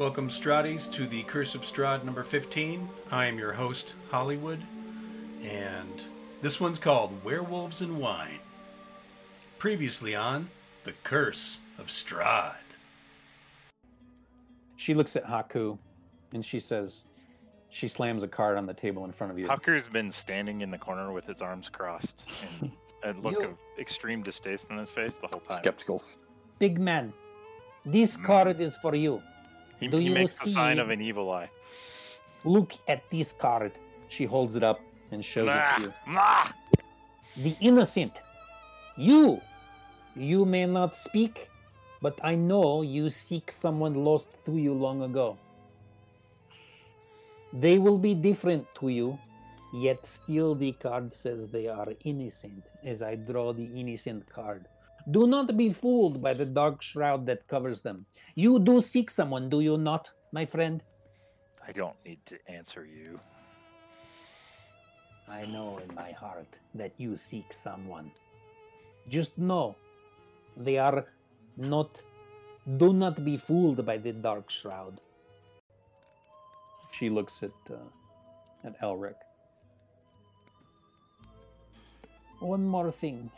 Welcome, Strades, to the Curse of Strahd number 15. I am your host, Hollywood, and this one's called Werewolves and Wine. Previously on The Curse of Strahd. She looks at Haku and she says, she slams a card on the table in front of you. Haku's been standing in the corner with his arms crossed and a look You- of extreme distaste on his face the whole time. Skeptical. Big man, this card mm. is for you. He, Do he you makes the sign of an evil eye. Look at this card. She holds it up and shows it to you. nah. The innocent. You. You may not speak, but I know you seek someone lost to you long ago. They will be different to you, yet still the card says they are innocent as I draw the innocent card. Do not be fooled by the dark shroud that covers them. You do seek someone, do you not, my friend? I don't need to answer you. I know in my heart that you seek someone. Just know they are not. Do not be fooled by the dark shroud. She looks at uh, at Elric. One more thing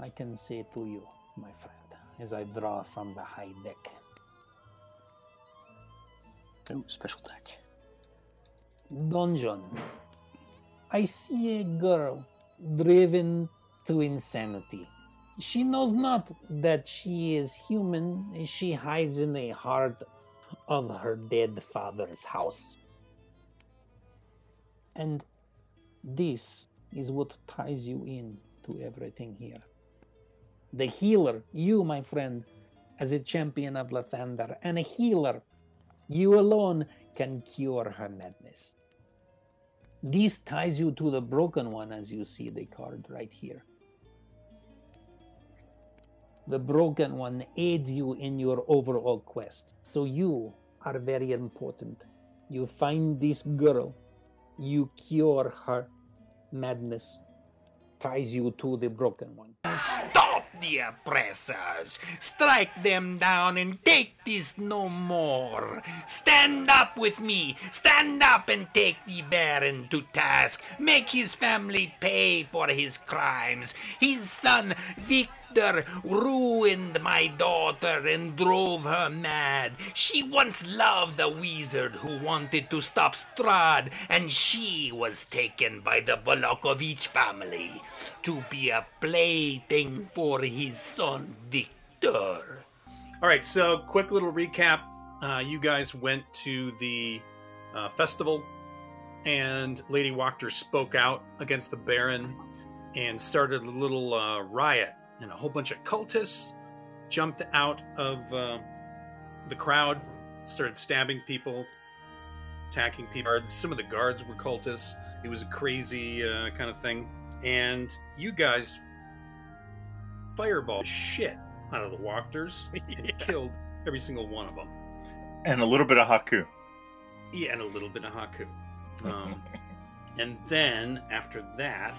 I can say to you, my friend, as I draw from the high deck. Oh, special deck. Dungeon. I see a girl driven to insanity. She knows not that she is human. She hides in the heart of her dead father's house. And this is what ties you in to everything here. The healer, you, my friend, as a champion of Lathander, and a healer, you alone can cure her madness. This ties you to the broken one, as you see the card right here. The broken one aids you in your overall quest. So you are very important. You find this girl, you cure her madness, ties you to the broken one. Stop the oppressors! Strike them down and take this no more! Stand up with me! Stand up and take the Baron to task! Make his family pay for his crimes! His son, Victor, ruined my daughter and drove her mad. She once loved a wizard who wanted to stop Strahd, and she was taken by the Vallakovich family to be a plaything for his son Victor. All right, so quick little recap. Uh, you guys went to the uh, festival, and Lady Wachter spoke out against the Baron and started a little uh, riot. And a whole bunch of cultists jumped out of uh, the crowd, started stabbing people, attacking people. Some of the guards were cultists. It was a crazy uh, kind of thing. And you guys fireball shit out of the Wachters and Yeah. killed every single one of them. And a little bit of Haku. Yeah, and a little bit of Haku. Um, and then after that,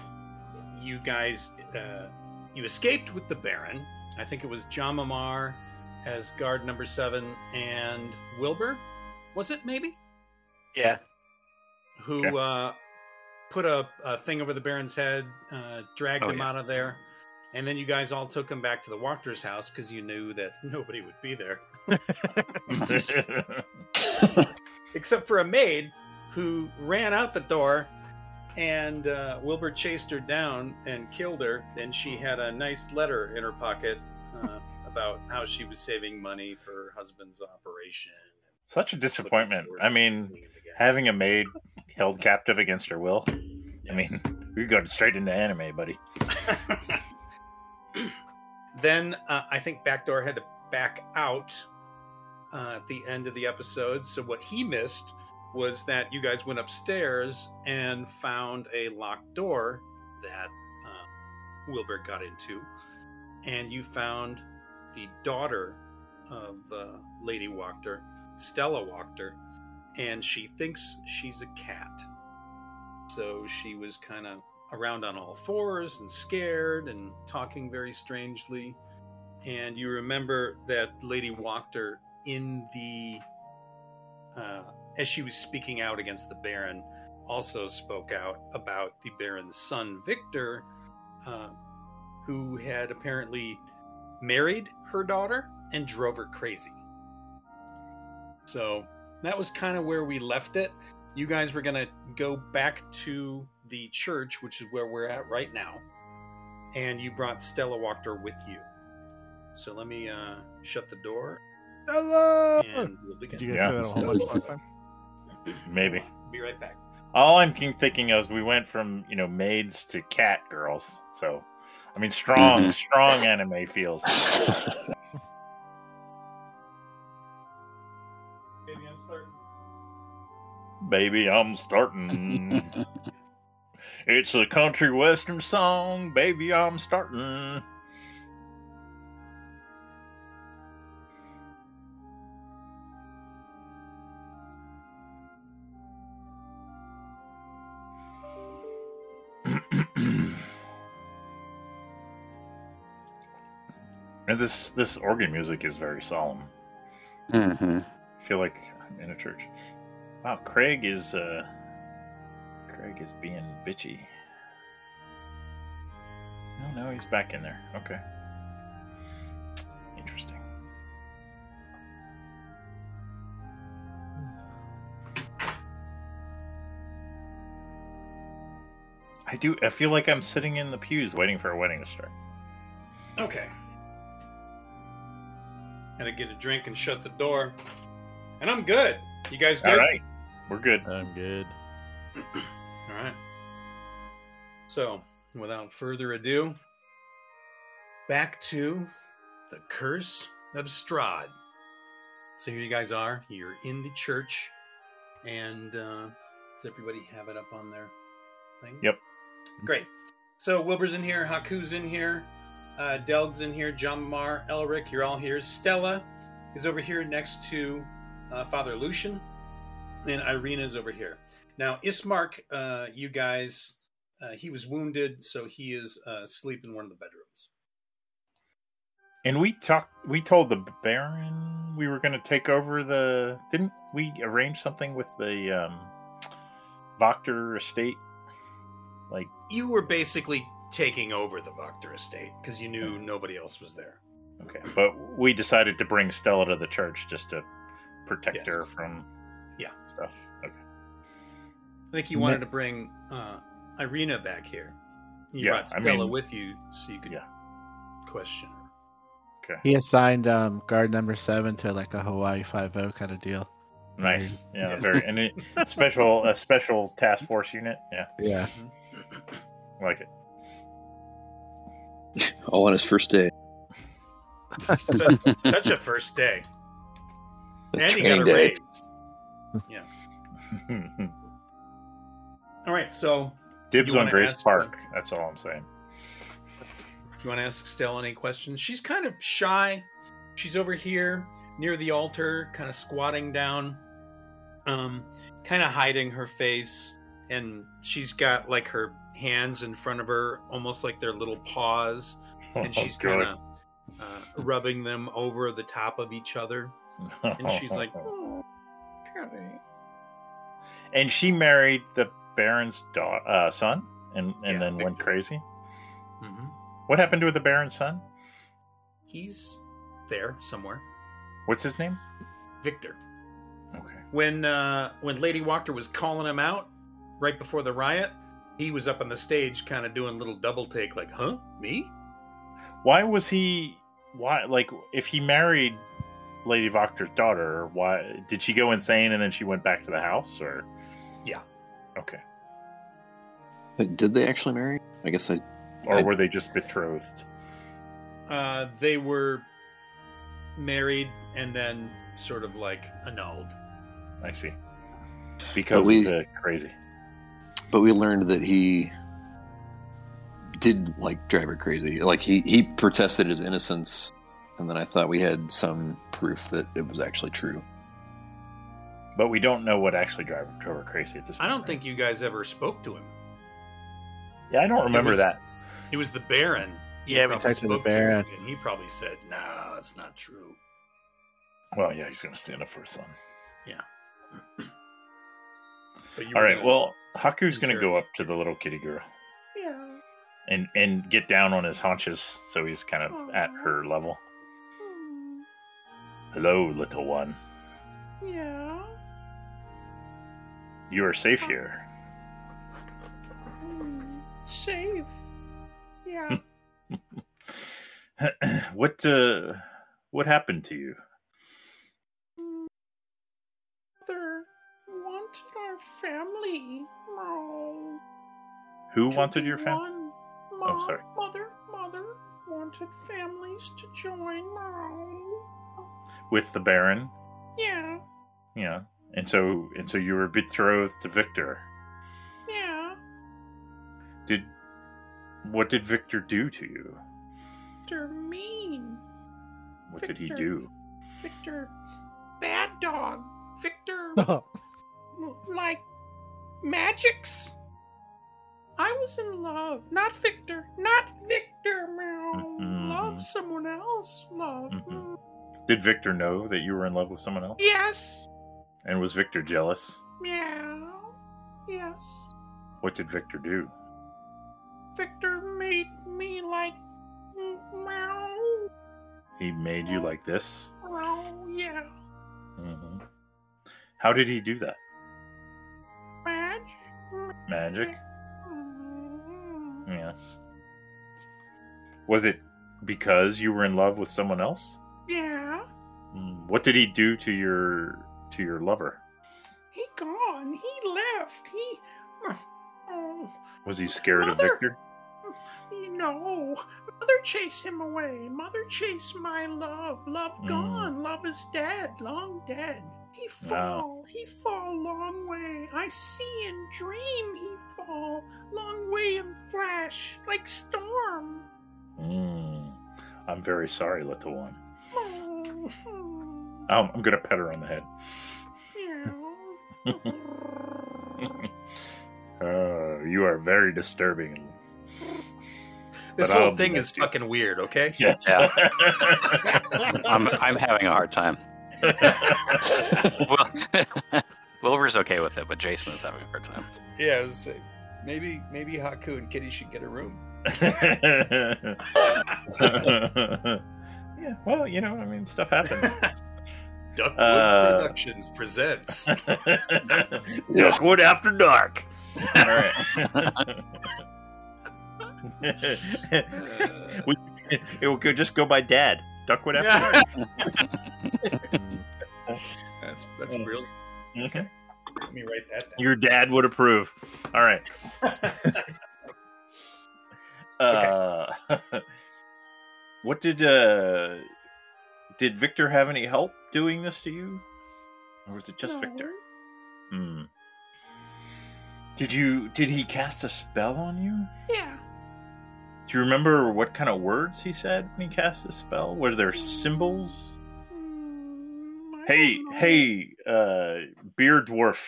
you guys uh, you escaped with the Baron. I think it was Jamamar as guard number seven and Wilbur. Was it maybe Yeah. who Okay. uh, put a, a thing over the Baron's head, uh, dragged Oh, him yeah. out of there, and then you guys all took him back to the Wachter's house because you knew that nobody would be there except for a maid who ran out the door and uh, wilbur chased her down and killed her and she had a nice letter in her pocket uh, about how she was saving money for her husband's operation Such a disappointment. I mean, having a maid held captive against her will. I mean, we go straight into anime, buddy. then uh, i think backdoor had to back out uh, at the end of the episode so what he missed was that you guys went upstairs and found a locked door that uh, wilbur got into and you found the daughter of uh, lady wachter stella wachter and she thinks she's a cat so she was kind of around on all fours and scared and talking very strangely. And you remember that Lady Wachter in the uh, as she was speaking out against the Baron, also spoke out about the Baron's son, Victor, uh, who had apparently married her daughter and drove her crazy. So that was kind of where we left it. You guys were going to go back to the church, which is where we're at right now. And you brought Stella Wachter with you. So let me uh, shut the door Hello. and we'll begin. Did you guys Yeah. say that a whole bunch last time? Maybe. Be right back. All I'm thinking of is we went from you know maids to cat girls. So, I mean, strong, Mhm. strong anime feels. Baby, I'm starting. Baby, I'm starting. it's a country western song. Baby, I'm starting. And this this organ music is very solemn. hmm I feel like I'm in a church. Wow, Craig is uh Craig is being bitchy. No, no, he's back in there. Okay. Interesting. I do I feel like I'm sitting in the pews waiting for a wedding to start. Okay. Had to get a drink and shut the door. And I'm good. You guys good? All right. We're good. I'm good. All right. So, without further ado, back to the curse of Strahd. So here you guys are. You're in the church, and uh, does everybody have it up on their thing? Yep. Great. So Wilbur's in here, Haku's in here, uh, Delg's in here, John Mar, Elric, you're all here. Stella is over here next to uh, Father Lucian, and Irina's over here. Now, Ismark, uh, you guys, uh, he was wounded, so he is uh, asleep in one of the bedrooms. And we talked. We told the Baron we were going to take over the. Didn't we arrange something with the um, Voctor estate? Like, You were basically taking over the Voctor estate because you knew nobody else was there. okay, but we decided to bring Stella to the church just to protect Yes. her from Yeah. stuff. Okay. I think you wanted to bring uh, Irina back here. You Yeah, brought I Stella mean- with you so you could Yeah. question her. Okay. He assigned um, guard number seven to like a Hawaii Five O kind of deal. Nice. Yeah. Yes. Very. And it, special a special task force unit. Yeah. Yeah. I like it. All on his first day. Such, such a first day. The And he got a training day. raise. All right, so Dibs on Grace ask Park. That's all I'm saying. you want to ask Stella any questions? She's kind of shy. She's over here near the altar, kind of squatting down, um, kind of hiding her face, and she's got like her hands in front of her, almost like they're little paws, and she's Oh, kind of uh, rubbing them over the top of each other. And she's like, "Oh, and she married the Baron's uh, son, and and Yeah, then went Victor. crazy. hmm What happened to the Baron's son? He's there somewhere. What's his name? Victor. Okay. when uh when Lady Wachter was calling him out right before the riot, he was up on the stage kind of doing a little double take like, "Huh? Me?" Why was he? Why like if he married Lady Voctor's daughter? Why did she go insane and then she went back to the house? Or Yeah. Okay. But Did they actually marry? I guess I. Or I- were they just betrothed? Uh they were married and then sort of like annulled. I see. Because we- of the crazy. But we learned that he did like drive her crazy. Like he he protested his innocence, and then I thought we had some proof that it was actually true. But we don't know what actually drove drove her crazy at this point. I don't right? think you guys ever spoke to him. Yeah, I don't remember was- that. It was the Baron. you Yeah, we probably talked to the spoke Baron. and he probably said, "Nah, it's not true." Well, yeah, he's going to stand up for his son. Yeah. But you All gonna- Well, Haku's going to go up to the little kitty girl Yeah. And and get down on his haunches so he's kind of at her level. Hmm. Hello, little one. Yeah. You are safe here. Hmm. Safe. Yeah. what uh what happened to you? Mother wanted our family. Oh, Who wanted your family? One. Oh, sorry. Mother, mother wanted families to join. Oh. With the Baron? Yeah. Yeah. And so and so you were betrothed to Victor. Yeah. Did what did Victor do to you? They're mean. What did he do? Victor. Bad dog. Victor. like magics. I was in love, not Victor, not Victor. Meow. Mhm. Love someone else. Love. Mhm. Mm. Did Victor know that you were in love with someone else? Yes. And was Victor jealous? Meow. Yes. What did Victor do? Victor made me like. Meow. He made you like this? Meow. Yeah. hmm How did he do that? Magic. Magic? Mm. Yes. Was it because you were in love with someone else? Yeah. Mm, What did he do to your to your lover? He gone. He left. He. Oh. Was he scared Mother! of Victor? You know, mother chased him away. Mother chased my love. Love Mm. gone. Love is dead. Long dead. He fall. He fall long way. I see in dream he fall. Long way and flash. Like storm. Mm. I'm very sorry, little one. Oh. hmm, Um, I'm gonna pet her on the head. meow. Uh, you are very disturbing. this but I'll whole thing is you. fucking weird. Okay. Yes. I'm I'm having a hard time. Well, Wilbur's okay with it, but Jason is having a hard time. Yeah, I was saying, maybe maybe Haku and Kitty should get a room. yeah, well, you know, I mean, stuff happens. Duckwood Uh, Productions presents. Duckwood After Dark. All right. we, it will go, just go by Dad. Duckwood After Dark. that's that's brilliant. Okay. Let me write that down. Your dad would approve. All right. uh, what did uh, did Victor have any help doing this to you, or was it just No. Victor? Hmm. Did you did he cast a spell on you? Yeah. Do you remember what kind of words he said when he cast the spell? Were there symbols? Mm, Hey, hey, uh, beer dwarf,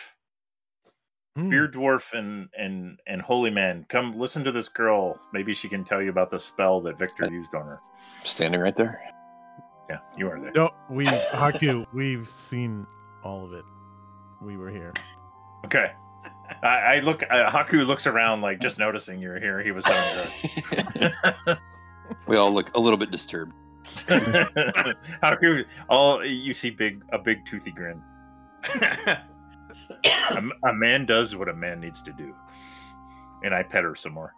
Hmm. beer dwarf, and and and holy man, come listen to this girl. Maybe she can tell you about the spell that Victor used on her. Standing right there. Yeah, you are there. No, we Haku, we've seen all of it. We were here. Okay. I, I look. Uh, Haku looks around, like just noticing you're here. He was saying we all look a little bit disturbed. Haku, all you see, big a big toothy grin. a, a man does what a man needs to do, and I pet her some more.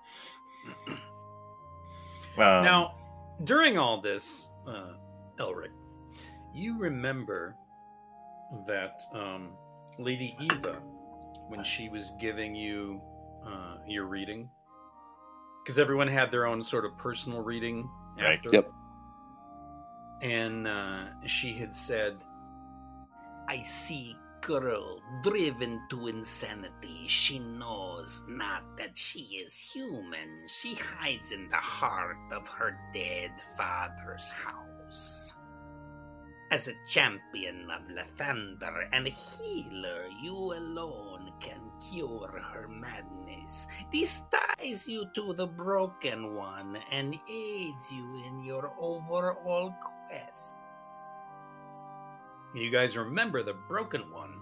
Um, now, during all this, uh, Elric, you remember that um, Lady Eva, when she was giving you uh, your reading, because everyone had their own sort of personal reading Right. after. Yep. And uh, she had said, I see girl driven to insanity. She knows not that she is human. She hides in the heart of her dead father's house. As a champion of Lathander and a healer, you alone can cure her madness. This ties you to the Broken One and aids you in your overall quest. you guys remember the Broken One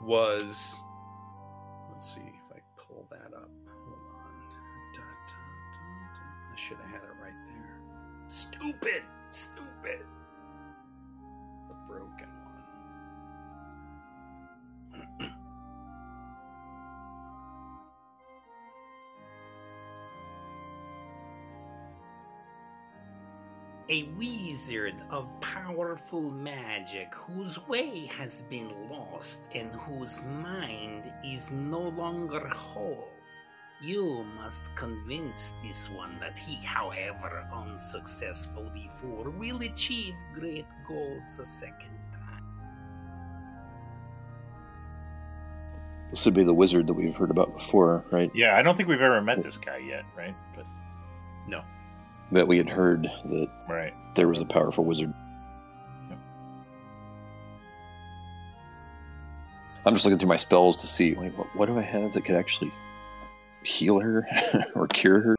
was. Let's see if I pull that up. Hold on. I should have had it right there. Stupid! Stupid! The broken one. A wizard of powerful magic whose way has been lost and whose mind is no longer whole. You must convince this one that he, however unsuccessful before, will achieve great goals a second time. This would be the wizard that we've heard about before, right? Yeah, I don't think we've ever met this guy yet, right? But No. But we had heard that right. there was a powerful wizard. I'm just looking through my spells to see wait, what, what do I have that could actually heal her or cure her?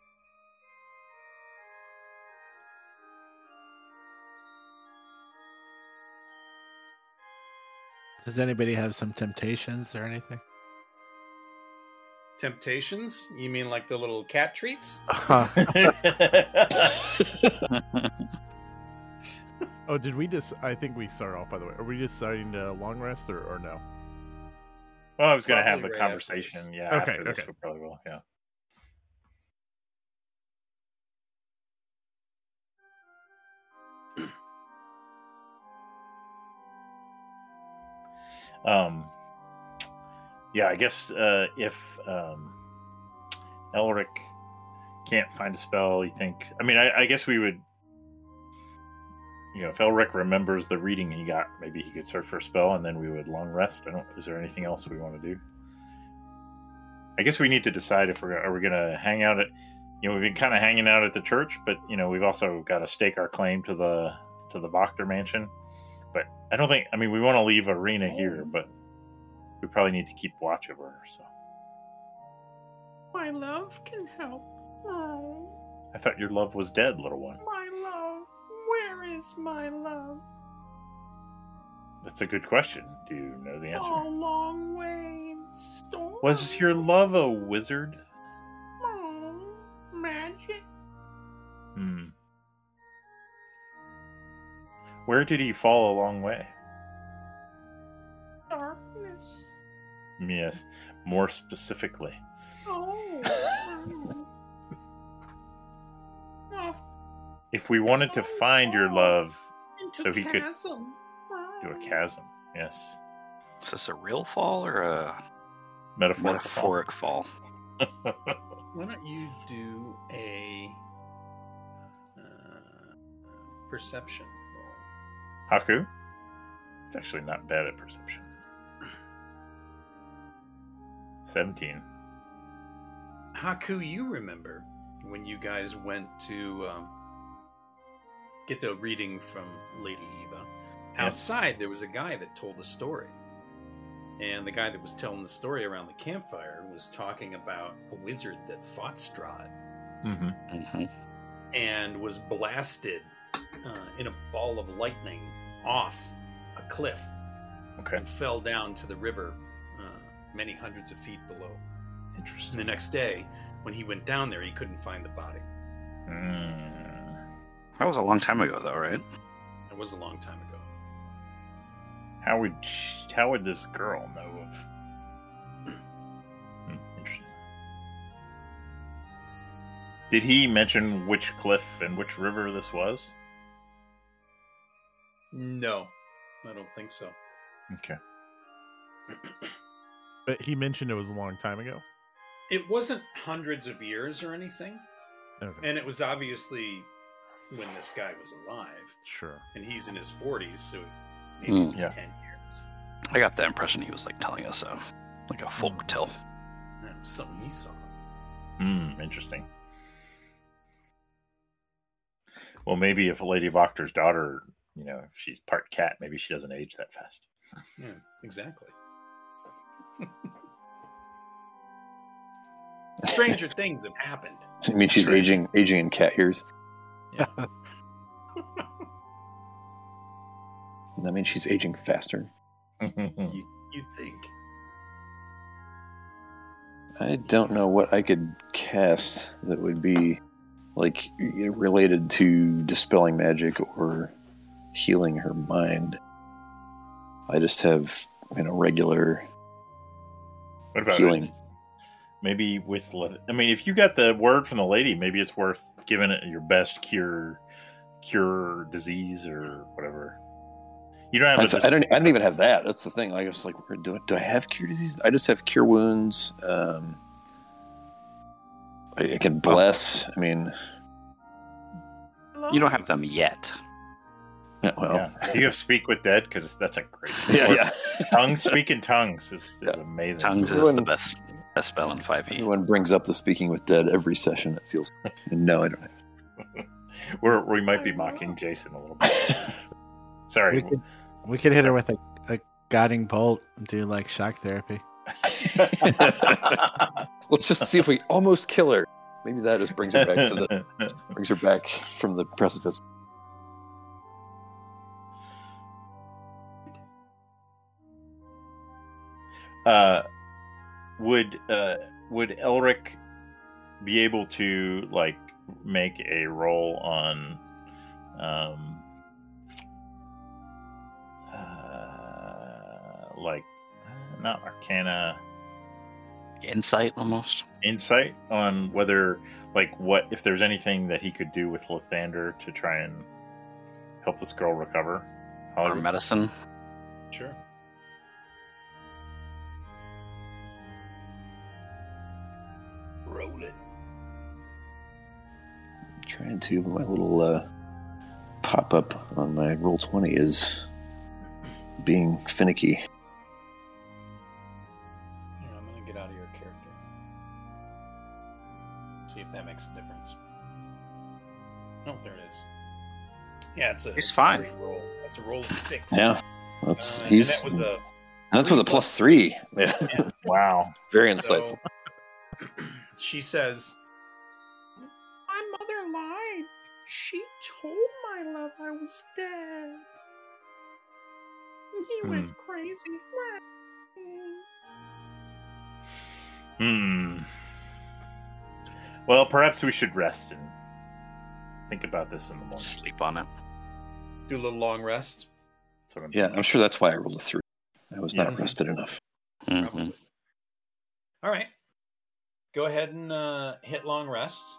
Does anybody have some temptations or anything? Temptations? You mean like the little cat treats? Oh, did we just? I think we start off by the way. Are we deciding to long rest or, or no? Well, I was going to have the right conversation. this. Yeah. Okay, After this, okay. we probably will. Yeah. Um. Yeah, I guess uh, if um, Elric can't find a spell, he thinks. I mean, I, I guess we would. You know, if Elric remembers the reading he got, maybe he could search for a spell, and then we would long rest. I don't. Is there anything else we want to do? I guess we need to decide if we're are we going to hang out at. You know, we've been kind of hanging out at the church, but you know, we've also got to stake our claim to the to the Voctor mansion. But I don't think. I mean, we want to leave Irina here, but we probably need to keep watch over her. So My love can help. Oh, I thought your love was dead, little one. my love. Where is my love? That's a good question. Do you know the A answer? long way in storm. Was your love a wizard? Oh, magic? Hmm. Where did he fall a long way? Darkness. Yes, more specifically. Oh. If we wanted to find your love So he could do a chasm, yes, Is this a real fall or a metaphorical. fall. metaphoric fall? Why don't you do a uh, perception roll? Haku, it's actually not bad at perception. Seventeen. Haku, you remember when you guys went to um, get the reading from Lady Eva? Outside, there was a guy that told a story. And the guy that was telling the story around the campfire was talking about a wizard that fought Strahd Mm-hmm. hmm and was blasted uh, in a ball of lightning off a cliff Okay, and fell down to the river uh, many hundreds of feet below. And interesting. the next day, when he went down there, he couldn't find the body. Mm. That was a long time ago, though, right? It was a long time ago. How would sh how would this girl know of? Hmm, interesting. Did he mention which cliff and which river this was? No, I don't think so. Okay. But he mentioned it was a long time ago. It wasn't hundreds of years or anything, Okay. and it was obviously when this guy was alive, Sure. and he's in his forties, so maybe Hmm. it Yeah. ten years. I got the impression he was like telling us a like a folk tale. That was something he saw. Hmm, interesting. Well, maybe if a Lady Voctor's daughter, you know, if she's part cat, maybe she doesn't age that fast. Yeah, exactly. Stranger things have happened. I mean, she's aging, aging in cat years. Yeah. That means she's aging faster. you, you'd think. I don't know what I could cast that would be like related to dispelling magic or healing her mind. I just have you know regular What about healing. It? Maybe with, I mean, if you got the word from the lady, maybe it's worth giving it your best cure, cure disease or whatever. You don't have. That's- a dis- I don't. I don't even have that. That's the thing. I was like, where- do, do I have cure disease? I just have cure wounds. Um, I, I can bless. I mean, You don't have them yet. yeah, well, Yeah. You have speak with dead? Because that's a great. yeah, yeah. Tongues speak in tongues is, is amazing. Tongues is the best best spell in E. 5e. Everyone brings up the speaking with dead every session. It feels. no, I don't have. We're, we might be mocking Jason a little bit. Sorry. We could, we could hit her with a, a guiding bolt and do like shock therapy. Let's just see if we almost kill her. Maybe that just brings her back to the brings her back from the precipice. uh, would uh, would Elric be able to like make a roll on um uh, like uh, not Arcana Insight almost. insight on whether like what if there's anything that he could do with Lathander to try and help this girl recover? Or However- medicine. Sure. Trying to, my little uh, pop up on my Roll20 is being finicky. Yeah, I'm gonna get out of your character. See if that makes a difference. Oh, there it is. Yeah, it's a. He's it's fine. Roll. That's a roll of six. Yeah, that's Uh, he's that was a that's with a three plus three. Yeah, Wow. very insightful. So, she says, She told my love I was dead. He Hmm. went crazy. Hmm. Well, perhaps we should rest and think about this in the morning. Sleep on it. "Do a little long rest." I'm Yeah, thinking. I'm sure that's why I rolled a three. I was not rested enough. hmm All right. Go ahead and uh, hit long rest.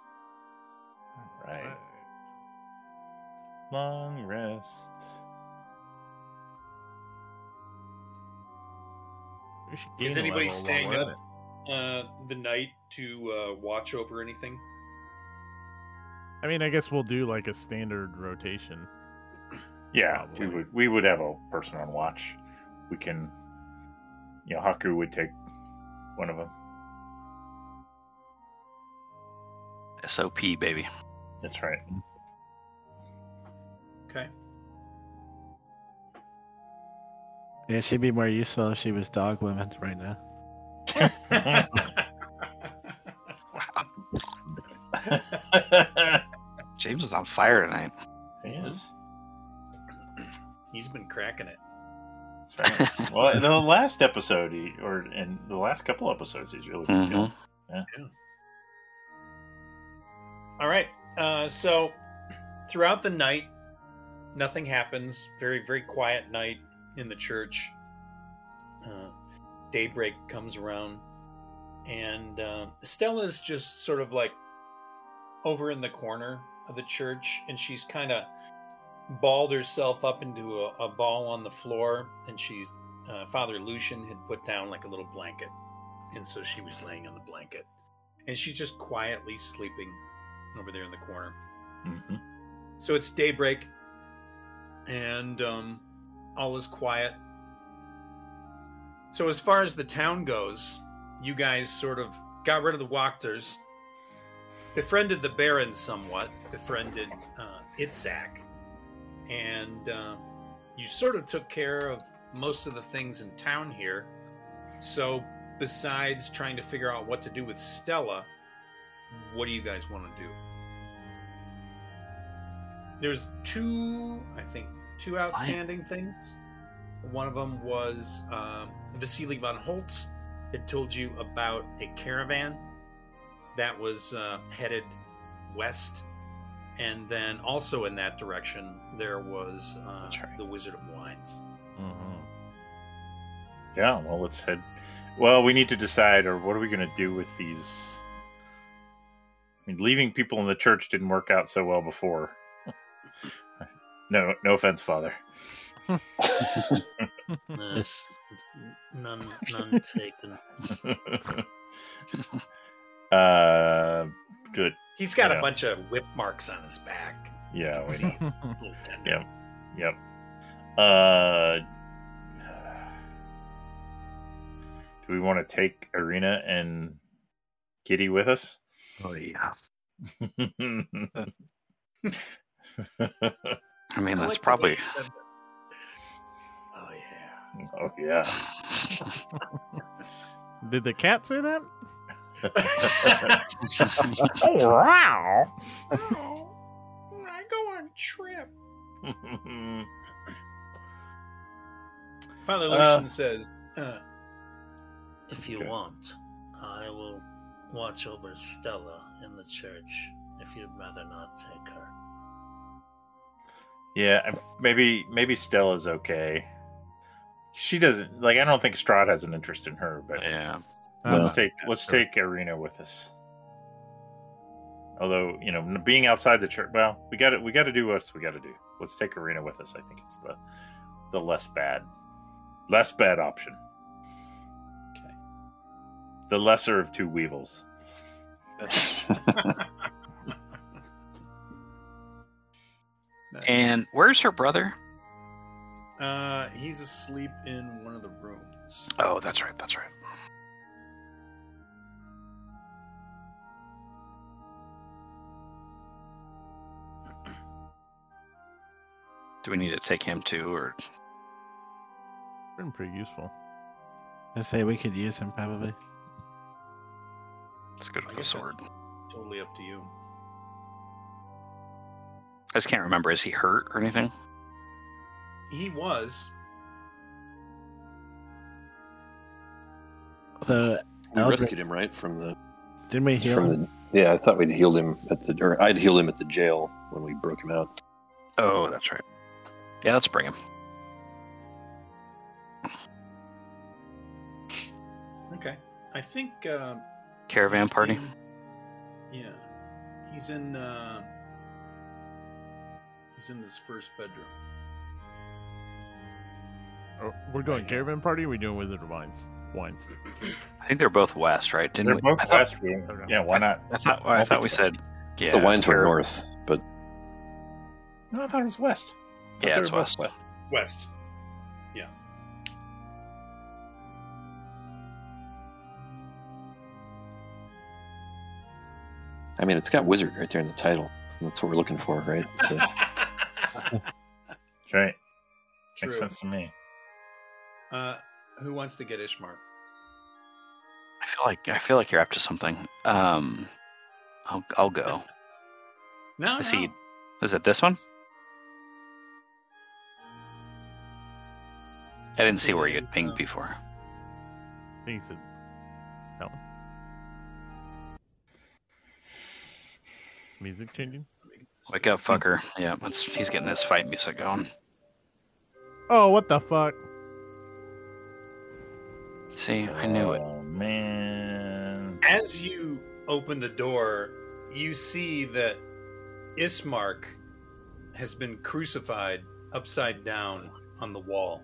Right. Long rest. Is anybody staying up? Uh, the night to uh, watch over anything. I mean, I guess we'll do like a standard rotation. Yeah, we would we would have a person on watch. We can, you know, Haku would take one of them. SOP, baby. That's right. Okay. Yeah, she'd be more useful if she was dog women right now. James is on fire tonight. he is. He's been cracking it. That's right. well, in the last episode, he, or in the last couple episodes, he's really been Mhm. killing. All right. Uh, so throughout the night, nothing happens. Very, very quiet night in the church. Uh, daybreak comes around, and uh, Stella's just sort of like over in the corner of the church, and she's kind of balled herself up into a, a ball on the floor, and she's uh, Father Lucian had put down like a little blanket, and so she was laying on the blanket, and she's just quietly sleeping over there in the corner. hmm So it's daybreak, and um, all is quiet. So as far as the town goes, you guys sort of got rid of the Wachters, befriended the Baron somewhat, befriended uh, Itzak, and uh, you sort of took care of most of the things in town here. So besides trying to figure out what to do with Stella, what do you guys want to do? There's two, I think, two outstanding things. One of them was um, Vasily von Holtz had told you about a caravan that was uh, headed west. And then also in that direction, there was uh, right. the Wizard of Wines. Mhm. Yeah, well, let's head. Well, we need to decide, or what are we going to do with these? I mean, leaving people in the church didn't work out so well before. No, no offense, Father. Yes. None, none taken. uh, good. He's got Yeah. a bunch of whip marks on his back. Yeah, we see it's a little tender. Yep. Yep. Uh, do we want to take Irina and Kitty with us? Oh yeah. I mean, I that's like probably. you said that. Oh yeah. Oh, yeah. Did the cat say that? oh wow. Oh, I go on trip. Father Uh, Lucian says, uh, If you Okay. want, I will watch over Stella in the church. If you'd rather not take her. Yeah, maybe maybe Stella's okay. She doesn't like. I don't think Strahd has an interest in her, but Yeah. let's No. take let's true. take Irina with us. Although you know, being outside the church, well, we got to we got to do what we got to do. Let's take Irina with us. I think it's the the less bad, less bad option. Okay. The lesser of two weevils. Nice. And where's her brother? uh, he's asleep in one of the rooms. Oh, that's right. That's right. Do we need to take him too, or Been pretty useful. I say we could use him probably. it's good I with a sword? Totally up to you. I just can't remember. Is he hurt or anything? He was. The We Eldritch- rescued him right from the didn't we heal from him? the. Yeah, I thought we'd healed him at the, or I'd healed him at the jail when we broke him out. Oh, that's right. Yeah, let's bring him. Okay. I think. Uh, Caravan party. in- yeah. He's in. Uh, he's in this first bedroom. Oh, we're going Right, yeah. caravan party. Or are we doing Wizard of Wines? Wines. I think they're both west, right? Didn't They're we? both I thought, west. we- Yeah, why not? I thought. I thought we said. Yeah, the wines were north, but No, I thought it was west. Yeah, it's were both west. West. Yeah. I mean, it's got wizard right there in the title. That's what we're looking for, right? So That's right. True. Makes sense to me. Uh, who wants to get Ismark? I feel like I feel like you're up to something. Um, I'll I'll go. No, I no. see. Is it this one? I didn't see where you had is, pinged before. I think he said that one. Is music changing? Wake up, fucker! Yeah, it's, he's getting his fight music going. Oh, what the fuck? See, I knew it. Oh man. As you open the door, you see that Ismark has been crucified upside down on the wall,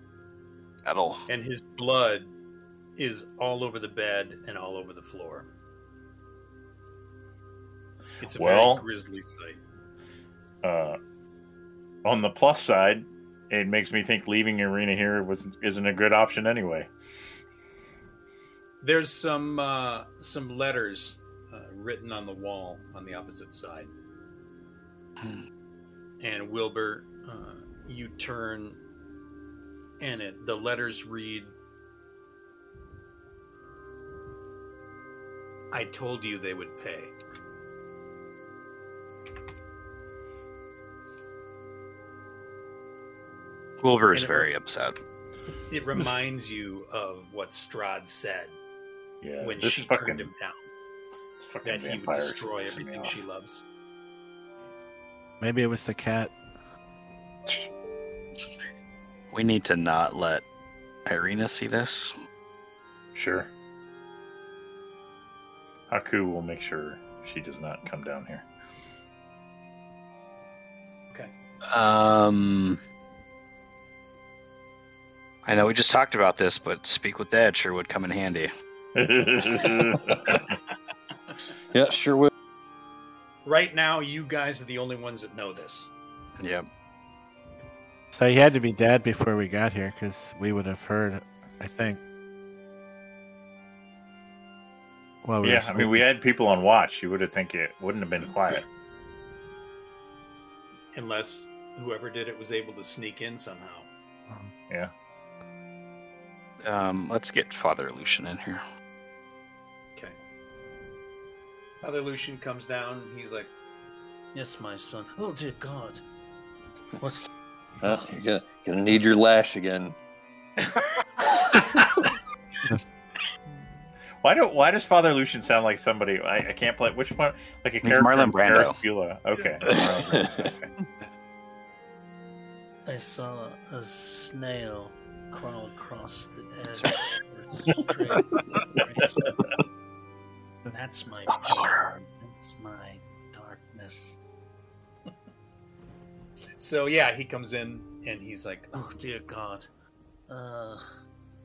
Metal. and his blood is all over the bed and all over the floor. It's a Well- very grisly sight. Uh, on the plus side, it makes me think leaving Irina here was isn't a good option anyway. There's some uh, some letters uh, written on the wall on the opposite side. Hmm. And Wilbur, uh, you turn, and it the letters read, "I told you they would pay." Wilbur is And it- very upset. It reminds you of what Strahd said Yeah, when this she fucking, turned him down. That he would destroy everything she loves. Maybe it was the cat. We need to not let Irina see this. Sure. Haku will make sure she does not come down here. Okay. Um, I know we just talked about this, but speak with dead sure would come in handy. Yeah, sure would. Right now, you guys are the only ones that know this. Yep. So he had to be dead before we got here because we would have heard, I think. Well, we yeah, I mean, we had people on watch. You would have think it wouldn't have been quiet. Unless whoever did it was able to sneak in somehow. Yeah. Um, let's get Father Lucian in here. Okay. Father Lucian comes down. and He's like, Yes, my son. Oh dear God. What? Uh, you're gonna, gonna need your lash again. Why do Why does Father Lucian sound like somebody? I, I can't play which one? Like a He's character Marlon Brando. Ferris Okay. Marlon Brando. I saw a snail crawl across the edge. That's my pain. That's my darkness. so yeah, he comes in and he's like, Oh dear God. Uh,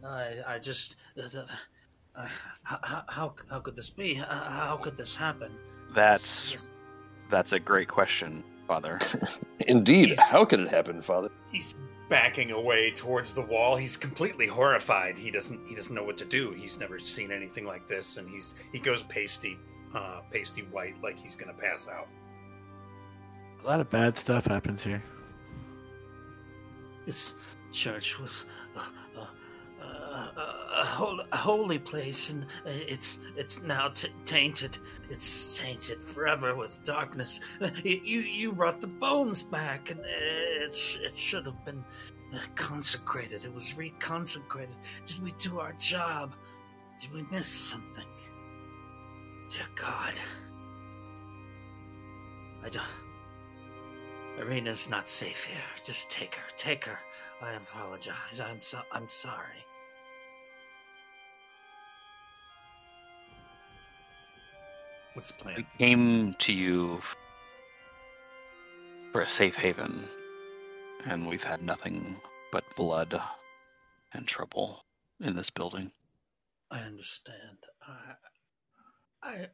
I I just. Uh, uh, how, how how could this be? Uh, how could this happen? That's that's a great question, Father. Indeed. He's- How could it happen, Father? he's backing away towards the wall. He's completely horrified. He doesn't he doesn't know what to do. He's never seen anything like this, and he's he goes pasty, uh, pasty white, like he's gonna pass out. A lot of bad stuff happens here. This church was a, holy, holy place, and it's it's now t- tainted. It's tainted forever with darkness. Uh, You you brought the bones back, and it sh- it should have been uh, consecrated. It was reconsecrated. Did we do our job? Did we miss something? Dear God, I don't. Irina's not safe here. Just take her. Take her. I apologize. I'm so I'm sorry. What's the We came to you for a safe haven, and we've had nothing but blood and trouble in this building. I understand. I, I,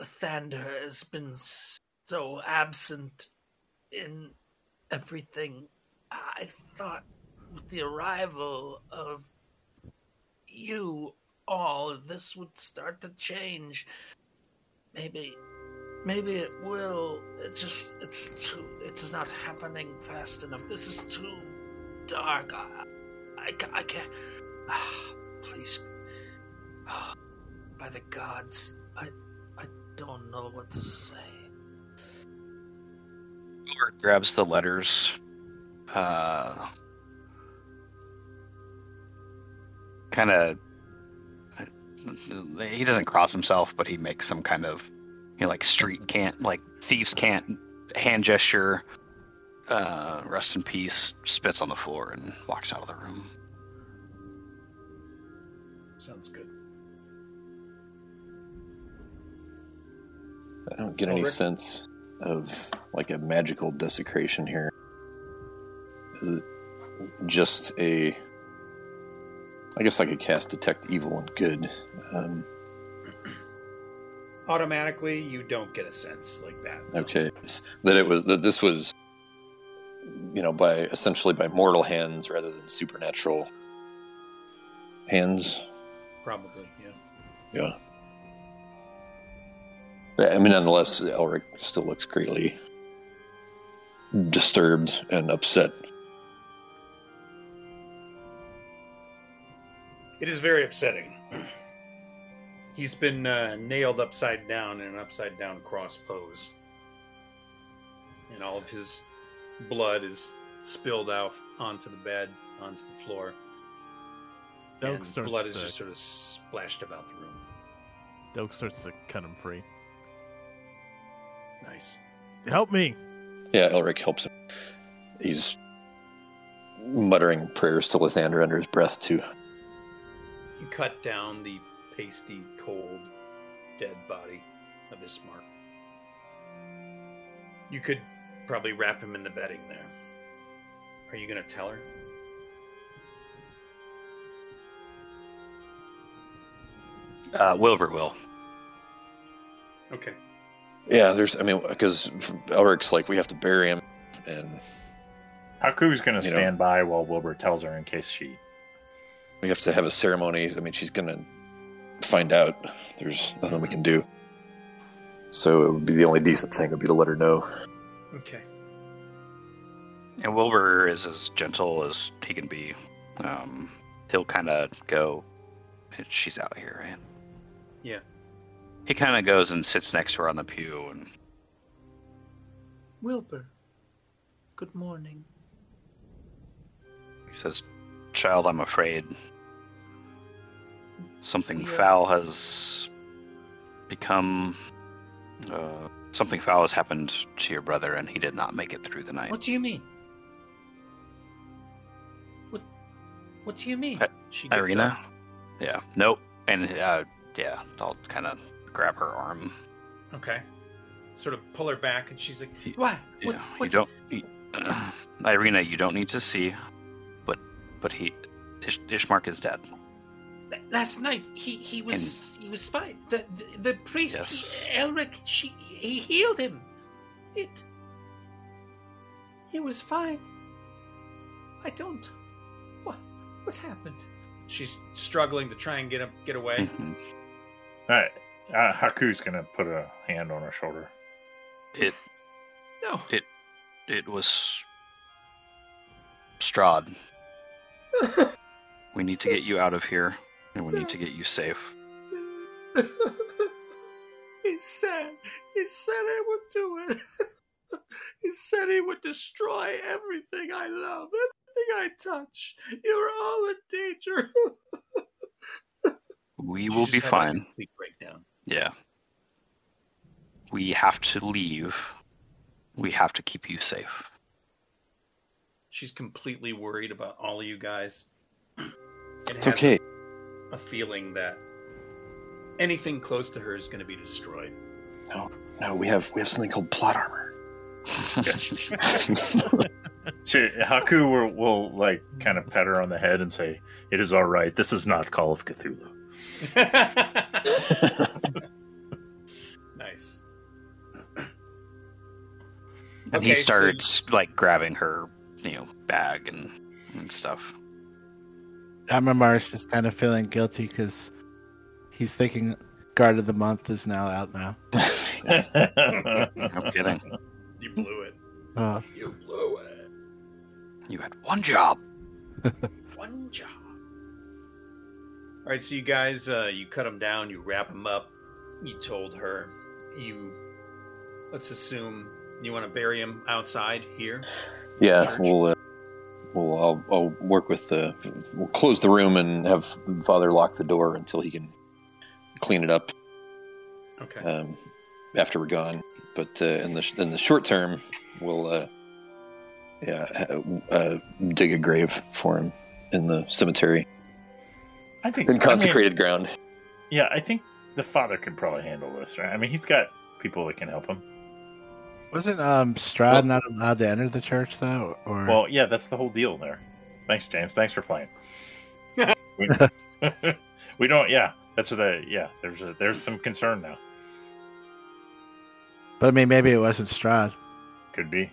Lathander has been so absent in everything. I thought with the arrival of you all, this would start to change. Maybe, maybe it will. It's just, it's too, it's not happening fast enough. This is too dark. I, I, I can't. Ah, please. Ah, by the gods, I, I don't know what to say. Uber grabs the letters. Uh, kind of. He doesn't cross himself, but he makes some kind of, you know, like street can't, like thieves can't hand gesture. Uh, rest in peace. Spits on the floor and walks out of the room. Sounds good. I don't get any Ulrich? sense of like a magical desecration here. Is it just a? I guess I could cast detect evil and good. Um, Automatically, you don't get a sense like that. okay, it's, that it was that this was, you know, by essentially by mortal hands rather than supernatural hands. Probably, yeah. Yeah. Yeah, I mean, nonetheless, Elric still looks greatly disturbed and upset. It is very upsetting. He's been uh, nailed upside down in an upside down cross pose. And all of his blood is spilled out onto the bed, onto the floor. Doak and starts blood is to- just sort of splashed about the room. Doak starts to cut him free. Nice. Help me! Yeah, Elric helps him. He's muttering prayers to Lathander under his breath too. You cut down the pasty, cold, dead body of Ismark. You could probably wrap him in the bedding there. Are you going to tell her? Uh, Wilbur will. Okay. Yeah, there's. I mean, because Elric's like, we have to bury him, and Haku's going to You know. stand by while Wilbur tells her in case she. We have to have a ceremony. I mean, she's gonna find out. There's nothing we can do. So it would be the only decent thing would be to let her know. Okay. And Wilbur is as gentle as he can be. Um, he'll kind of go. She's out here, right? Yeah. He kind of goes and sits next to her on the pew, and Wilbur, good morning. he says, "Child, I'm afraid something foul has become. Uh, something foul has happened to your brother, and he did not make it through the night." What do you mean? What? What do you mean? I- She Irina? up. Yeah. Nope. And uh, yeah, I'll kind of grab her arm. Okay. Sort of pull her back, and she's like, Why? Yeah, What, you what don't, you, Irina. You don't need to see, but but he, Ish, Ishmark is dead. Last night he he was he was fine. The the, the priest Yes. he, Elric she he healed him. It. He was fine. I don't. What what happened? she's struggling to try and get up, get away. Mhm. All right. Uh, Haku's going to put a hand on her shoulder. It No. it was Strahd. We need to get you out of here, and we need to get you safe. he said he said he would do it. he said he would destroy everything I love, everything I touch. You're all in danger. We will be had a fine. complete breakdown. Yeah. We have to leave. We have to keep you safe. She's completely worried about all of you guys. And It's has okay. A feeling that anything close to her is going to be destroyed. No, no, we have we have something called plot armor. She, Haku will, will like kind of pat her on the head and say, "It is all right. This is not Call of Cthulhu." nice. And Okay, he so- starts like grabbing her, you know, bag and, and stuff. Amamar's just kind of feeling guilty because he's thinking Guard of the Month is now out now. No kidding. You blew it. Uh, You blew it. You had one job. One job. All right, so you guys, uh, you cut him down, you wrap him up. You told her, you. Let's assume you want to bury him outside here. Yeah, we'll uh, we'll I'll, I'll work with the we'll close the room and have Father lock the door until he can clean it up Okay. um, after we're gone. But uh, in the in the short term, we'll uh, yeah uh, dig a grave for him in the cemetery I think in I mean, consecrated ground. yeah, I think the father could probably handle this, right? I mean, he's got people that can help him. Wasn't um, Strahd Well- not allowed to enter the church though? Or Well, yeah, that's the whole deal there. Thanks, James. Thanks for playing. we, we don't. Yeah, that's the. Yeah, there's a, there's some concern now. but I mean, maybe it wasn't Strahd. Could be.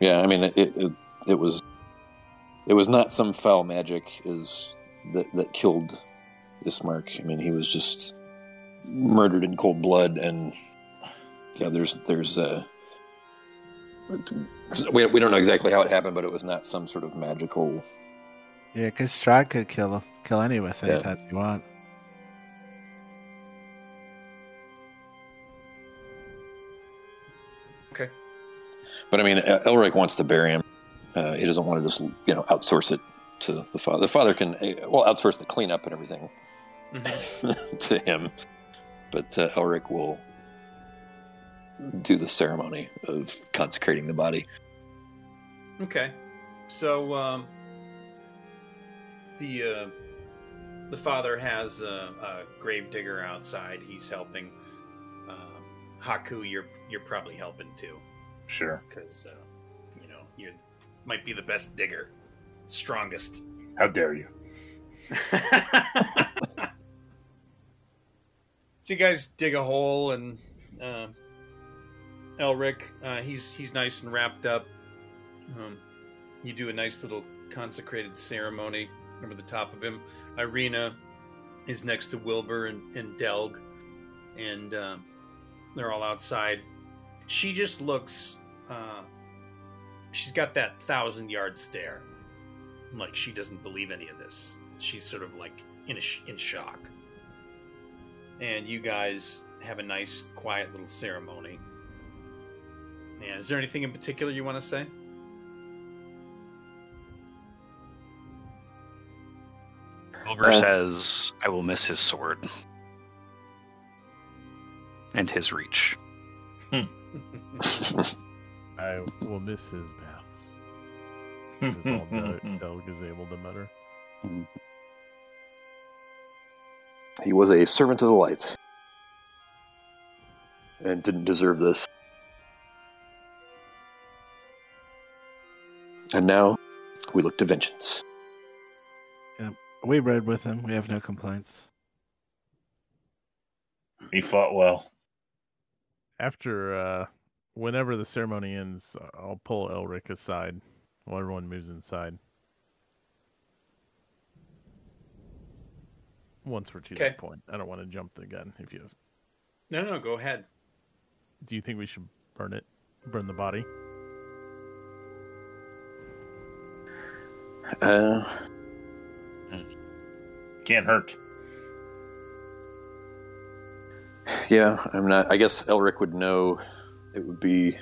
Yeah, I mean it, it it was it was not some foul magic is that that killed Ismark. I mean he was just murdered in cold blood and yeah there's there's uh we, we don't know exactly how it happened but it was not some sort of magical Yeah, because Strahd could kill kill any of us Yeah. anytime you want. Okay. But I mean Elric wants to bury him uh, he doesn't want to just you know outsource it to the father. The father can uh, well outsource the cleanup and everything Mhm. to him, but uh, Elric will do the ceremony of consecrating the body. Okay, so um, the uh, the father has a, a grave digger outside. He's helping. Um, Haku, you're you're probably helping too, Sure. because uh, you know you might be the best digger, strongest. How dare you? so you guys dig a hole, and uh, Elric, uh, he's he's nice and wrapped up. Um, you do a nice little consecrated ceremony over the top of him. Irina is next to Wilbur and, and Delg, and um, they're all outside. She just looks. Uh, she's got that thousand yard stare, like she doesn't believe any of this. She's sort of like in a sh- in shock. And you guys have a nice, quiet little ceremony. And is there anything in particular you want to say? Wilbur Uh, says, I will miss his sword. And his reach. I will miss his baths. Is all Delg is able to mutter. He was a servant of the light and didn't deserve this. And now we look to vengeance. We read with him. We have no complaints. He fought well. After, uh, whenever the ceremony ends, I'll pull Elric aside while everyone moves inside. Once we're to Okay. that point, I don't want to jump the gun. If you, No, no, go ahead. do you think we should burn it, burn the body? Uh, Can't hurt. yeah, I'm not. I guess Elric would know. It would be.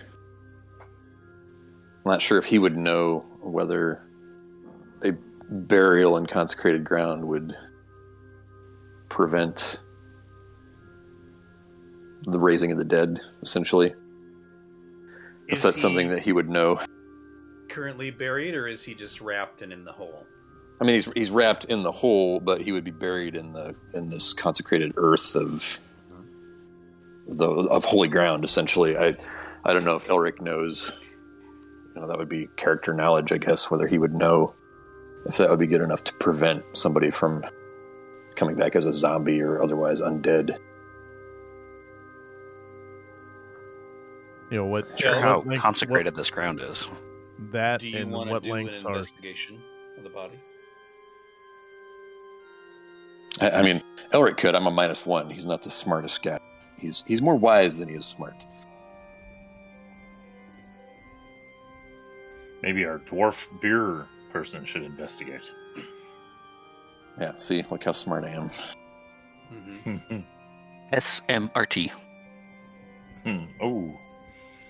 I'm not sure if he would know whether a burial in consecrated ground would prevent the raising of the dead, essentially. if that's he something that he would know. Currently buried, or is he just wrapped and in the hole? I mean, he's he's wrapped in the hole, but he would be buried in the in this consecrated earth of the of holy ground. Essentially, I I don't know if Elric knows. You know, that would be character knowledge, I guess. Whether he would know if that would be good enough to prevent somebody from coming back as a zombie or otherwise undead. You know what? Sure Yeah, how what length- consecrated this ground is. What- that Do you and want to what do an lengths are investigation of the body? I, I mean, Elric could. I'm a minus one. He's not the smartest guy. He's he's more wise than he is smart. Maybe our dwarf beer person should investigate. Yeah. See, look how smart I am. Mm-hmm. SMRT. Hmm. Oh,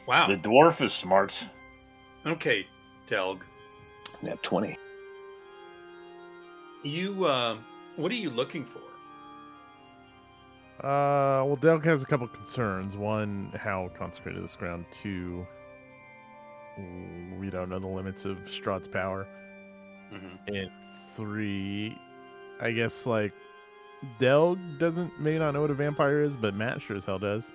Wow. the dwarf is smart. Okay, Delg. Yeah, twenty. You, uh, what are you looking for? Uh, well, Delg has a couple concerns. One, how consecrated this ground. Two, we don't know the limits of Strahd's power. Mm-hmm. And three, I guess like Delg doesn't may not know what a vampire is, but Matt sure as hell does.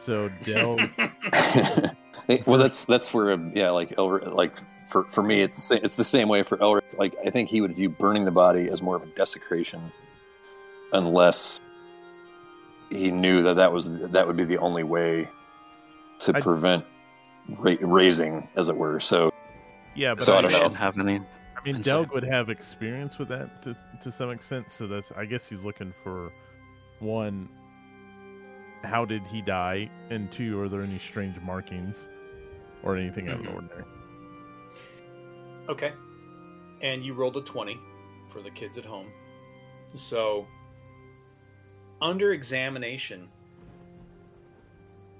So Delg, Hey, well, that's that's where um, yeah, like Elric, like for for me, it's the same. It's the same way for Elric. Like I think he would view burning the body as more of a desecration, unless he knew that that was that would be the only way to I- prevent ra- raising, as it were. So yeah, but So I I, don't know. shouldn't have any. I mean, Insight. Delg would have experience with that to to some extent. So that's I guess he's looking for one. How did he die? And two, are there any strange markings or anything out of the Mhm. ordinary? Okay. And you rolled a 20 for the kids at home. So, under examination,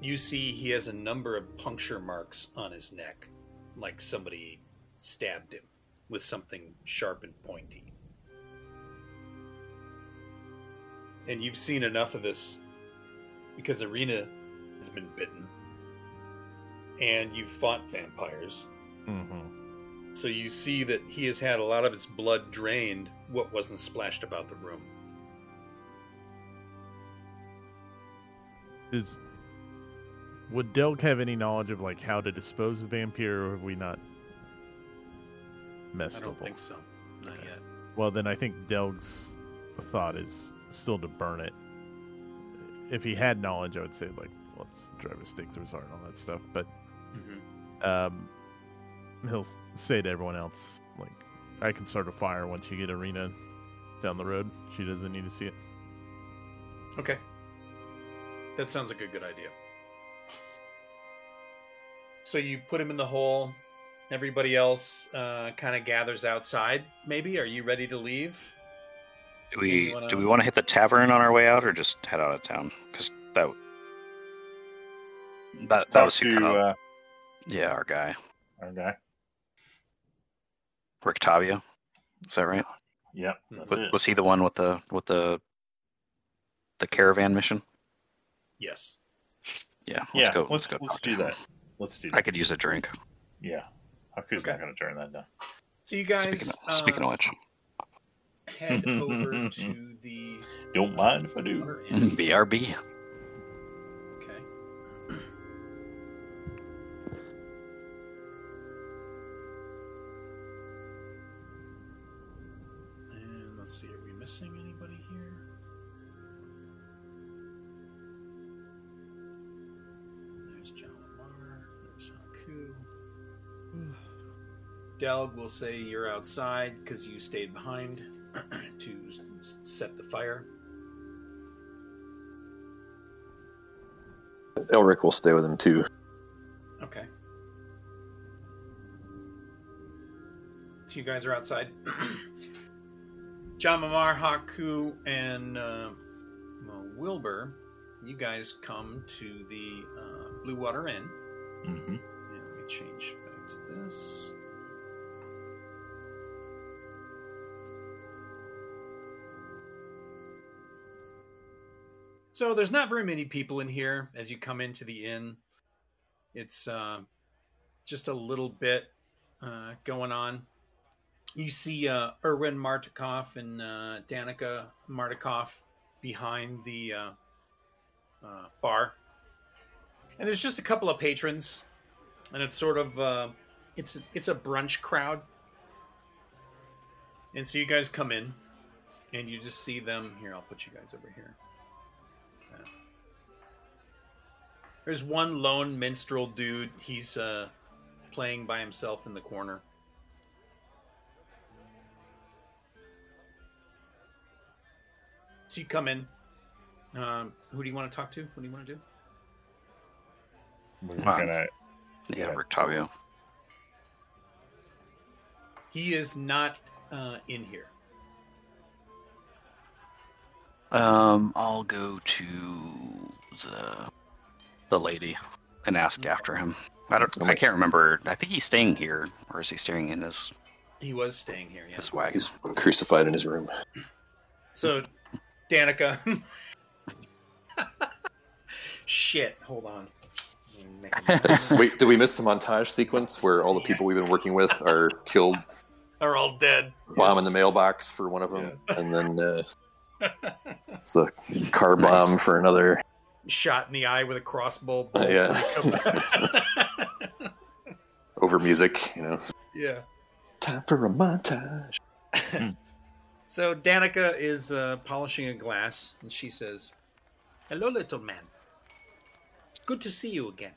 you see he has a number of puncture marks on his neck, like somebody stabbed him. with something sharp and pointy. And you've seen enough of this because Irina has been bitten and you've fought vampires. Mm-hmm. So you see that he has had a lot of his blood drained, what wasn't splashed about the room. Is would Delg have any knowledge of like how to dispose of vampire, or have we not messed I don't think so. Not Okay. yet. Well, then I think Delg's thought is still to burn it. If he had knowledge, I would say like let's drive a stake through his heart and all that stuff. But hmm um, he'll say to everyone else like, "I can start a fire once you get Irina down the road. She doesn't need to see it." Okay. That sounds like a good idea. So you put him in the hole. Everybody else uh, kind of gathers outside. Maybe are you ready to leave? Do we wanna- do we want to hit the tavern on our way out, or just head out of town? Because that that that Talk was who kind of uh, yeah our guy our guy. Rictavio. Is that right? Yep, that's Was, it. was he the one with the with the the caravan mission? Yes. Yeah. Let's yeah, go. let's Let's go. let's do that. Let's do I could use a drink. Yeah, Haku's Okay. not going to turn that down. So you guys Speaking of, uh, speaking of which, head over to the Don't mind if I do. BRB. Okay. And let's see, are we missing anybody here? There's John Lamar. There's Haku. Delg will say you're outside because you stayed behind to set the fire. Elric will stay with him too. Okay. So you guys are outside. John Mamar, Haku, and uh, well, Wilbur, you guys come to the uh, Blue Water Inn. hmm And let me change back to this. So there's not very many people in here as you come into the inn. It's uh, just a little bit uh, going on. You see uh, Urwin Martikov and uh, Danika Martikov behind the uh, uh, bar, and there's just a couple of patrons, and it's sort of uh, it's it's a brunch crowd, and so you guys come in, and you just see them here. I'll put you guys over here. There's one lone minstrel dude. He's uh, playing by himself in the corner. So you come in. Um, who do you want to talk to? What do you want to do? We're Wow. gonna. Yeah, Yeah. Rictavio. He is not uh, in here. Um, I'll go to the the lady and ask after him. I don't. I can't remember. I think he's staying here, or is he staying in his He was staying here. Yeah. his wagon? He's crucified in his room. So, Danika. Shit. Hold on. That's, wait, did we miss the montage sequence where all the people we've been working with are killed? Are all dead. Bomb in the mailbox for one of them, and then uh, it's the car bomb for another. Shot in the eye with a crossbow. Uh, yeah. Over music, you know. yeah. Time for a montage. So Danika is uh, polishing a glass, and she says, "Hello, little man. Good to see you again."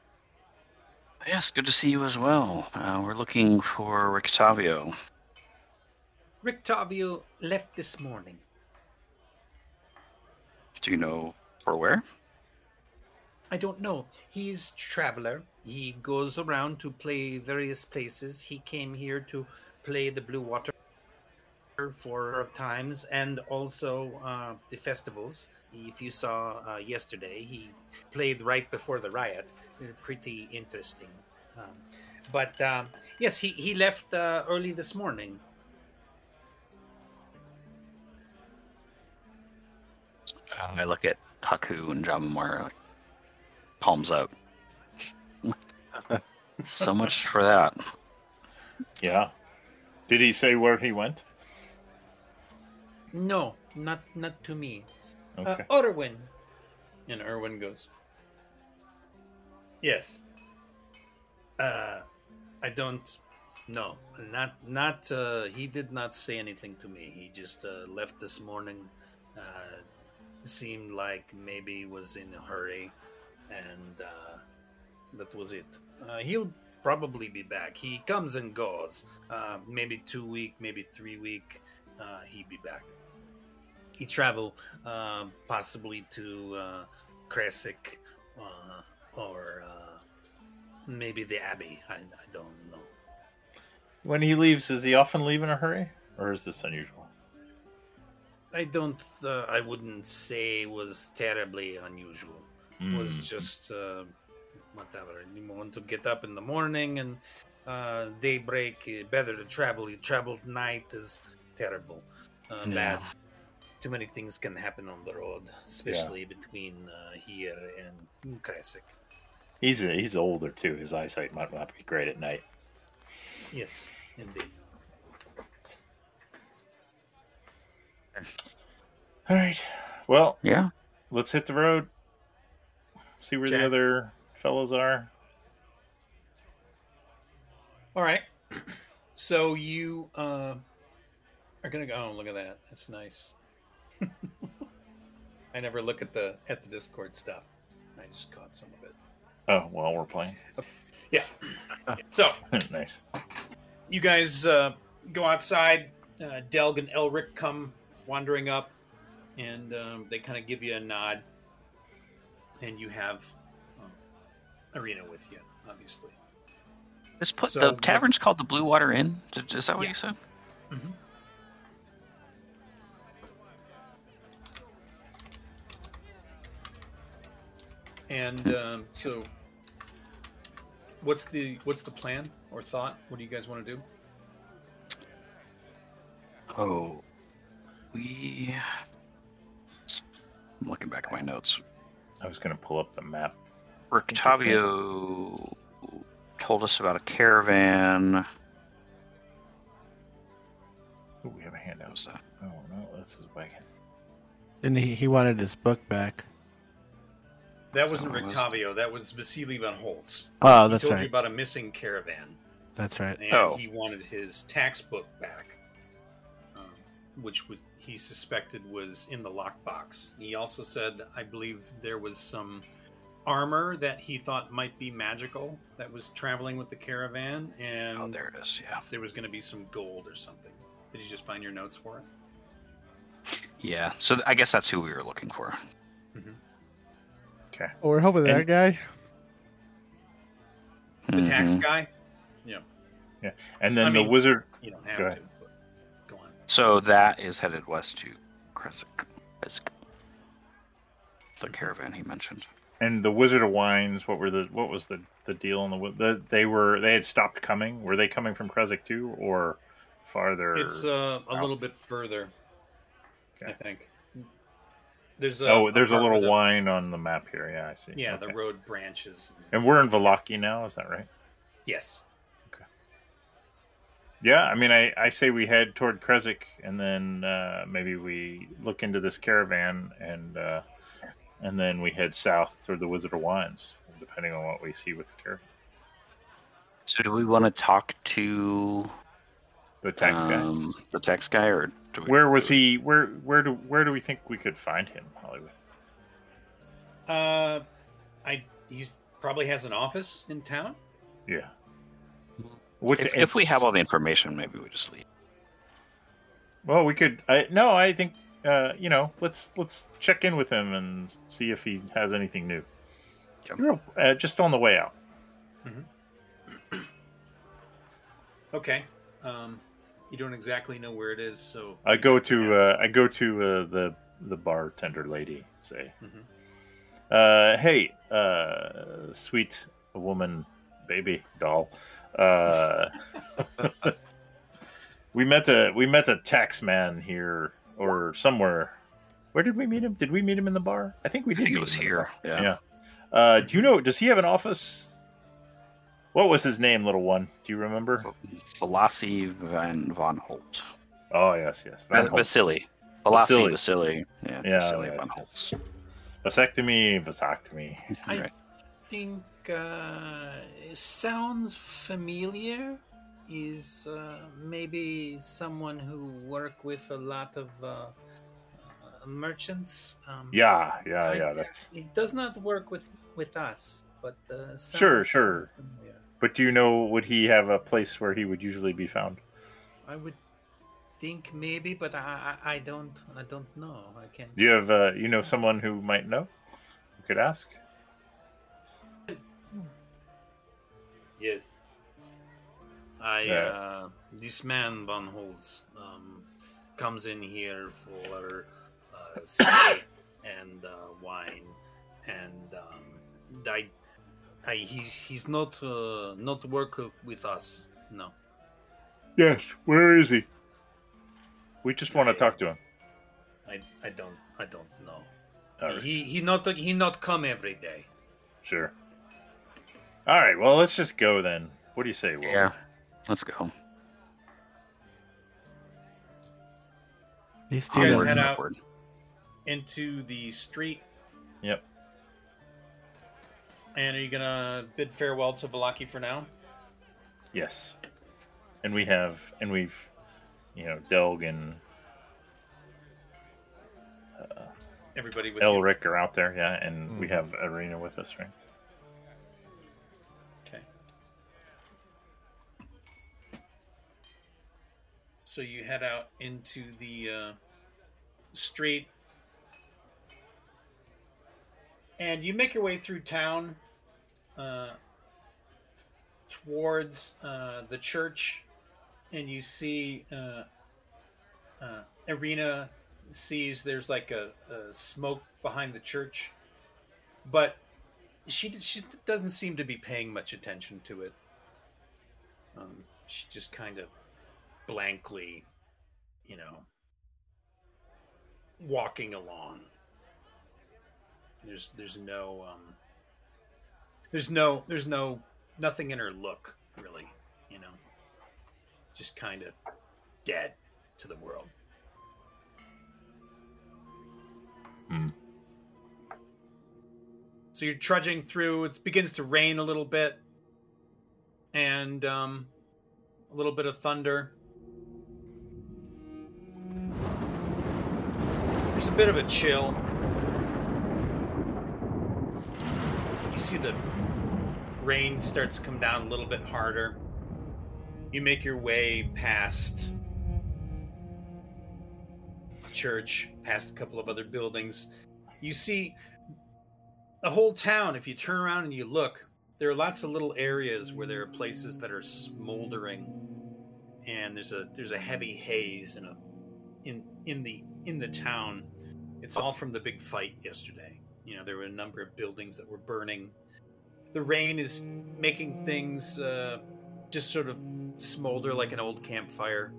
Yes, good to see you as well. Uh, we're looking for Rictavio. Rictavio left this morning. Do you know for where? I don't know. He's traveler. He goes around to play various places. He came here to play the Blue Water for times and also uh, the festivals. If you saw uh, yesterday, he played right before the riot. Uh, Pretty interesting. Um, But um, yes, he he left uh, early this morning. Uh, I look at Haku and Jamamara, palms up. so much for that. Yeah. Did he say where he went? No, not not to me. Okay. Uh, Urwin. And Urwin goes, Yes. Uh, I don't. No, not not. Uh, he did not say anything to me. He just uh, left this morning. Uh, seemed like maybe was in a hurry, and uh, that was it. Uh, he'll probably be back. He comes and goes. Uh, maybe two week, maybe three week. Uh, he be back. He travel uh, possibly to uh, Krezk uh, or uh, maybe the Abbey. I, I don't know. When he leaves, does he often leave in a hurry, or is this unusual? I don't. Uh, I wouldn't say was terribly unusual. It was Mm. just uh, whatever. You want to get up in the morning and uh, daybreak. uh, Better to travel. You traveled night is terrible. Uh, Yeah. Bad. Too many things can happen on the road, especially between uh, here and Krezk. He's he's older too. His eyesight might not be great at night. Yes, indeed. All right. Well, Yeah. let's hit the road. See where Jack. the other fellows are. All right. So you uh, are gonna go. Oh, look at that. That's nice. I never look at the at the Discord stuff. I just caught some of it. Oh, well, we're playing. Yeah. So nice. you guys uh, go outside. Uh, Delg and Elric come wandering up, and um, they kind of give you a nod. And you have um, Irina with you, obviously. This put So the tavern's called the Blue Water Inn. Is that what Yeah. you said? And um, so, what's the what's the plan or thought? What do you guys want to do? Oh, we. I'm looking back at my notes. I was going to pull up the map. Rictavio told us about a caravan. Ooh, we have a handout. was that? Oh no, this is wagon. And he, he wanted his book back. That So wasn't it was- Rictavio. That was Vasily von Holtz. Oh, that's he that's told you right. about a missing caravan, That's right. and Oh. he wanted his tax book back, um, which was he suspected was in the lockbox. He also said, I believe there was some armor that he thought might be magical that was traveling with the caravan, and Oh, there it is. Yeah. there was going to be some gold or something. Did you just find your notes for it? Yeah. So I guess that's who we were looking for. Okay. Oh, we're helping And- that guy. The tax Mhm. guy? Yeah. Yeah. And then I the mean- wizard. You don't have to, So that is headed west to Krezk. Krezk. The caravan he mentioned. And the Wizard of Wines. What were the? What was the the deal on the? wi- the they were they had stopped coming. Were they coming from Krezk too, or farther? It's uh, a little bit further, I think. There's a, oh, there's a part where little the- wine on the map here. Yeah, I see. Yeah, Okay. the road branches. And we're in Vallaki now. Is that right? Yes. Yeah, I mean, I, I say we head toward Krezk, and then uh, maybe we look into this caravan, and uh, and then we head south through the Wizard of Wines, depending on what we see with the caravan. So do we want to talk to The tax guy. um, the tax guy, or do we, Where was do we- he? Where where do where do we think we could find him, Hollywood? Uh, I he's probably has an office in town. Yeah. What If, if we have all the information, maybe we just leave. well, we could. I, no, I think uh, you know. Let's let's check in with him and see if he has anything new. Yep. Uh, just on the way out. Okay. Um, you don't exactly know where it is, so I go to uh, I go to uh, the the bartender lady. Say, Mhm. uh, hey, uh, sweet woman, baby doll. Uh, we met a we met a tax man here or somewhere. Where did we meet him? Did we meet him in the bar? I think we I did. think meet it was him here. Yeah. Yeah. Uh, do you know? Does he have an office? What was his name, little one? Do you remember? Velasi Van Von Holt. Oh yes, yes. Van Va- Holt. Vasily. Velasi Vasily. Vasily. Yeah, Yeah, Vasily yeah, Von. Holt. Vasectomy, vasectomy. I Right. Think uh, sounds familiar. Is uh, maybe someone who work with a lot of uh, uh, merchants. Um, Yeah, yeah, I- yeah. That's. He does not work with with us, but uh, sounds, Sure, sure. But do you know? Would he have a place where he would usually be found? I would think maybe, but I, I I don't I don't know. I can't. Do you have? Uh, you know someone who might know? You could ask. Yes. I uh this man Van Holtz um comes in here for uh steak and uh wine and um I I he's he's not uh not work with us. No. Yes. Where is he? We just want to talk to him. I I don't I don't know. Right. He he not he not come every day. Sure. All right. Well, let's just go then. What do you say, Will? Yeah. Let's go. These two guys head and out upward. into the street Yep. and are you gonna bid farewell to Vallaki for now? Yes. And we have, and we've, you know, Delg and uh, Everybody with you? Elric are out there, yeah, and we Mhm. have Irina with us, right? So you head out into the uh, street, and you make your way through town uh, towards uh, the church, and you see uh, uh, Irina sees there's like a, a smoke behind the church, but she she doesn't seem to be paying much attention to it. Um, she just kind of blankly, you know, walking along. There's there's no um, there's no there's no nothing in her look really, you know, just kind of dead to the world. Hmm. So you're trudging through. It begins to rain a little bit, and um, a little bit of thunder. A bit of a chill. You see the rain starts to come down a little bit harder. You make your way past church, past a couple of other buildings. You see the whole town, if you turn around and you look, there are lots of little areas where there are places that are smoldering, and there's a there's a heavy haze in a in in the in the town. It's all from the big fight yesterday. You know, there were a number of buildings that were burning. The rain is making things uh, just sort of smolder like an old campfire.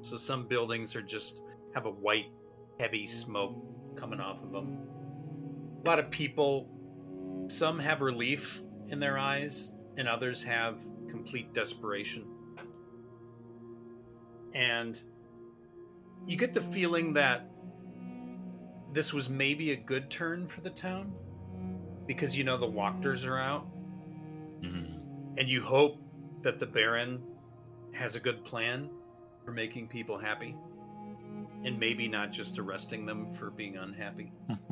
So some buildings are just have a white, heavy smoke coming off of them. A lot of people, some have relief in their eyes, and others have complete desperation. And you get the feeling that this was maybe a good turn for the town because you know the walkers are out, Mhm. and you hope that the Baron has a good plan for making people happy, and maybe not just arresting them for being unhappy.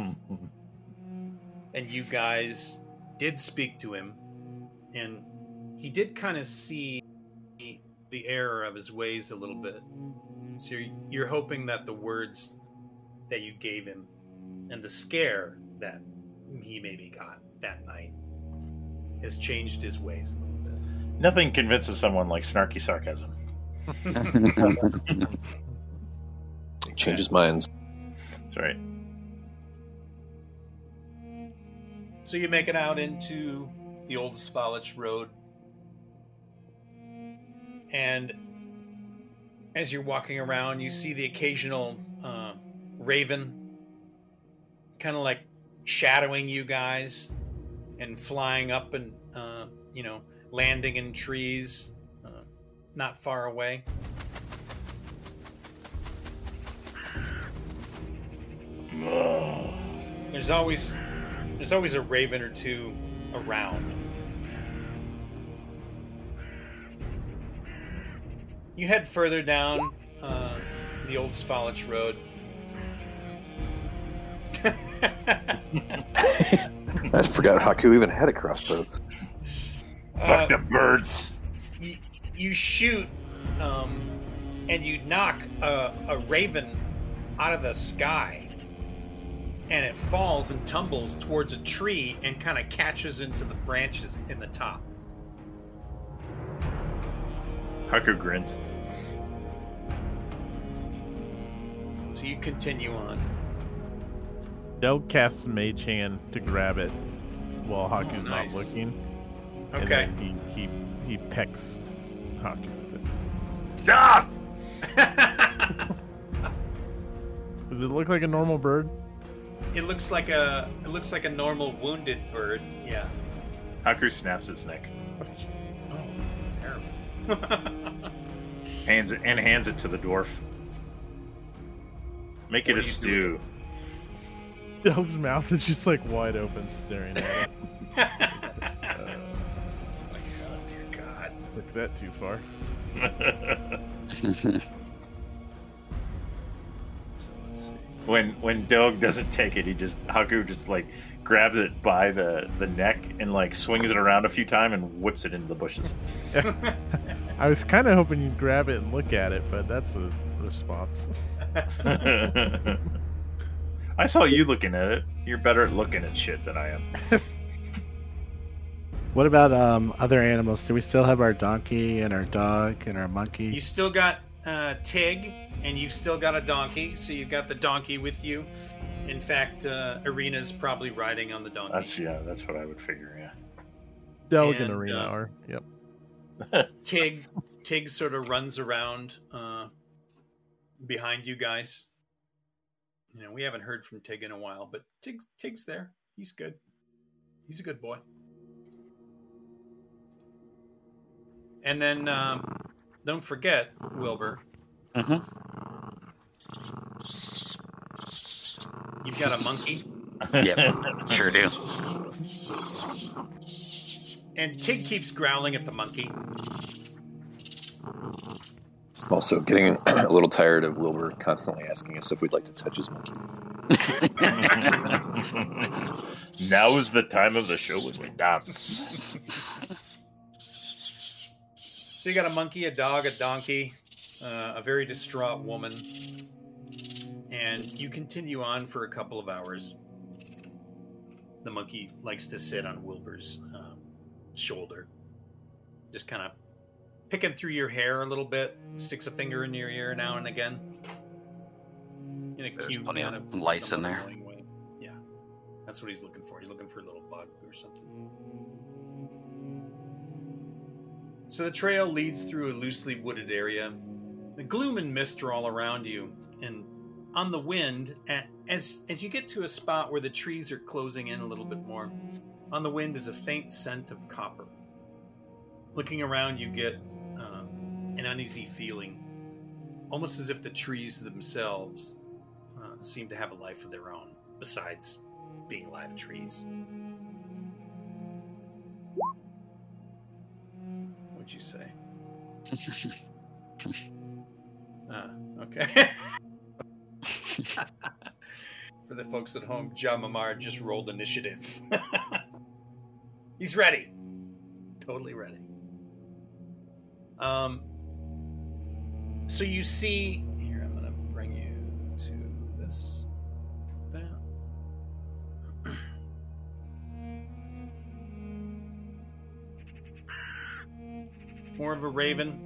and you guys did speak to him and he did kind of see the error of his ways a little bit so you're, you're hoping that the words that you gave him and the scare that he maybe got that night has changed his ways a little bit Nothing convinces someone like snarky sarcasm. Changes minds. That's right. so you make it out into the old Svalich road and as you're walking around, you see the occasional uh, raven, kind of like shadowing you guys, and flying up and uh, you know landing in trees, uh, not far away. There's always there's always a raven or two around. You head further down uh, the old Svalich Road. I forgot Haku even had a crossbow. Fuck Uh, the birds. you, you shoot um, and you knock a, a raven out of the sky and it falls and tumbles towards a tree and kind of catches into the branches in the top Haku grins. so you continue on Del casts Mage Hand to grab it while oh, Haku's Oh, nice. not looking. And okay then he, he, he pecks Haku with it. Stop! Does it look like a normal bird? it looks like a it looks like a normal wounded bird yeah Haku snaps his neck, oh terrible hands it, and hands it to the dwarf. Make it a stew. you do. Dog's mouth is just like wide open, staring at it. Uh, oh dear god took that too far. so let's see when when Dog doesn't take it, he just Haku just like grabs it by the the neck and like swings it around a few times and whips it into the bushes. I was kind of hoping you'd grab it and look at it, but that's a response. I saw you looking at it. You're better at looking at shit than I am. What about um, other animals? Do we still have our donkey and our dog and our monkey? You still got uh, Tig, and you've still got a donkey, so you've got the donkey with you. In fact, uh, Irina's probably riding on the donkey. That's yeah, that's what I would figure. Yeah. Delg and And, Irina uh, are. Yep. Tig, Tig sort of runs around uh, behind you guys. You know, we haven't heard from Tig in a while, but Tig, Tig's there. He's good. He's a good boy. And then, um, don't forget, Wilbur, Mhm. you've got a monkey. Yep, sure do. And Tig keeps growling at the monkey. Also, getting a little tired of Wilbur constantly asking us if we'd like to touch his monkey. now is the time of the show when we dance. So you got a monkey, a dog, a donkey, uh, a very distraught woman, and you continue on for a couple of hours. The monkey likes to sit on Wilbur's uh, shoulder, just kind of picking through your hair a little bit, sticks a finger in your ear now and again. In a There's cute, plenty kind of lice in there. way. Yeah, that's what he's looking for. He's looking for a little bug or something. So the trail leads through a loosely wooded area. The gloom and mist are all around you, and on the wind, as as you get to a spot where the trees are closing in a little bit more, on the wind is a faint scent of copper. Looking around, you get an uneasy feeling, almost as if the trees themselves uh, seem to have a life of their own, besides being live trees. What'd you say? Ah, okay. For the folks at home, John Mamar just rolled initiative. He's ready. Totally ready. Um so you see here I'm gonna bring you to this that. More of a raven.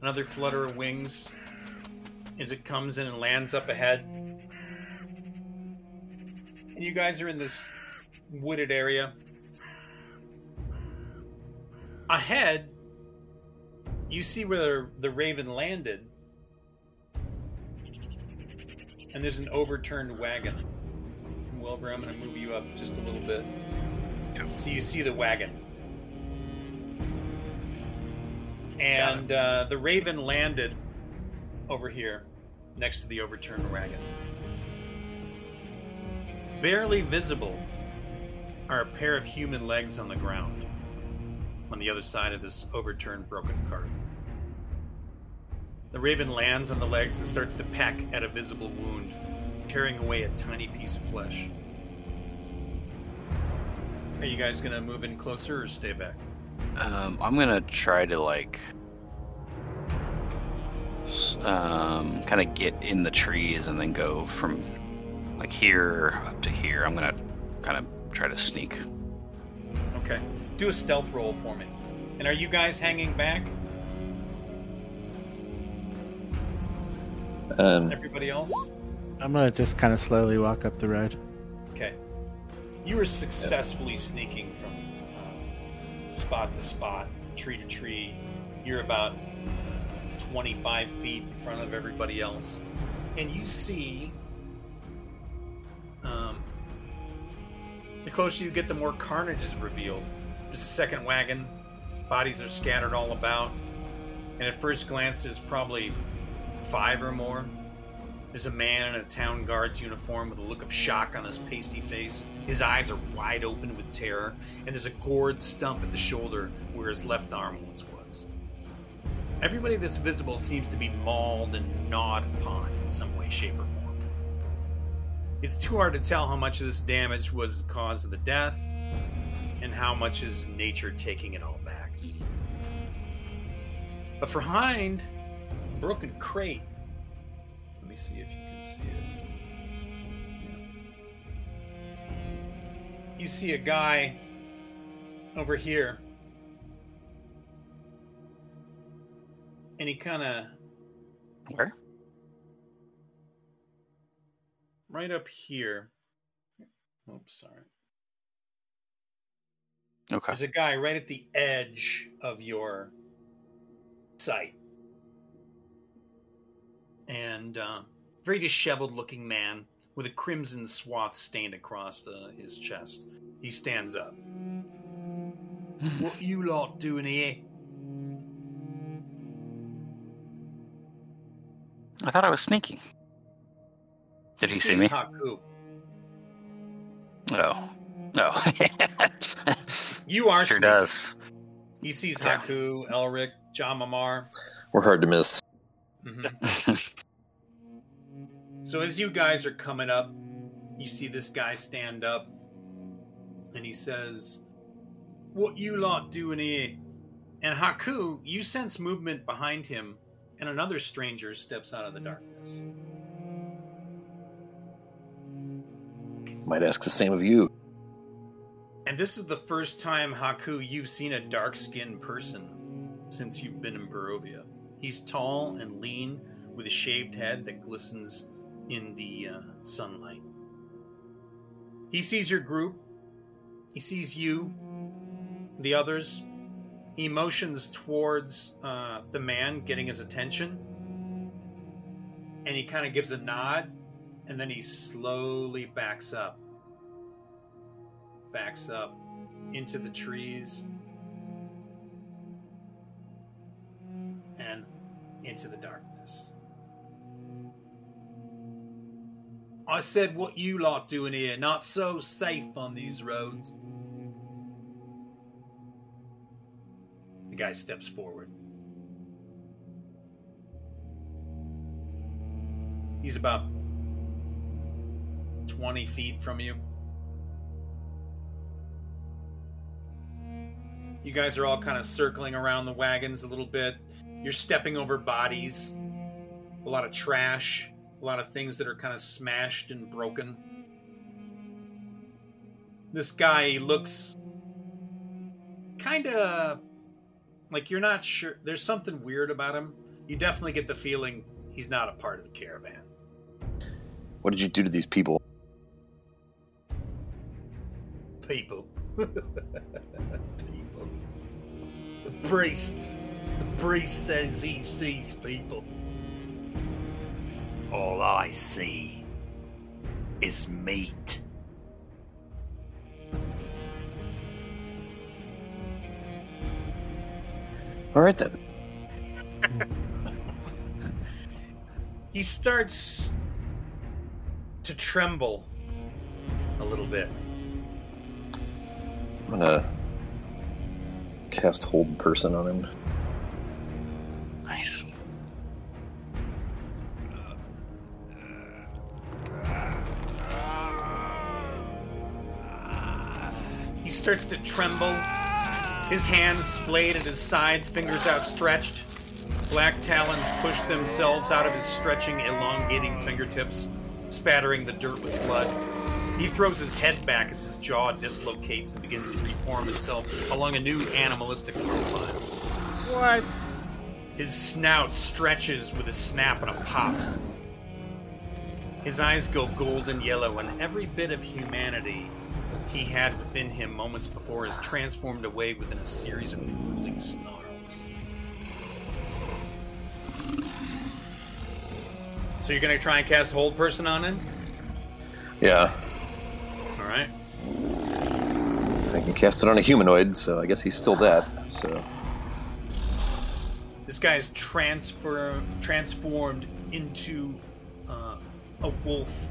Another flutter of wings as it comes in and lands up ahead. And you guys are in this wooded area. Ahead, you see where the raven landed, and there's an overturned wagon. Wilbur, I'm going to move you up just a little bit. So you see the wagon. And uh, the raven landed over here next to the overturned wagon. Barely visible are a pair of human legs on the ground on the other side of this overturned broken cart. The raven lands on the legs and starts to peck at a visible wound, tearing away a tiny piece of flesh. Are you guys gonna move in closer or stay back? Um, I'm gonna try to like, s- um, kind of get in the trees and then go from like here up to here. I'm gonna kind of try to sneak. Okay. Do a stealth roll for me. And are you guys hanging back? Um, Everybody else? I'm gonna just kind of slowly walk up the road. Okay. You were successfully sneaking from uh, spot to spot, tree to tree. You're about 25 feet in front of everybody else. And you see. Um, the closer you get, the more carnage is revealed. There's a second wagon. Bodies are scattered all about. And at first glance, there's probably five or more. There's a man in a town guard's uniform with a look of shock on his pasty face. His eyes are wide open with terror, and there's a gored stump at the shoulder where his left arm once was. Everybody that's visible seems to be mauled and gnawed upon in some way, shape, or form. It's too hard to tell how much of this damage was the cause of the death, and how much is nature taking it all back. But for Hind, broken crate let me see if you can see it. Yeah. You see a guy over here. And he kind of Where? right up here. Oops, sorry. Okay. There's a guy right at the edge of your sight. And uh, very disheveled looking man with a crimson swath stained across the, his chest. He stands up. What you lot doing here? I thought I was sneaking. Did he see me? sees Haku. Oh. No. You are sure sneaking. does. He sees Yeah. Haku, Elric, Jamamar. we're hard to miss. Mhm. So as you guys are coming up, you see this guy stand up, and he says, "What you lot doing here?" And Haku, you sense movement behind him, and another stranger steps out of the darkness. Might ask the same of you. And this is the first time, Haku, you've seen a dark-skinned person since you've been in Barovia. He's tall and lean, with a shaved head that glistens in the uh, sunlight. He sees your group. He sees you, the others. He motions towards uh, the man, getting his attention. And he kind of gives a nod, and then he slowly backs up. Backs up into the trees into the darkness. I said, What you lot doing here? Not so safe on these roads. The guy steps forward. He's about 20 feet from you. You guys are all kind of circling around the wagons a little bit. You're stepping over bodies, a lot of trash, a lot of things that are kind of smashed and broken. This guy looks kind of like you're not sure. There's something weird about him. You definitely get the feeling he's not a part of the caravan. What did you do to these people? People. People. The priest. The priest says he sees people. All I see is meat. All right then. He starts to tremble a little bit. I'm gonna cast hold person on him. Nice. He starts to tremble. His hands splayed at his side, fingers outstretched. Black talons push themselves out of his stretching, elongating fingertips, spattering the dirt with blood. He throws his head back as his jaw dislocates and begins to reform itself along a new animalistic profile. What? His snout stretches with a snap and a pop. His eyes go golden yellow, and every bit of humanity he had within him moments before is transformed away within a series of drooling snarls. So you're gonna try and cast Hold Person on him? Yeah, All right. so I can cast it on a humanoid, so I guess he's still that. So This guy is transfer transformed into uh, a wolf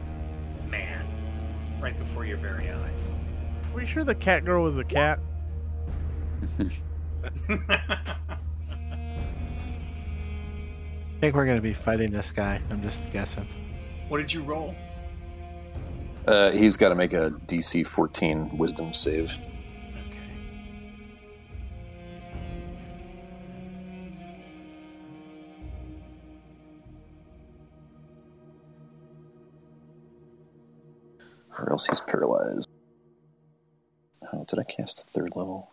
man right before your very eyes. Are you sure the cat girl was a cat? I think we're gonna be fighting this guy. I'm just guessing. what did you roll? uh, he's got to make a DC 14 Wisdom save. Or else he's paralyzed. Oh, did I cast the third level?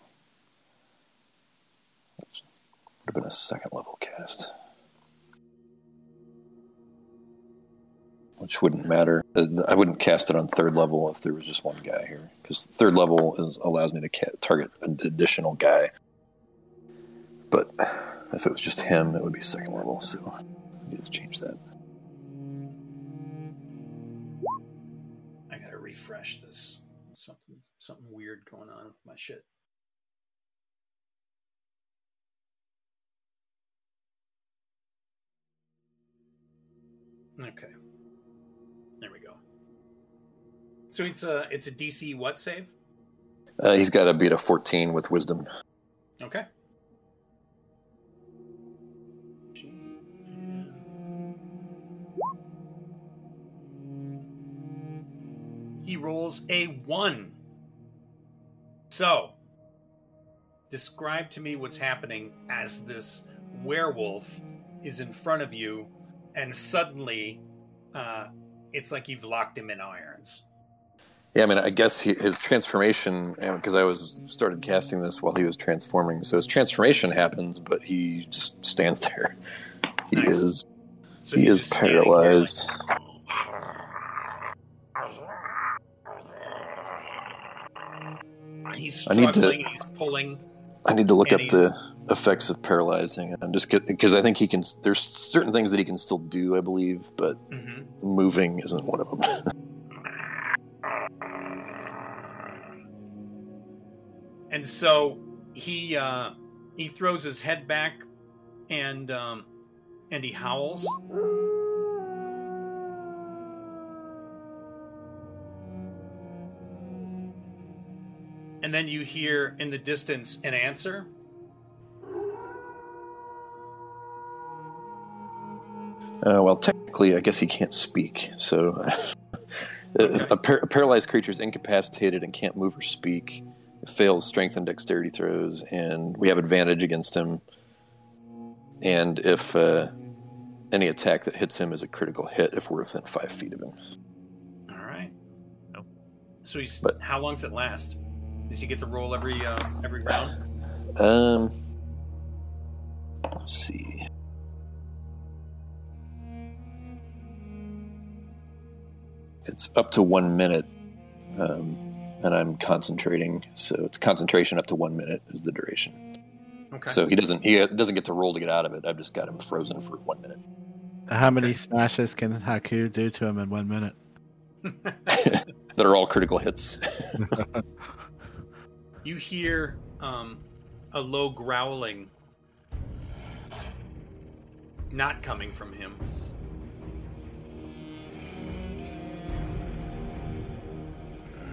Would have been a second level cast. Which wouldn't matter. Uh, I wouldn't cast it on third level if there was just one guy here, because third level is, allows me to ca- target an additional guy. But if it was just him, it would be second level. So I need to change that. Refresh this. Something something weird going on with my shit. Okay. There we go. So it's a it's a DC what save? Uh, he's got to beat a 14 with Wisdom. Okay. He rolls a one. So, describe to me what's happening as this werewolf is in front of you, and suddenly, uh, it's like you've locked him in irons. Yeah, I mean, I guess he, his transformation, because I was started casting this while he was transforming. So his transformation happens, but he just stands there. He Nice. is So he is paralyzed. like, he's I need to- He's pulling. I need to look up the effects of paralyzing. I'm just because I think he can. There's certain things that he can still do, I believe, but Mhm. moving isn't one of them. And so he uh, he throws his head back and um, and he howls. And then you hear in the distance an answer. Uh, well, technically, I guess he can't speak. So, a, a, par- a paralyzed creature is incapacitated and can't move or speak. It fails strength and dexterity throws, and we have advantage against him. And if uh, any attack that hits him is a critical hit, if we're within five feet of him. All right. Oh. So he's But- how long does it last? Does he get to roll every uh, every round? Um, let's see. It's up to one minute, um, and I'm concentrating, so it's concentration up to one minute is the duration. Okay. So he doesn't he doesn't get to roll to get out of it. I've just got him frozen for one minute. How many smashes can Haku do to him in one minute? that are all critical hits. you hear um, a low growling not coming from him.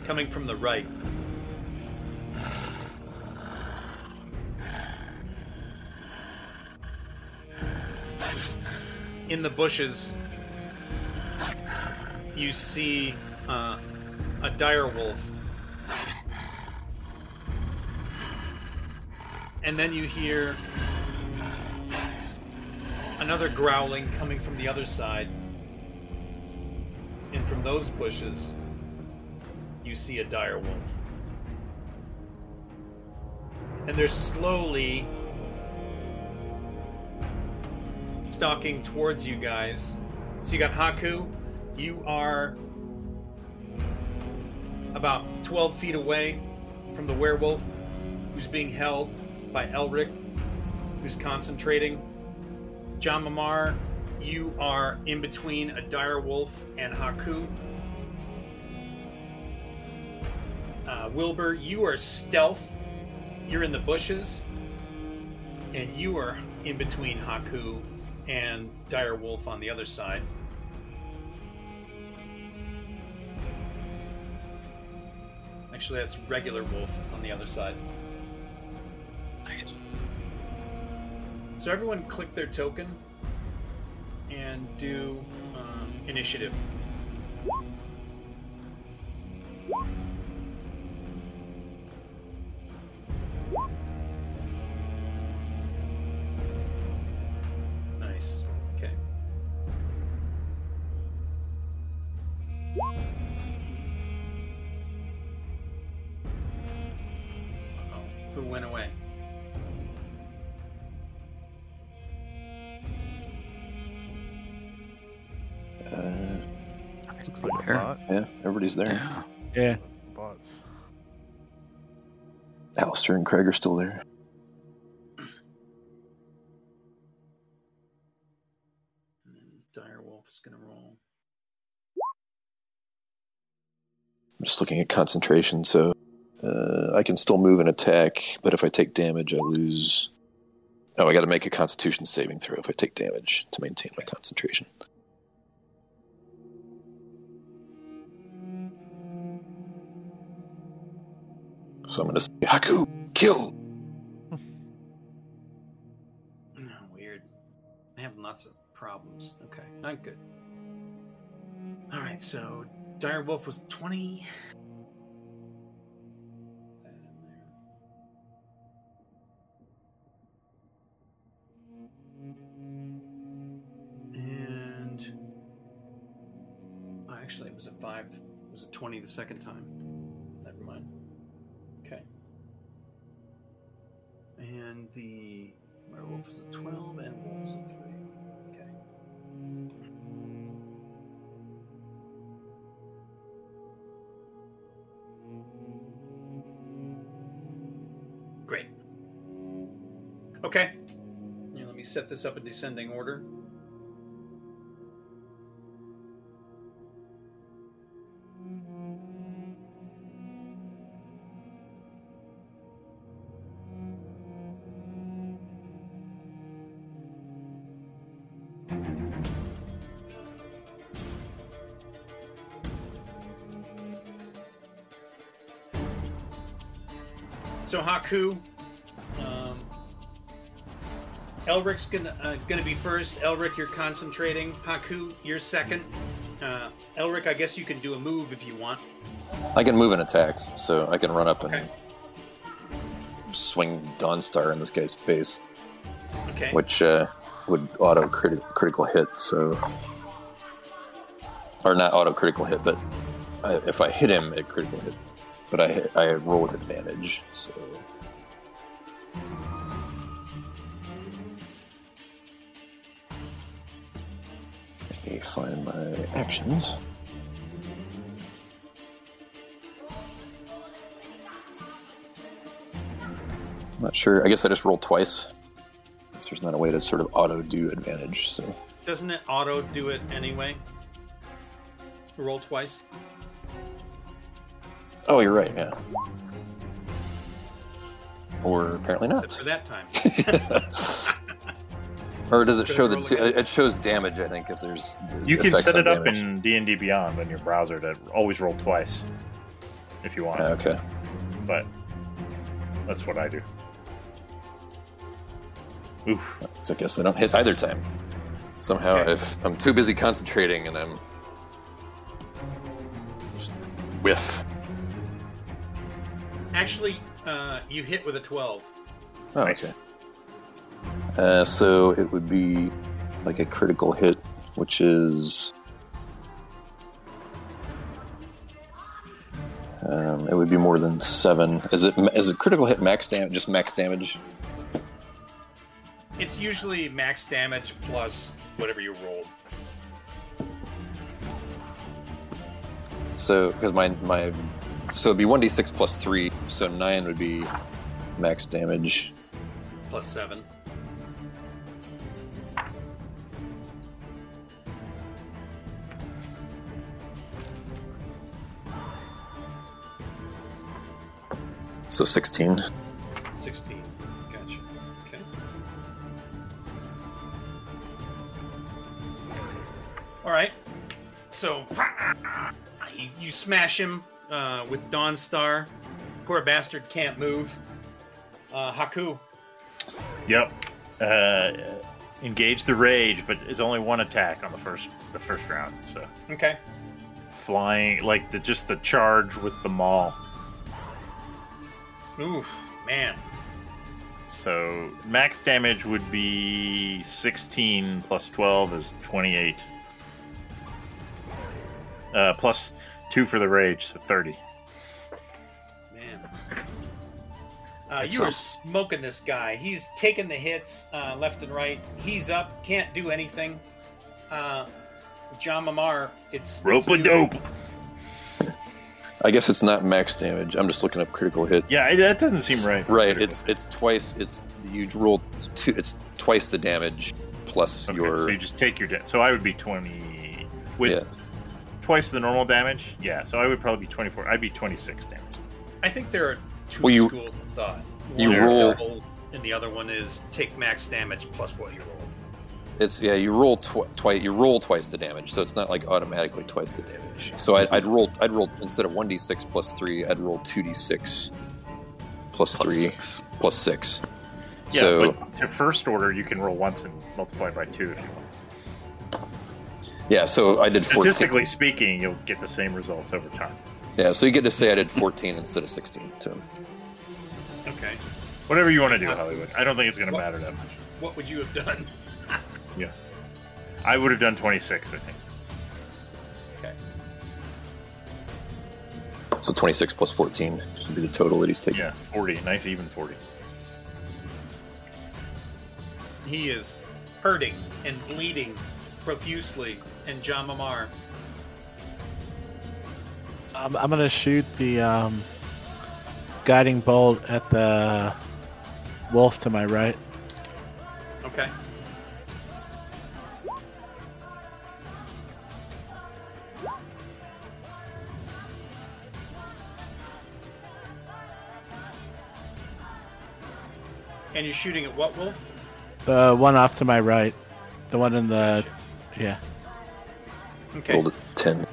Coming from the right. In the bushes, you see uh, a dire wolf. And then you hear another growling coming from the other side. And from those bushes, you see a dire wolf. And they're slowly stalking towards you guys. So you got Haku. You are about 12 feet away from the werewolf who's being held by Elric, who's concentrating. John Mamar, you are in between a dire wolf and Haku. Uh, Wilbur, you are stealth. You're in the bushes. And you are in between Haku and dire wolf on the other side. Actually, that's regular wolf on the other side. So everyone click their token and do um, initiative. Yeah, everybody's there. Yeah. Yeah. Bots. Alistair and Craig are still there. And then dire wolf is gonna roll. I'm just looking at concentration, so uh, I can still move and attack, but if I take damage, I lose. Oh, I got to make a Constitution saving throw if I take damage to maintain my concentration. So I'm going to say, Haku, kill! Oh, weird. I have lots of problems. Okay, I'm good. All right, so dire wolf was twenty. That in there. And oh, actually, it was a five. It was a twenty the second time. And the werewolf is a 12 and wolf is a 3. Okay. Great. Okay. Now let me set this up in descending order. Haku, um, Elric's gonna uh, gonna be first. Elric, you're concentrating. Haku, you're second. Uh, Elric, I guess you can do a move if you want. I can move and attack, so I can run up and Okay. swing Dawnstar in this guy's face, Okay. which uh, would auto criti- critical hit, so. Or not auto critical hit, but I, if I hit him, it critical hit. But I, I roll with advantage, so. Let me find my actions. Not sure. I guess I just rolled twice. Guess there's not a way to sort of auto do advantage. So Doesn't it auto do it anyway? Roll twice. Oh, you're right. Yeah. Or apparently Except not. for that time. or does it show I the? It shows damage. I think if there's. the You can set it up damage. in D and D Beyond on your browser to always roll twice, if you want. Okay. But that's what I do. Oof. So I guess I don't hit either time. Somehow, Okay. if I'm too busy concentrating and I'm just whiff. Actually, uh, you hit with a 12. Oh, Nice. okay. Uh, so it would be like a critical hit, which is. Um, it would be more than seven. Is it is it critical hit max damage? Just max damage? It's usually max damage plus whatever you roll. So because my my so it'd be one d six plus three. So nine would be max damage. Plus 7. So sixteen. 16. Gotcha. Okay. All right. So you, you smash him uh, with Dawn Star. Poor bastard can't move. Uh, Haku. Yep. Uh, engage the rage, but it's only one attack on the first the first round. So Okay. flying like the just the charge with the maul. Oof, man. So max damage would be 16 plus 12 is 28. Uh, plus two for the rage, so 30. Man. Uh, you are smoking this guy. He's taking the hits uh, left and right. He's up, can't do anything. Uh, John Mamar, it's Rope it's a dope. I guess it's not max damage. I'm just looking up critical hit. Yeah, that doesn't seem right. Right. critical. It's it's twice. It's you roll two. It's twice the damage plus okay, your so you just take your da- so I would be 20 with yeah. Twice the normal damage. Yeah, so I would probably be 24. I'd be 26 damage. I think there are two Well, you- schools of thought. you One is roll- double, and the other one is take max damage plus what you roll. It's yeah. You roll tw- twice. You roll twice the damage, so it's not like automatically twice the damage. So I, I'd roll. I'd roll instead of one d six plus three. I'd roll two d six plus Plus three six. plus six. Yeah, so but to first order, you can roll once and multiply by two if you want. Yeah. So I did fourteen. Statistically speaking, you'll get the same results over time. Yeah. So you get to say I did fourteen instead of sixteen. So Okay. Whatever you want to do, Hollywood. I don't think it's going to matter that much. What would you have done? Yeah. I would have done 26, I think. Okay. so twenty six plus fourteen would be the total that he's taking. Yeah, 40. Nice even 40. He is hurting and bleeding profusely, and John Mamar. I'm, I'm gonna shoot the um, guiding bolt at the wolf to my right. Okay. And you're shooting at what wolf? The one off to my right, the one in the yeah. Okay. Rolled a ten.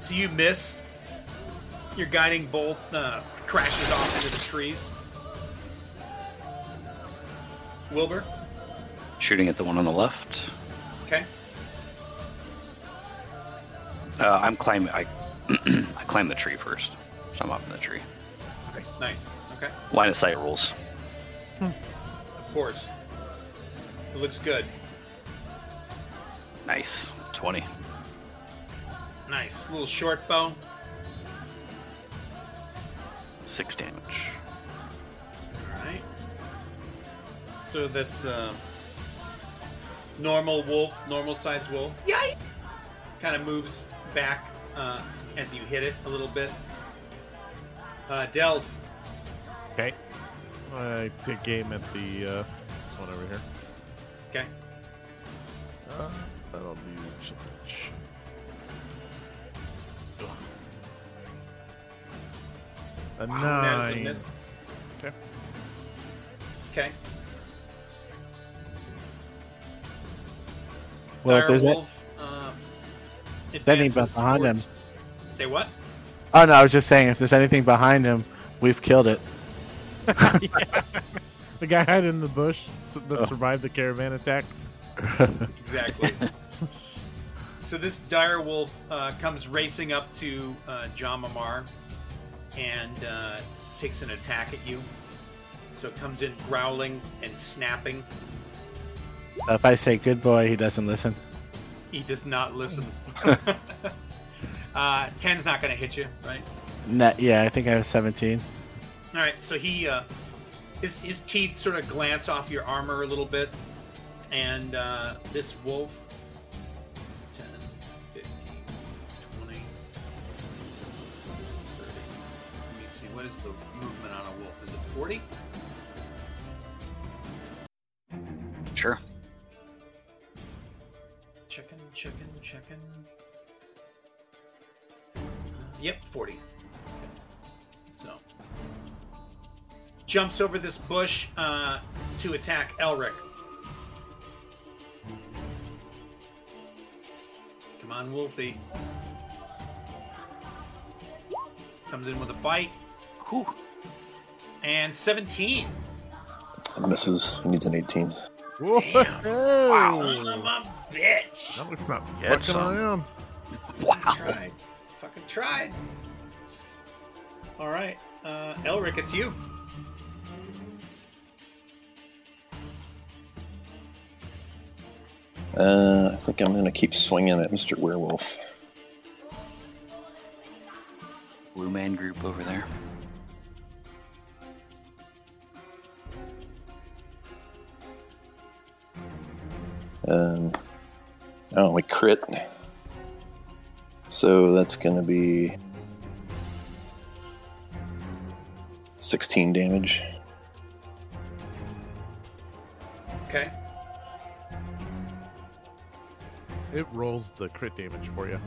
So you miss. Your guiding bolt uh, crashes off into the trees. Wilbur. Shooting at the one on the left. Okay. Uh, I'm climbing. I I climb the tree first. So I'm up in the tree. Nice. Nice. Okay. Line of sight rules. Of course. It looks good. Nice. 20. Nice. Little short bow. Six damage. All right. So this uh, normal wolf, normal size wolf, yay, kind of moves back uh, as you hit it a little bit. Uh, Dell, Okay. I take aim at the uh, this one over here. okay. Uh, that'll be challenge. Ugh. A That is a nine. miss. Okay. Okay. Well, if there's a- Wolf, uh, anything advances behind him. Say what? Oh no, I was just saying if there's anything behind him, we've killed it. The guy hid in the bush that Oh. survived the caravan attack. Exactly. so this dire wolf uh, comes racing up to uh, Jamamar and uh, takes an attack at you. So it comes in growling and snapping. if I say good boy, he doesn't listen. He does not listen. uh, Ten's not going to hit you, right? Net, yeah, I think I have 17. All right, so he uh, his his teeth sort of glance off your armor a little bit, and uh, this wolf what is the movement on a wolf? Is it 40? Sure. Chicken, chicken, chicken. Uh, yep, 40. Okay. So. Jumps over this bush uh, to attack Elric. Come on, Wolfie. Comes in with a bite. Whew. And 17. That misses. He needs an 18. Whoa! Son of a bitch. That looks not Get fucking some. I am. Wow. Tried. Fucking tried. All right. Uh, Elric, it's you. Uh, I think I'm going to keep swinging at Mr. Werewolf. Blue man group over there. Um, oh, we crit. So that's going to be 16 damage. Okay. It rolls the crit damage for you,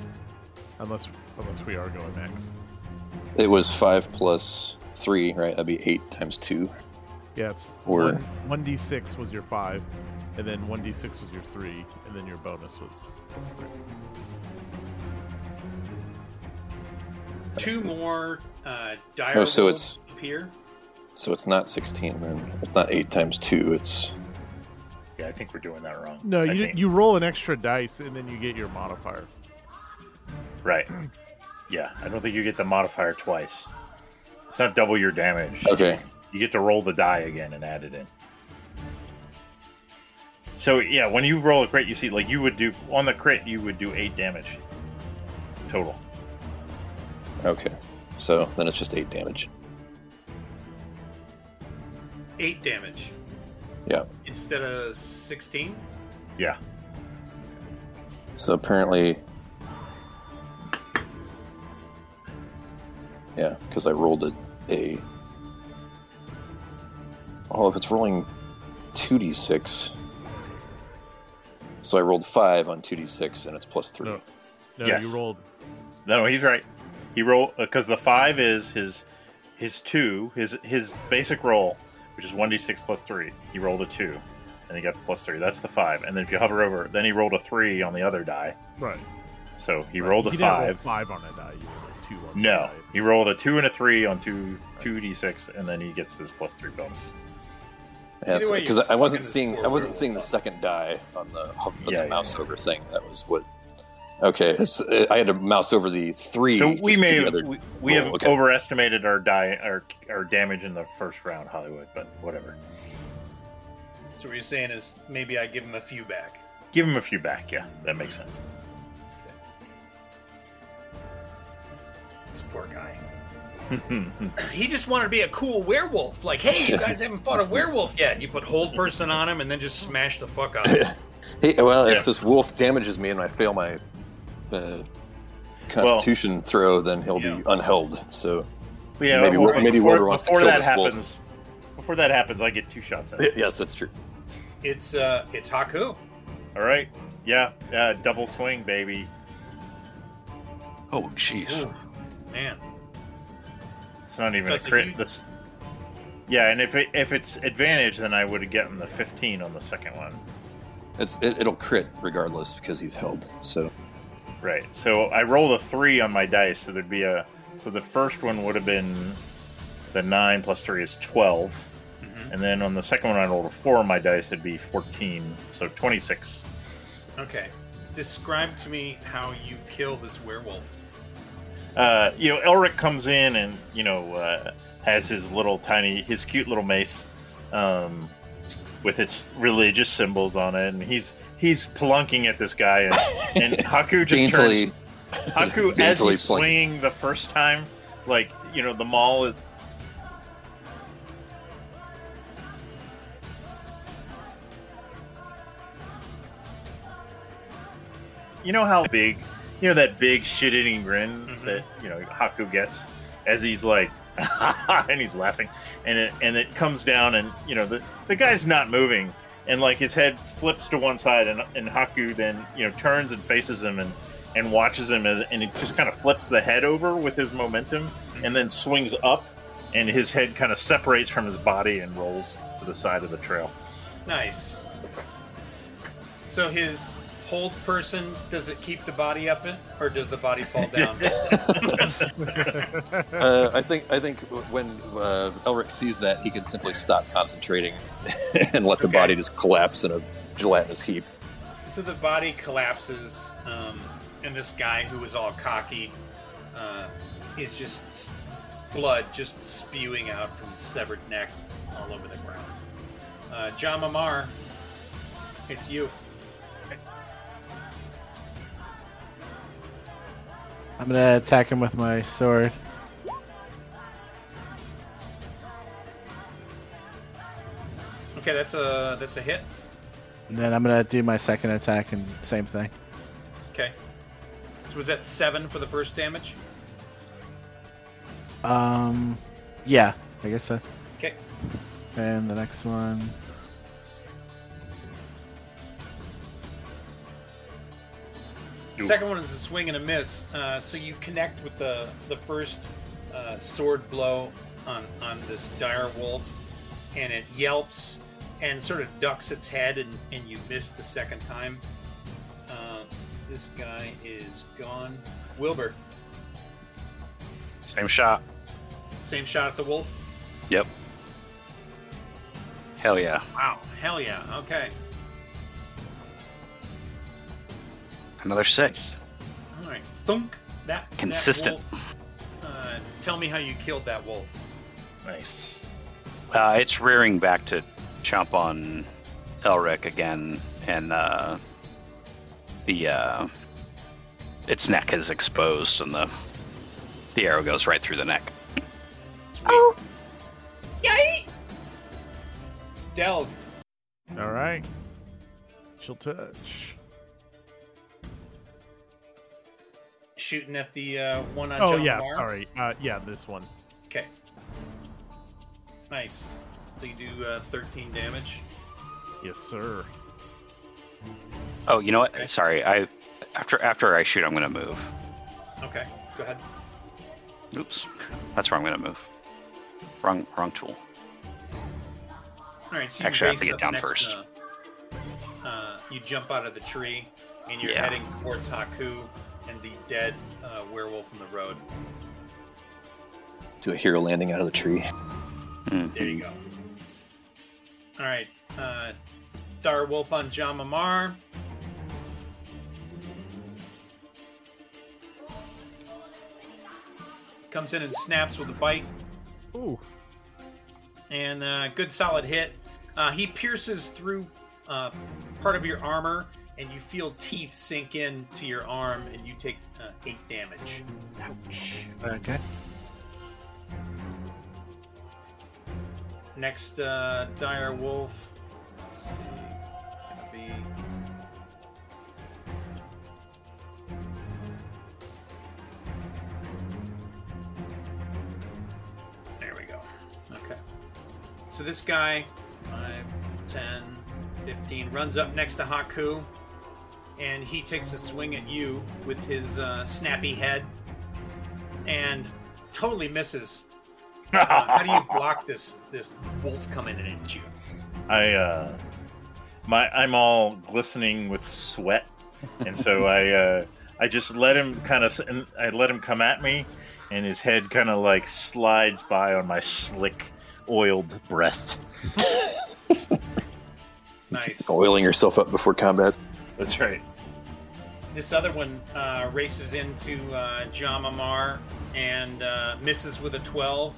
unless unless we are going max. It was 5 plus 3, right? That'd be 8 times 2. Yeah, it's Or- one one d six was your five, and then one d six was your three, and then your bonus was was three. Two more uh, dire Oh, so wolves appear. So it's not 16 then. It's not 8 times 2. It's. Yeah, I think we're doing that wrong. No, I you think- you roll an extra dice, and then you get your modifier. Right. Yeah, I don't think you get the modifier twice. It's not double your damage. Okay. You get to roll the die again and add it in. So yeah, when you roll a crit, you see like you would do on the crit, you would do eight damage total. Okay. So then it's just 8 damage. Eight damage Yeah. instead of 16. Yeah. So apparently. Yeah, because I rolled a, a. Oh, if it's rolling 2d6. So I rolled 5 on 2d6 and it's plus 3. No, no, Yes. you rolled. No, he's right. He rolled because uh, the five is his his two his his basic roll, which is one d six plus three. He rolled a two, and he got the plus three. That's the five. And then if you hover over, then he rolled a three on the other die. Right. So he right. rolled a You didn't roll five. five on a die. You rolled a two on the No, die. he rolled a two and a three on two two d six, and then he gets his plus three bonus. Either Because you're I wasn't seeing I wasn't seeing the second die on the on the yeah, mouse yeah. over thing. That was what. Okay, it's, I had to mouse over the three. So we may have, other we, we roll. have Okay. overestimated our die our our damage in the first round, Hollywood. But whatever. So what you're saying is maybe I give him a few back. Give him a few back. Yeah, that makes sense. This poor guy. He just wanted to be a cool werewolf. Like, hey, you guys haven't fought a werewolf yet. You put hold person on him and then just smash the fuck out of him. Hey, well, Yeah. if this wolf damages me and I fail my uh, Constitution throw, then he'll Yeah. be unheld. So Yeah, Maybe well, Wil- maybe before, Wilbur wants to before kill that this wolf. happens, before that happens, I get two shots at it. Yes, that's true. It's uh, it's Haku. All right, yeah, uh, double swing, baby. Oh, jeez. Man. It's not even So a it's a crit. huge- This, yeah, and if it, if it's advantage, then I would have gotten the 15 on the second one. It's it, it'll crit regardless because he's held. So Right. So I rolled a three on my dice, so there'd be a. So the first one would have been the nine plus three is 12 Mhm. and then on the second one I rolled a four on my dice, it'd be fourteen, so twenty six. Okay. Describe to me how you kill this werewolf. Uh, you know, Elric comes in and you know uh, has his little tiny, his cute little mace, um, with its religious symbols on it, and he's he's plunking at this guy, and, and Haku just daintily, turns Haku, as he's flanking. swinging the first time, like you know, the maul is. You know how big, you know that big shit-eating grin. That you know Haku gets as he's like, and he's laughing, and it and it comes down, and you know the the guy's not moving, and like his head flips to one side, and and Haku then you know turns and faces him, and and watches him, and and it just kind of flips the head over with his momentum, mm-hmm. and then swings up, and his head kind of separates from his body and rolls to the side of the trail. Nice. So his hold person, does it keep the body up, it, or does the body fall down? uh, I think I think when uh, Elric sees that, he can simply stop concentrating and let the Okay. body just collapse in a gelatinous heap. so the body collapses, um, and this guy who was all cocky uh, is just blood just spewing out from his severed neck all over the ground. Uh, John Mamar, it's you. I'm gonna attack him with my sword. Okay, that's a that's a hit. And then I'm gonna do my second attack and same thing. Okay. So was that seven for the first damage? Um, yeah, I guess so. Okay. And the next one. Second one is a swing and a miss. Uh, so you connect with the the first uh, sword blow on on this dire wolf, and it yelps and sort of ducks its head, and, and you miss the second time. Uh, this guy is gone. Wilbur, Same shot. same shot at the wolf. Yep. Hell yeah. Wow, hell yeah. Okay, Another six. all right. Thunk. That that Consistent. wolf- uh, tell me how you killed that wolf. Nice. Uh, it's rearing back to chomp on Elric again, and uh, the uh, its neck is exposed, and the the arrow goes right through the neck. Oh. Yay! Delg. All right. Chill touch. Shooting at the uh, one on Oh John yeah, Lamar? sorry. Uh, yeah, this one. Okay. Nice. So you do uh, 13 damage. Yes, sir. Oh, you know what? Okay. Sorry, I after after I shoot, I'm gonna move. Okay, go ahead. Oops, that's where I'm gonna move. Wrong wrong tool. All right, so Actually, I have to get down next, first. Uh, uh, you jump out of the tree, and you're Yeah. heading towards Haku and the dead uh, werewolf in the road. Do a hero landing out of the tree. Mhm. There you go. All right, uh, Dire Wolf on Jamamar. Comes in and snaps with a bite. Ooh. and uh, good solid hit. Uh, he pierces through uh, part of your armor, and you feel teeth sink in to your arm, and you take uh, eight damage. Ouch. Okay. Next, uh, dire wolf. Let's see, gonna be. There we go. Okay. So this guy, 5, 10, 15, runs up next to Haku, and he takes a swing at you with his uh, snappy head, and totally misses. Uh, how do you block this this wolf coming in at you? I uh my I'm all glistening with sweat, and so I uh I just let him kind of I let him come at me, and his head kind of like slides by on my slick oiled breast. Nice. Oiling yourself up before combat. That's right. This other one uh, races into uh, Jamamar and uh, misses with a 12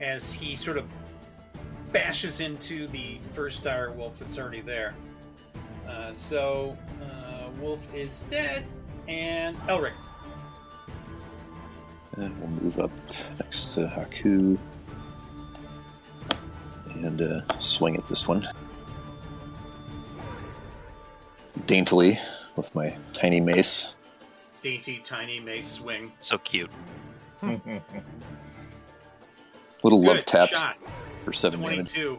as he sort of bashes into the first dire wolf that's already there. Uh, so, uh, Wolf is dead, and Elric. And we'll move up next to Haku. And uh, swing at this one. Daintily with my tiny mace. Dainty, tiny mace swing. So cute. Little love Good taps shot. for seven damage. 22.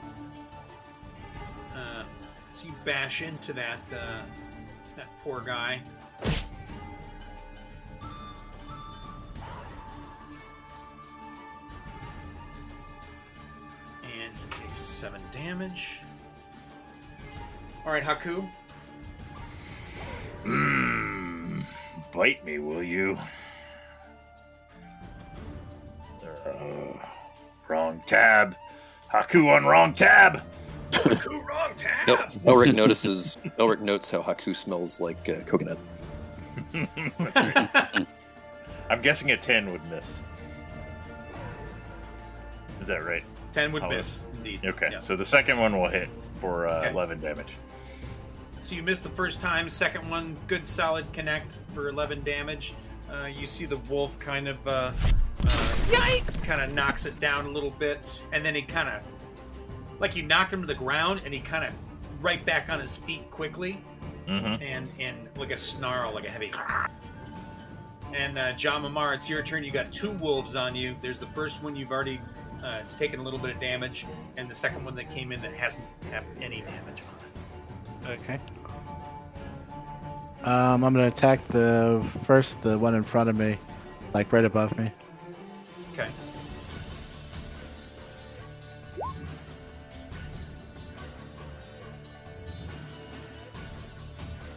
Uh, so you bash into that uh, that poor guy. And he takes seven damage. All right, Haku. Mmm. Bite me, will you? Uh, wrong tab. Haku on wrong tab. Haku, wrong tab. El- Elric notices. Elric notes how Haku smells like uh, coconut. I'm guessing a 10 would miss. Is that right? Ten would Oh, miss, indeed. Okay, Yeah. so the second one will hit for uh, Okay. 11 damage. So you missed the first time. Second one, good solid connect for 11 damage. Uh, you see the wolf kind of, uh, uh, kind of knocks it down a little bit, and then he kind of, like you knocked him to the ground, and he kind of right back on his feet quickly, Mm-hmm. and and like a snarl, like a heavy. And uh, John Mamar, it's your turn. You got two wolves on you. There's the first one you've already, uh, it's taken a little bit of damage, and the second one that came in that hasn't have any damage on it. Okay. Um, I'm gonna attack the first, the one in front of me, like right above me. Okay.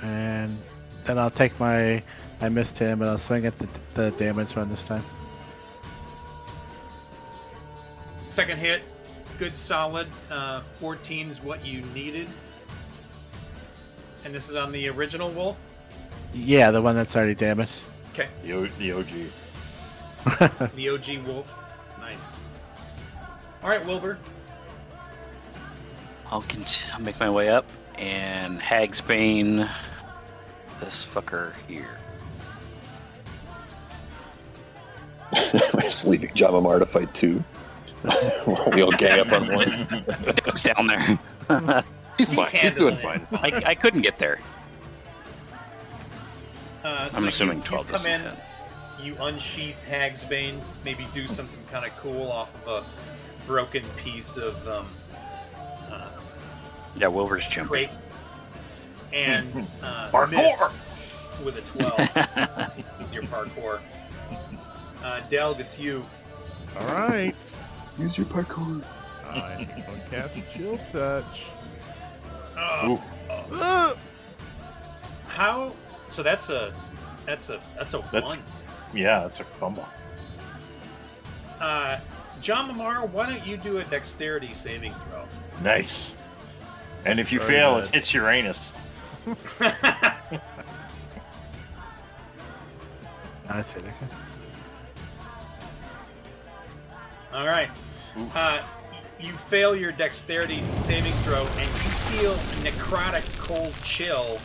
and then I'll take my. I missed him, and I'll swing at the, the damage one this time. Second hit, good solid. Uh, 14 is what you needed. And this is on the original wolf. Yeah, the one that's already damaged. Okay, The, o- the OG. the OG wolf. Nice. All right, Wilbur. I'll, cont- I'll make my way up and Hagsbane this fucker here. We're just leaving Jamamar to fight two. we all gang up on one. Doug's down there. He's fine. He's doing handling fine. I, I couldn't get there. Uh, so I'm assuming you 12 come in, hit. you unsheath Hagsbane, maybe do something kind of cool off of a broken piece of um, uh, Yeah, Wilbur's jumping. crate, and uh, Parkour! with a 12 with your parkour. Uh, Delg, it's you. All right. Use your parkour. I'm gonna cast chill touch. Uh, Ah! how? So that's a that's a that's a That's- one. Yeah, that's a fumble. Uh, John Mamar, why don't you do a dexterity saving throw? Nice. And if you Very fail, good. it's, it's Uranus. I see. Okay. All right. Uh, you fail your dexterity saving throw, and you feel necrotic cold chill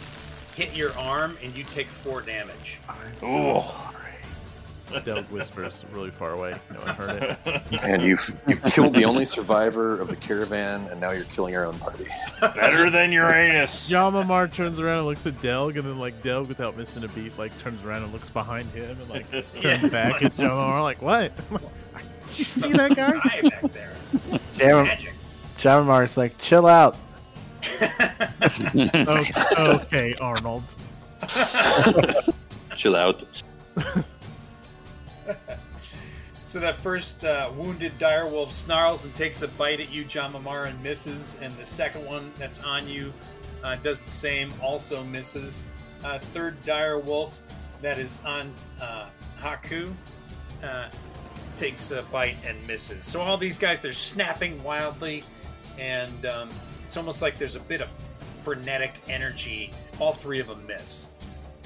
hit your arm, and you take four damage. Ooh. Delg whispers really far away. No one heard it. And you've you've killed the only survivor of the caravan, and now you're killing your own party. Better than Uranus. Jamamar turns around and looks at Delg, and then like Delg, without missing a beat, like turns around and looks behind him, and like turns Yeah. back at Jamamar, like what? Did you see that guy? Guy back there. Jam- Magic. Jamamar's like, chill out. Okay, okay, Arnold. Chill out. So that first uh, wounded direwolf snarls and takes a bite at you, John Mamar, and misses. And the second one that's on you uh, does the same, also misses. Uh, third direwolf that is on uh, Haku uh, takes a bite and misses. So all these guys, they're snapping wildly, and um, it's almost like there's a bit of frenetic energy. All three of them miss.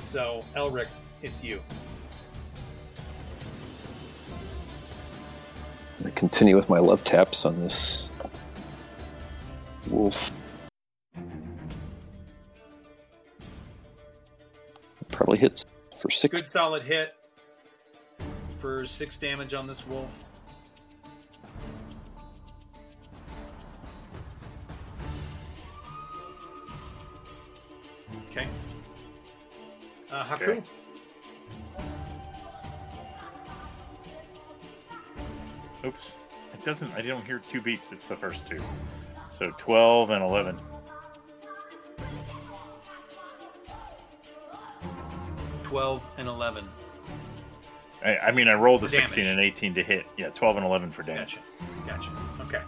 So Elric, it's you. I'm gonna continue with my love taps on this wolf. Probably hits for six. Good solid hit for six damage on this wolf. Okay. Uh, Haku. Okay. Oops. It doesn't. I don't hear two beats. It's the first two. So 12 and 11. Twelve and eleven. I, I mean, I rolled a Damage. 16 and 18 to hit. Yeah, 12 and 11 for damage. Gotcha. Gotcha. Okay.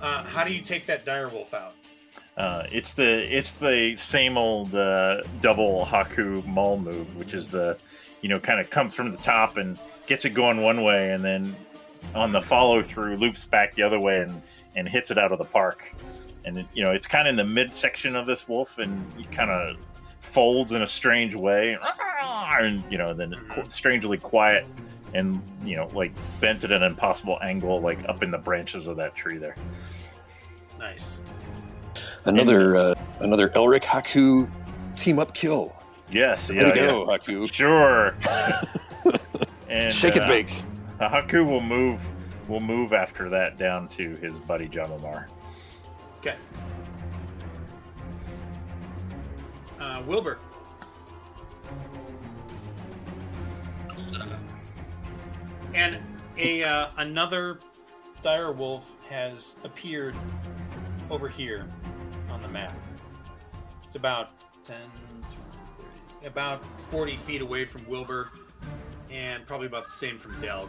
Uh, how do you take that direwolf out? Uh, it's the it's the same old uh, double Haku Maul move, which is the you know kind of comes from the top and gets it going one way, and then on the follow through loops back the other way and and hits it out of the park. And it, you know it's kind of in the midsection of this wolf, and he kind of folds in a strange way, and you know then strangely quiet and you know like bent at an impossible angle, like up in the branches of that tree there. Nice. Another uh, another Elric Haku team up kill. Yes, Way yeah, to yeah. go, Haku. Sure. and Shake it uh, big. Haku will move will move after that down to his buddy Jamamar. Okay. Uh, Wilbur. And a uh, another dire wolf has appeared over here on the map. It's about 10, 20, 30, about 40 feet away from Wilbur, and probably about the same from Delg.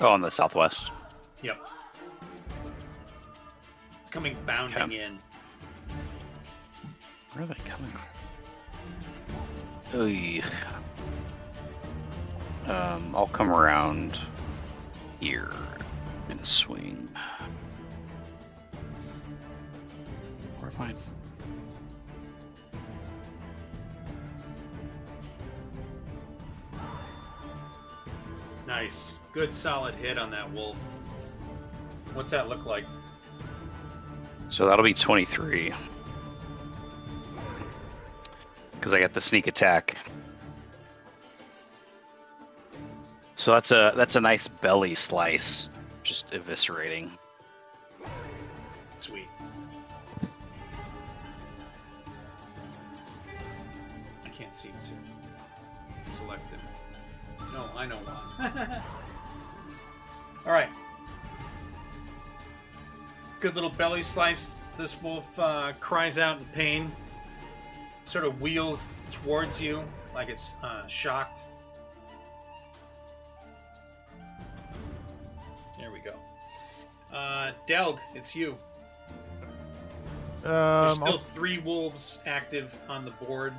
Oh, in the southwest. Yep. It's coming bounding Okay. in. Where are they coming from? Oy. Um, I'll come around here and swing. Am I? Nice. Good solid hit on that wolf. What's that look like? So that'll be 23. Because I got the sneak attack. So that's a that's a nice belly slice, just eviscerating. Sweet. I can't seem to select it. No, I know why. All right. Good little belly slice. This wolf uh, cries out in pain, sort of wheels towards you like it's uh, shocked. Uh, Delg, it's you. There's Um, still I'll, three wolves active on the board.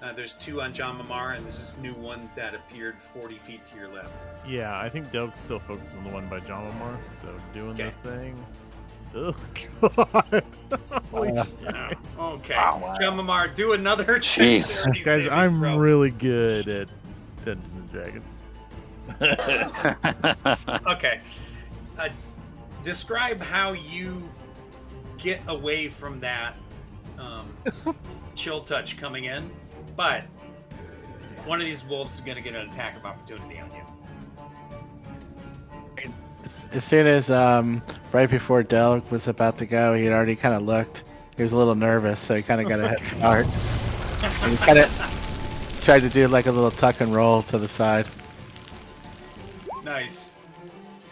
Uh, there's two on John Mamar, and this is new one that appeared 40 feet to your left. yeah, I think Delk's still focused on the one by Jamamar, so doing Okay. the thing. Oh god! Holy Uh, shit. Okay. Wow. John Mamar, do another Jeez. dexterity Guys, saving I'm throw. really good at Dungeons and Dragons. Okay. Uh, describe how you get away from that um, chill touch coming in, but one of these wolves is going to get an attack of opportunity on you. As as soon as um, right before Del was about to go, he had already kind of looked. He was a little nervous, so he kind of got a head start. and he kind of tried to do like a little tuck and roll to the side. Nice.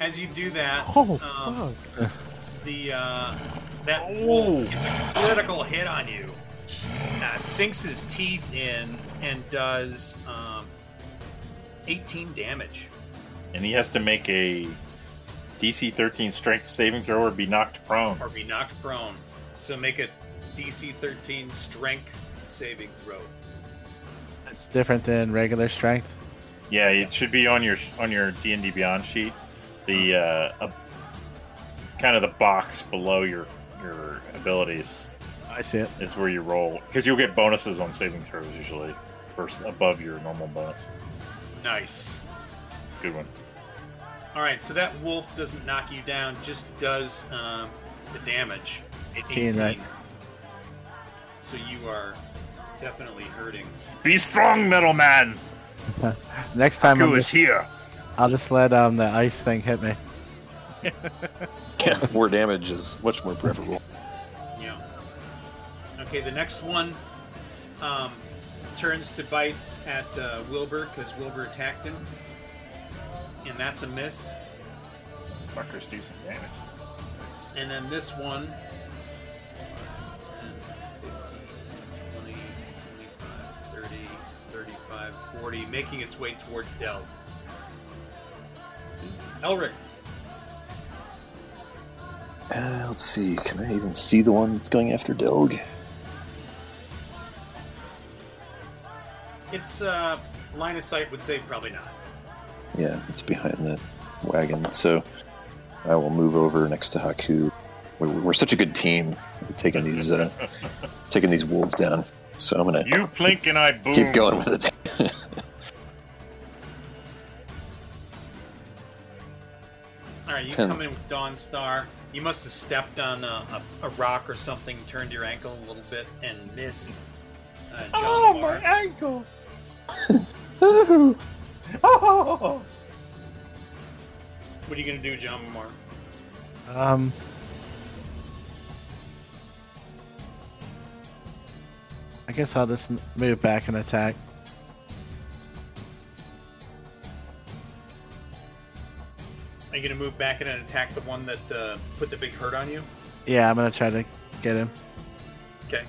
As you do that, Oh, um, fuck. the uh, that wolf gets a critical hit on you. Uh, sinks his teeth in and does um, 18 damage. And he has to make a DC 13 strength saving throw or be knocked prone. or be knocked prone. So make a DC 13 strength saving throw. It's different than regular strength. Yeah, it should be on your on your D and D Beyond sheet. The uh, uh, kind of the box below your your abilities I see it. is where you roll because you'll get bonuses on saving throws usually first above your normal bonus. Nice. Good one. All right, so that wolf doesn't knock you down, just does um, the damage. 18, right. So you are definitely hurting. Be strong, metal man. Next time, I'm Who is just, here? I'll just let um the ice thing hit me. Yeah, four damage is much more preferable. Yeah. Okay, the next one um, turns to bite at uh, Wilbur because Wilbur attacked him, and that's a miss. Fuckers do some damage. And then this one 10, 15, 20, 25, 30, 35, 40, making its way towards Del. Elric, Uh, let's see. Can I even see the one that's going after Delg? it's uh, line of sight would say probably not. Yeah, it's behind the wagon. So I will move over next to Haku. We're, we're such a good team, We're taking these uh, taking these wolves down. So I'm gonna You plink and I boom. keep going with it. All right, you Ten. come in with Dawn Star. You must have stepped on a, a, a rock or something, turned your ankle a little bit, and miss. Uh, John Oh, Lamar. my ankle! What are you gonna do, John Lamar? Um. I guess I'll just move back and attack. Are you gonna move back in and attack the one that uh, put the big hurt on you? Yeah, I'm gonna try to get him. Okay.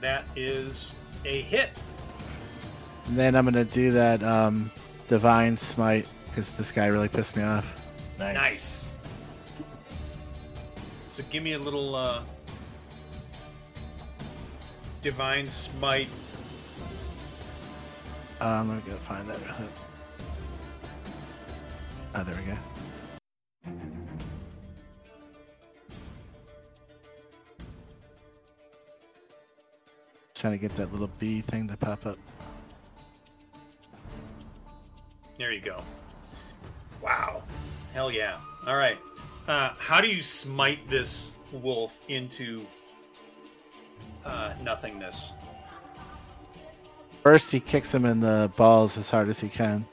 That is a hit. And then I'm gonna do that um, divine smite because this guy really pissed me off. Nice. Nice. So give me a little uh, divine smite. Um, let me go find that. Oh, there we go. Trying to get that little bee thing to pop up. There you go. Wow. Hell yeah. All right. Uh, how do you smite this wolf into uh, nothingness? First, he kicks him in the balls as hard as he can.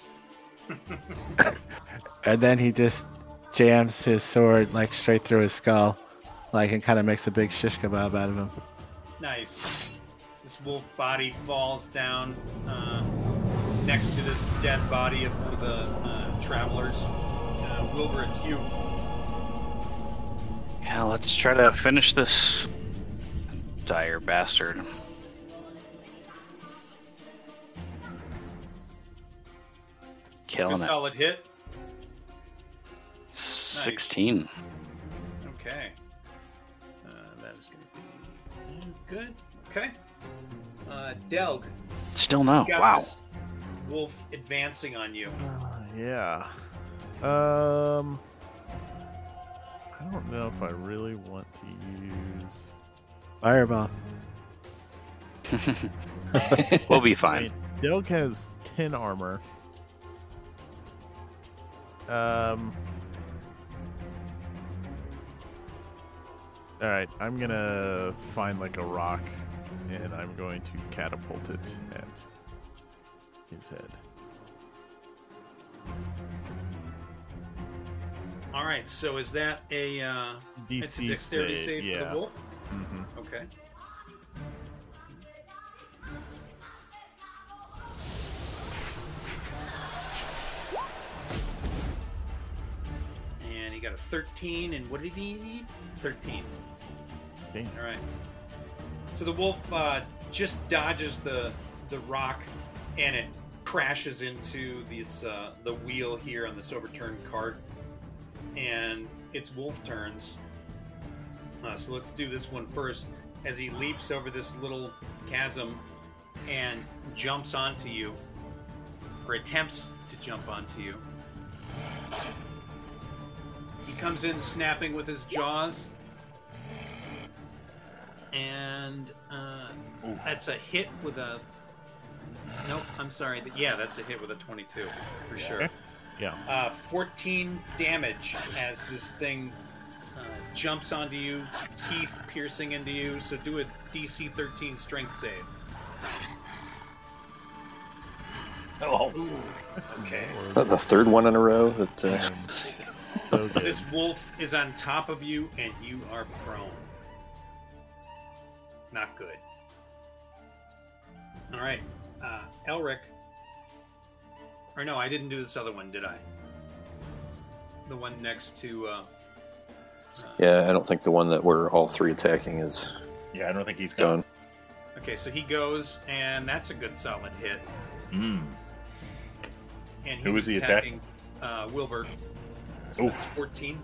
and then he just jams his sword like straight through his skull, like and kind of makes a big shish kebab out of him. Nice. This wolf body falls down uh, next to this dead body of one of the uh, travelers. Uh, Wilbur, it's you. Yeah, let's try to finish this dire bastard. Killing Good it. solid hit. 16. Okay. Uh, that is going to be good. Okay. Uh, Delg, Still no. Wow. this wolf advancing on you. Yeah. Um. I don't know if I really want to use. Fireball. we'll be I fine. mean, Delg has ten armor. Um. All right, I'm gonna find like a rock, and I'm going to catapult it at his head. All right. So is that a? Uh, it's a DC dexterity save, save, for yeah. the wolf. Mm-hmm. Okay. Got a 13, and what did he need? 13. Damn. All right. So the wolf uh, just dodges the the rock, and it crashes into this uh, the wheel here on this overturned cart, and it's wolf turns. Uh, so let's do this one first. As he leaps over this little chasm and jumps onto you, or attempts to jump onto you. He comes in snapping with his jaws. And uh, that's a hit with a. Nope, I'm sorry. Yeah, that's a hit with a 22 for sure. Yeah. Uh, 14 damage as this thing uh, jumps onto you, teeth piercing into you. So do a DC 13 strength save. Oh, Ooh, okay. Not the third one in a row that. Uh, So. This wolf is on top of you, and you are prone. Not good. All right, uh, Elric. Or no, I didn't do this other one, did I? The one next to. Uh, yeah, I don't think the one that we're all three attacking is yeah. I don't think he's gone. gone. okay, so he goes, and that's a good solid hit. Mm. And he Who was he attacking? attacking? Uh, Wilbur. So Oof. that's 14.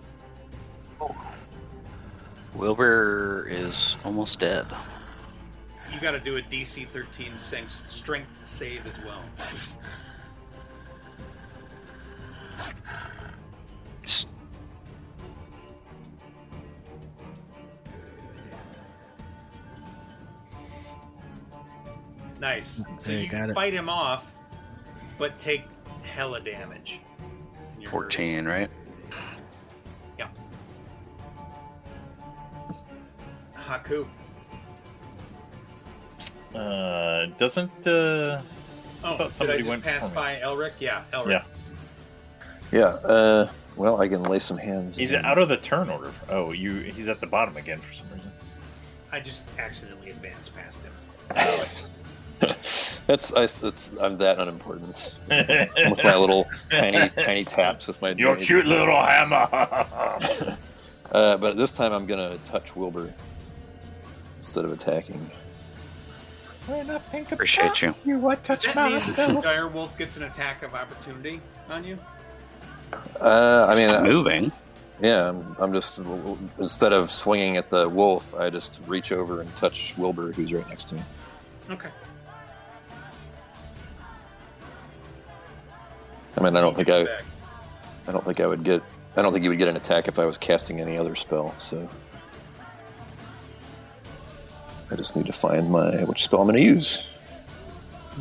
Wilbur is almost dead. You got to do a DC 13 strength strength save as well. S- Nice. So you got it. fight him off, but take hella damage. And you're hurt. 14, right? Haku. Uh, doesn't uh, Oh, thought did I somebody just went pass by Elric? Yeah, Elric. Yeah. Yeah. Uh, well, I can lay some hands. He's in. out of the turn order. Oh, you he's at the bottom again for some reason. I just accidentally advanced past him. Oh, I see. that's I, that's I'm that unimportant with my little tiny tiny taps with my. Your knees. cute little hammer. Uh, but this time I'm gonna touch Wilbur instead of attacking. I appreciate you. Does that mean the dire wolf gets an attack of opportunity on you? Uh, I mean, Not uh, moving. yeah, I'm, I'm just instead of swinging at the wolf, I just reach over and touch Wilbur, who's right next to me. Okay. I mean, I don't think I, Back. I don't think I would get, I don't think you would get an attack if I was casting any other spell. So I just need to find my which spell I'm going to use.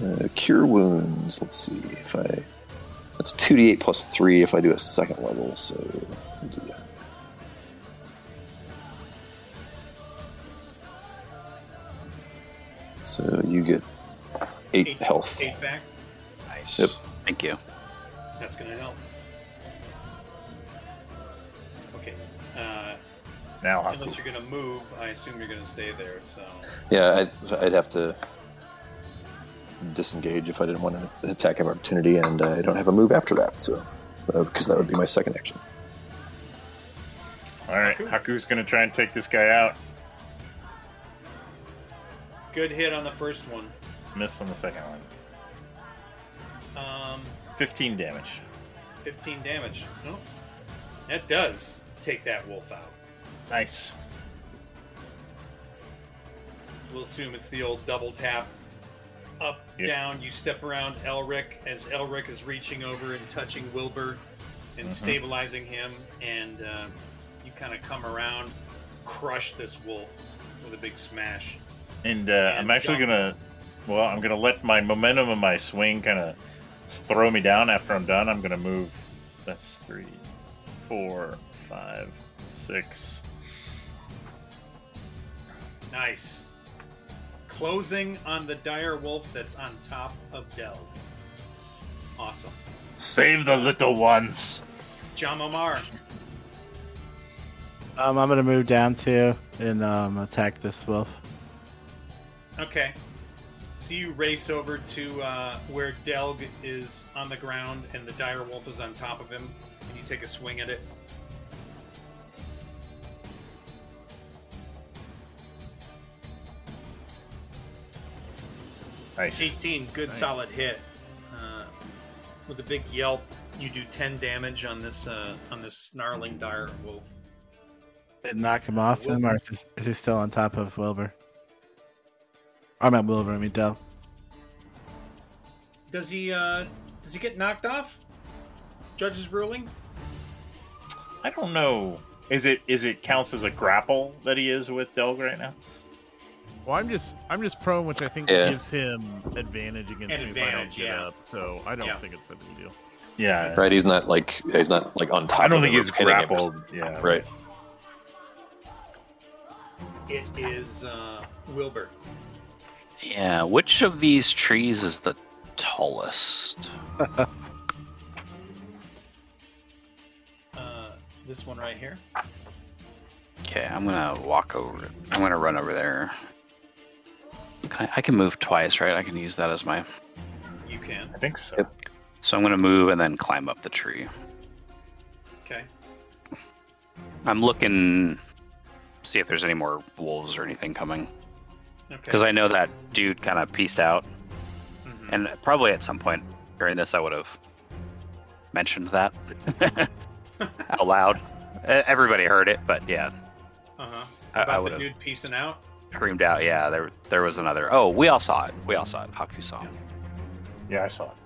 Uh, cure wounds. Let's see if I. That's two d eight plus three if I do a second level. So we'll do that. So you get eight, Eight health. Eight back. Nice. Yep. Thank you. That's going to help. Now, Haku. unless you're going to move, I assume you're going to stay there. So Yeah, I'd, I'd have to disengage if I didn't want an attack of opportunity, and I don't have a move after that, so because that would be my second action. All right, Haku's gonna try and take this guy out. good hit on the first one. Miss on the second one. Um, 15 damage. 15 damage. Oh, that does take that wolf out. Nice. We'll assume it's the old double tap. Up, Yeah. down, you step around Elric as Elric is reaching over and touching Wilbur and Mhm. stabilizing him, and uh, you kind of come around, crush this wolf with a big smash. And uh, And I'm actually jump. gonna, well, I'm gonna let my momentum of my swing kind of throw me down. After I'm done, I'm gonna move. That's three, four, five, six. Nice. Closing on the dire wolf that's on top of Delg. Awesome. Save the little ones. Jamamar. Um, I'm gonna move down too and um, attack this wolf. Okay. So you race over to uh, where Delg is on the ground and the dire wolf is on top of him, and you take a swing at it. Nice. 18, good Nice. solid hit. Uh, with a big yelp, you do 10 damage on this uh, on this snarling dire wolf. Did it knock him off him, or is, is he still on top of Wilbur? I'm at Wilbur. I mean Dell. Does he uh, does he get knocked off? Judge's ruling. I don't know. Is it is it counts as a grapple that he is with Delg right now? Well, I'm just I'm just prone, which I think Yeah. gives him advantage against An me if I don't advantage, get yeah. up. So I don't Yeah. think it's a big deal. Yeah. Right, he's not like he's not like on top. I don't of think him or he's pinning him or grappled. something. Yeah. Right. It is uh, Wilbur. Yeah, which of these trees is the tallest? Uh, this one right here. Okay, I'm gonna walk over. I'm gonna run over there. Can I, I can move twice, right? I can use that as my. You can. I think so. Yep. So I'm gonna move and then climb up the tree. Okay. I'm looking, see if there's any more wolves or anything coming, Okay. because I know that dude kind of pieced out, Mhm. and probably at some point during this I would have mentioned that out loud. Everybody heard it, but yeah, Uh-huh. I, I About the dude piecing out. Screamed out. Yeah, there there was another. Oh, we all saw it. We all saw it. Haku saw it. Yeah, I saw it.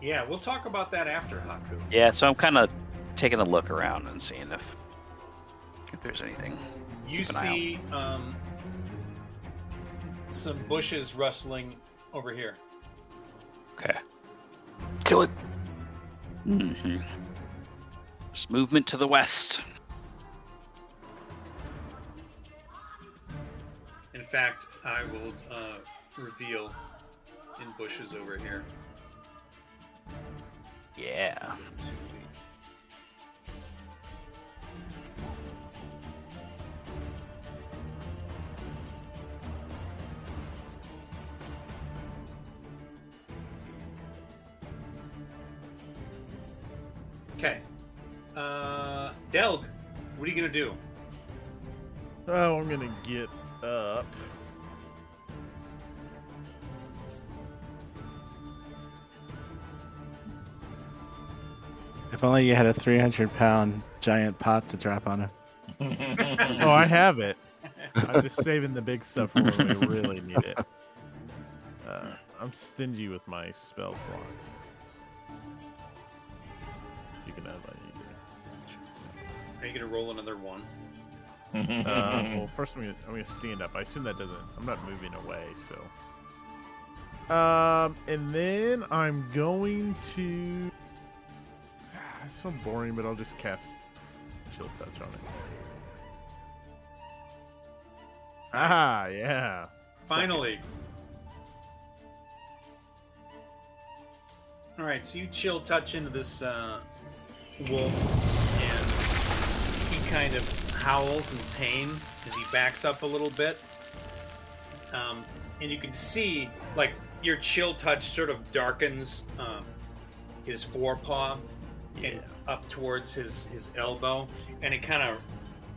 Yeah, we'll talk about that after Haku. Yeah, so I'm kind of taking a look around and seeing if if there's anything. You Keep an see um, some bushes rustling over here. Okay. Kill it. Mm-hmm. There's movement to the west. Fact, I will uh, reveal in bushes over here. Yeah. Okay. Uh, Delg, what are you gonna do? Oh, I'm gonna get If only you had a 300 pound giant pot to drop on him. Oh, I have it. I'm just saving the big stuff for when we really need it. Uh, I'm stingy with my spell slots. You can have Are you gonna roll another one? Uh, well, first I'm gonna, I'm gonna stand up. I assume that doesn't. I'm not moving away, so. Um, and then I'm going to. It's so boring, but I'll just cast chill touch on it. Ah, yeah. Finally. All right, so you chill touch into this uh, wolf, and he kind of howls in pain as he backs up a little bit. Um, and you can see, like, your chill touch sort of darkens um, his forepaw and up towards his, his elbow, and it kind of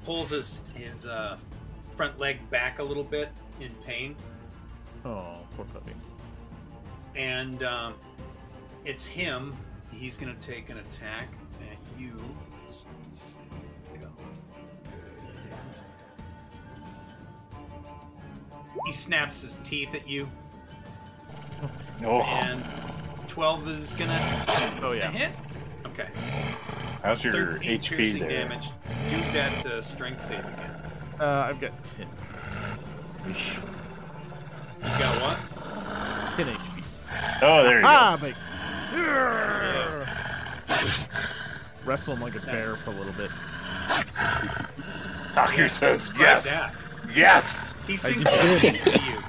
pulls his his uh, front leg back a little bit in pain. Oh, poor puppy. and um, it's him. He's going to take an attack at you. So let's. Go. He snaps his teeth at you, oh, and 12 is going to Oh yeah. hit. Okay. how's your 13 HP piercing there? damage. Do that uh, strength save again. Uh, I've got 10. You got what? 10 HP. Oh, there you Ah, go. but. Wrestle him like a bear for a little bit. Haku says yes. Yes. He I sings just to you.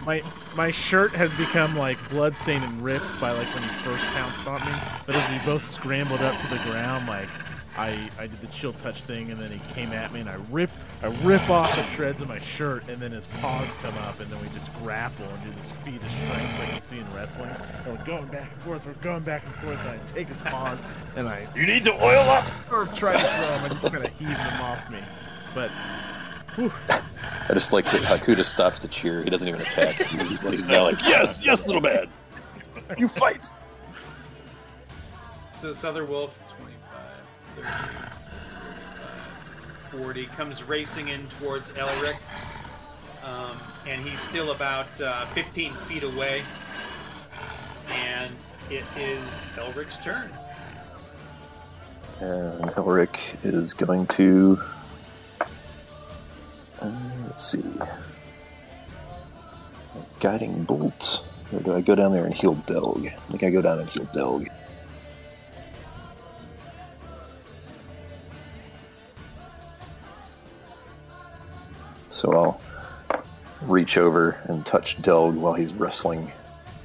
My my shirt has become like bloodstained and ripped by like when he first pounced on me. But as we both scrambled up to the ground, like I I did the chill touch thing, and then he came at me, and I rip I rip off the shreds of my shirt, and then his paws come up, and then we just grapple and do this feat of strength like you see in wrestling. And we're going back and forth, we're going back and forth, and I take his paws, and I You need to oil up. or try to throw him, and just kind of heave them off me. But I just like that Haku stops to cheer. He doesn't even attack. He's, like, he's now like, yes, yes, little man. You fight. So this other wolf, 25, 30, 35, 40, comes racing in towards Elric. Um, and he's still about uh, 15 feet away. And it is Elric's turn. And Elric is going to. Uh, let's see. Guiding bolt. Or do I go down there and heal Delg? I think I go down and heal Delg. So I'll reach over and touch Delg while he's wrestling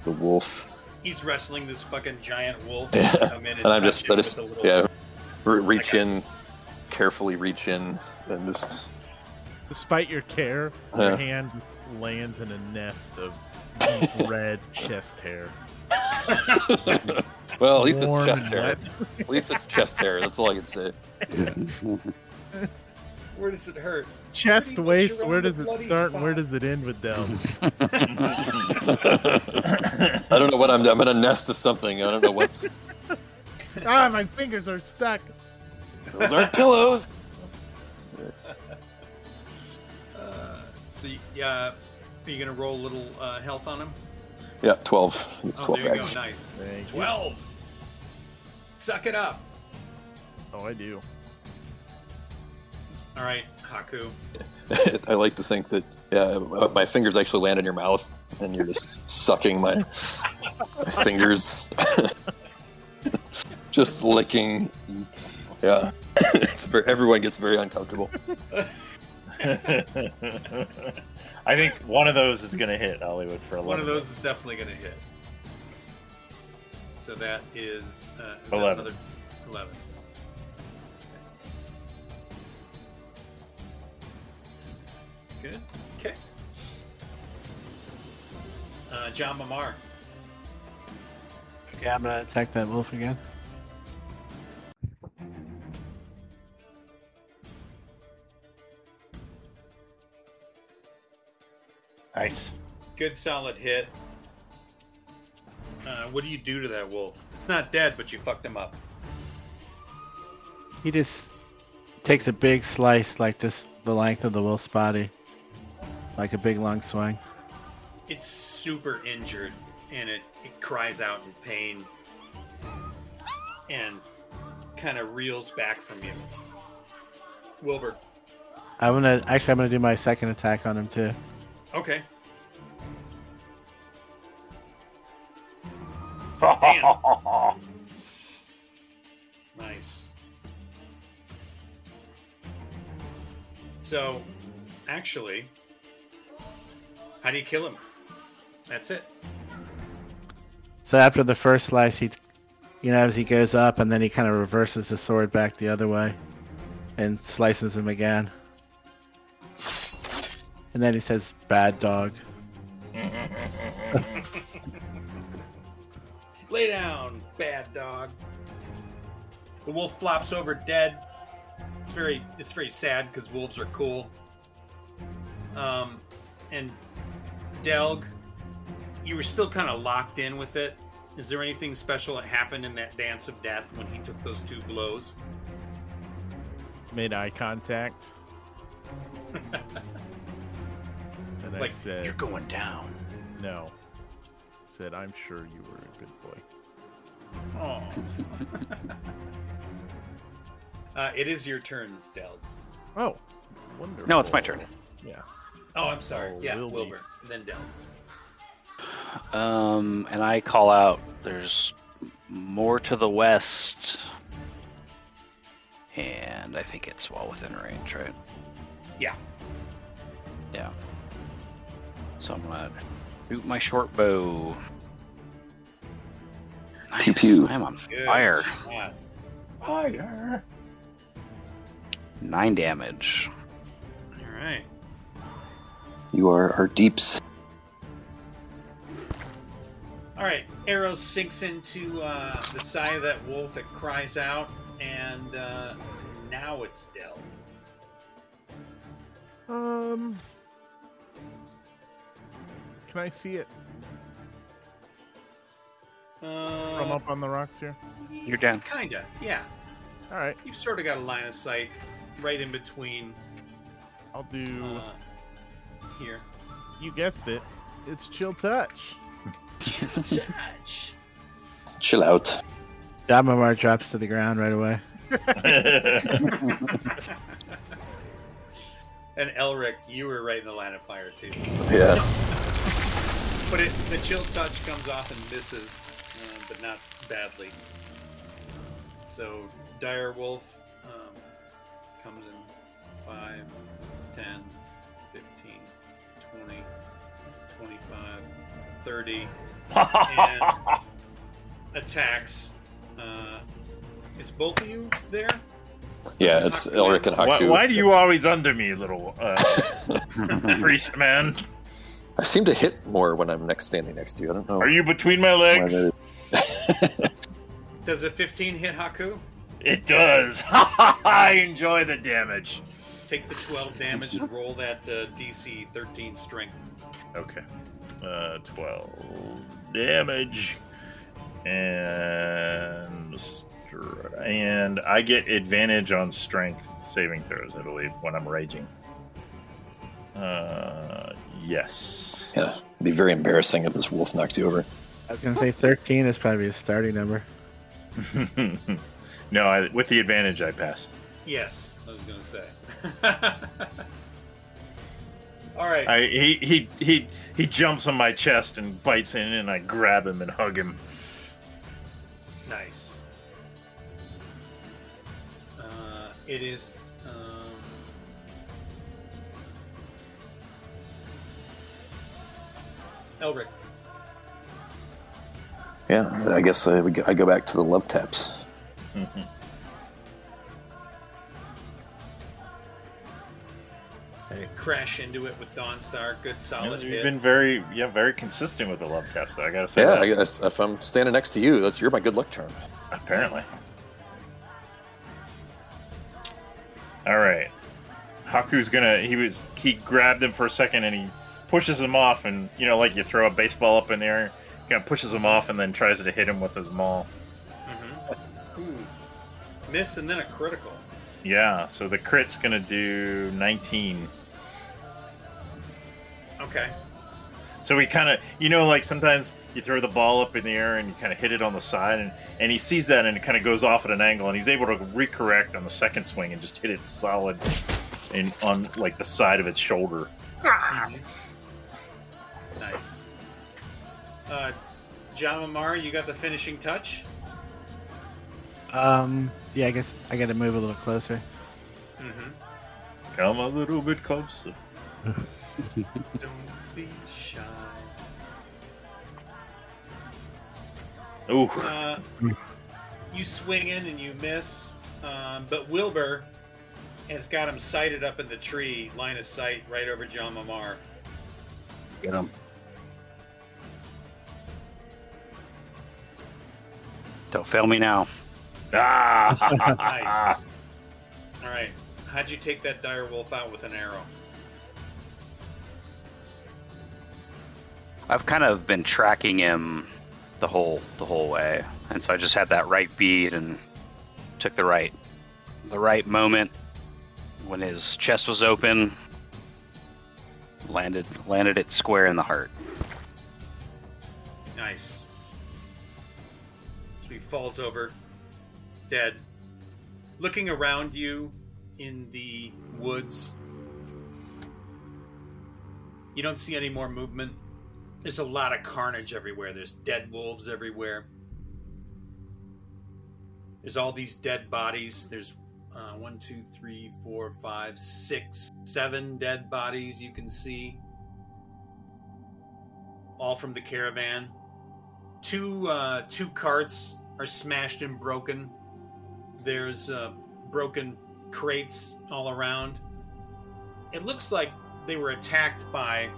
the wolf. He's wrestling this fucking giant wolf. Yeah. And, And I'm just, I just, a yeah, re- reach in, carefully reach in, and just Despite your care, Yeah. your hand lands in a nest of red chest hair. Well, at least it's Warm chest and hair. wet. At least it's chest hair. That's all I can say. Where does it hurt? Chest, Pretty much waist, around where the does it bloody start and where spot. does it end with Del? I don't know what I'm. I'm in a nest of something. I don't know what's. ah, my fingers are stuck. Those aren't pillows. Uh, so, y- yeah, are you going to roll a little uh, health on him? Yeah, twelve. It's Oh, twelve there you back. go. Nice. Thank you. 12. Suck it up. Oh, I do. All right, Haku. I like to think that yeah, my fingers actually land in your mouth, and you're just sucking my, my fingers, just licking. Yeah, it's very, everyone gets very uncomfortable. I think one of those is going to hit Hollywood for 11. One of those is definitely going to hit. So that is, uh, is that 11. another 11. Good. Okay. Uh, Jamamar. Okay, I'm gonna attack that wolf again. Nice. Good solid hit. Uh, what do you do to that wolf? It's not dead, but you fucked him up. He just takes a big slice, like this, the length of the wolf's body, like a big long swing. It's super injured, and it, it cries out in pain and kind of reels back from you. Wilbur. I'm gonna actually, I'm gonna do my second attack on him too. Okay. Nice. So, actually, how do you kill him? That's it. So after the first slice, he, you know, as he goes up, and then he kind of reverses the sword back the other way, and slices him again. And then he says, "Bad dog." Lay down, bad dog. The wolf flops over dead. It's very it's very sad because wolves are cool. Um, and Delg, you were still kind of locked in with it. Is there anything special that happened in that dance of death when he took those two blows? Made eye contact. and I said, you're going down. no. Said, I'm sure you were good boy. Oh. uh, it is your turn, Delg. Oh, wonderful. No, it's my turn. Yeah. Oh, I'm sorry. Oh, yeah, Wilby. Wilbur. Then Delg. Um, and I call out. There's more to the west, and I think it's well within range, right? Yeah. Yeah. So I'm gonna shoot my short bow. Nice. Pew pew. I'm on Good fire. shot. Fire. Nine damage. All right. You are our deeps. All right. Arrow sinks into uh, the side of that wolf. It cries out, and uh, now it's Del. Um, can I see it from Uh, up on the rocks here? You're down. kinda, yeah. All right, You've sort of got a line of sight right in between I'll do. uh, here. you guessed it. It's chill touch. touch. Chill out. Jamamar drops to the ground right away. and Elric, you were right in the line of fire too. Yeah. But it, the chill touch comes off and misses, but not badly. So Dire Wolf um, comes in 5, 10, 15, 20, 25, 30, and attacks. Uh, is both of you there? Yeah, it's Elric and why, Haku. why do you always under me, little uh, priest man? I seem to hit more when I'm next standing next to you. I don't know. Are you between my why legs? That Does a 15 hit Haku? It does. I enjoy the damage. Take the 12 damage and roll that uh, DC 13 strength. Okay. Uh, 12 damage. And and I get advantage on strength saving throws, I believe, when I'm raging. Uh, yes. Yeah, it'd be very embarrassing if this wolf knocked you over. I was gonna say 13 is probably a starting number. no, I, with the advantage, I pass. Yes, I was going to say. All right. I he he he he jumps on my chest and bites in, and I grab him and hug him. Nice. Uh, it is. Um, Elric. Yeah, I guess I, go- I go back to the love taps. Mhm. Crash into it with Dawnstar. Good solid You've hit. been very yeah very consistent with the love taps. Though, I gotta say. Yeah, that. I guess if I'm standing next to you, that's you're my good luck charm. Apparently. All right. Haku's gonna. He was. He grabbed him for a second and he pushes him off, and you know, like you throw a baseball up in the air, kind of pushes him off, and then tries to hit him with his maul. Mm-hmm. Miss and then a critical. Yeah. So the crit's gonna do 19. Okay. So we kind of, you know, like sometimes you throw the ball up in the air and you kind of hit it on the side, and, and he sees that and it kind of goes off at an angle, and he's able to recorrect on the second swing and just hit it solid in on like the side of its shoulder. Nice. Uh, Jamamar, you got the finishing touch. Um, yeah, I guess I gotta move a little closer. Mm-hmm. Come a little bit closer. Don't be shy. Ooh, Uh, you swing in and you miss, um, but Wilbur has got him sighted up in the tree, line of sight, right over Jamamar. Get him. Don't fail me now. ah, Nice. All right. How'd you take that dire wolf out with an arrow? I've kind of been tracking him the whole the whole way, and so I just had that right bead and took the right the right moment when his chest was open. Landed landed it square in the heart. Nice. Falls over, dead. Looking around you in the woods, you don't see any more movement. There's a lot of carnage everywhere. There's dead wolves everywhere. There's all these dead bodies. There's uh, one, two, three, four, five, six, seven dead bodies you can see. All from the caravan two uh, two carts are smashed and broken. There's uh, broken crates all around. It looks like they were attacked by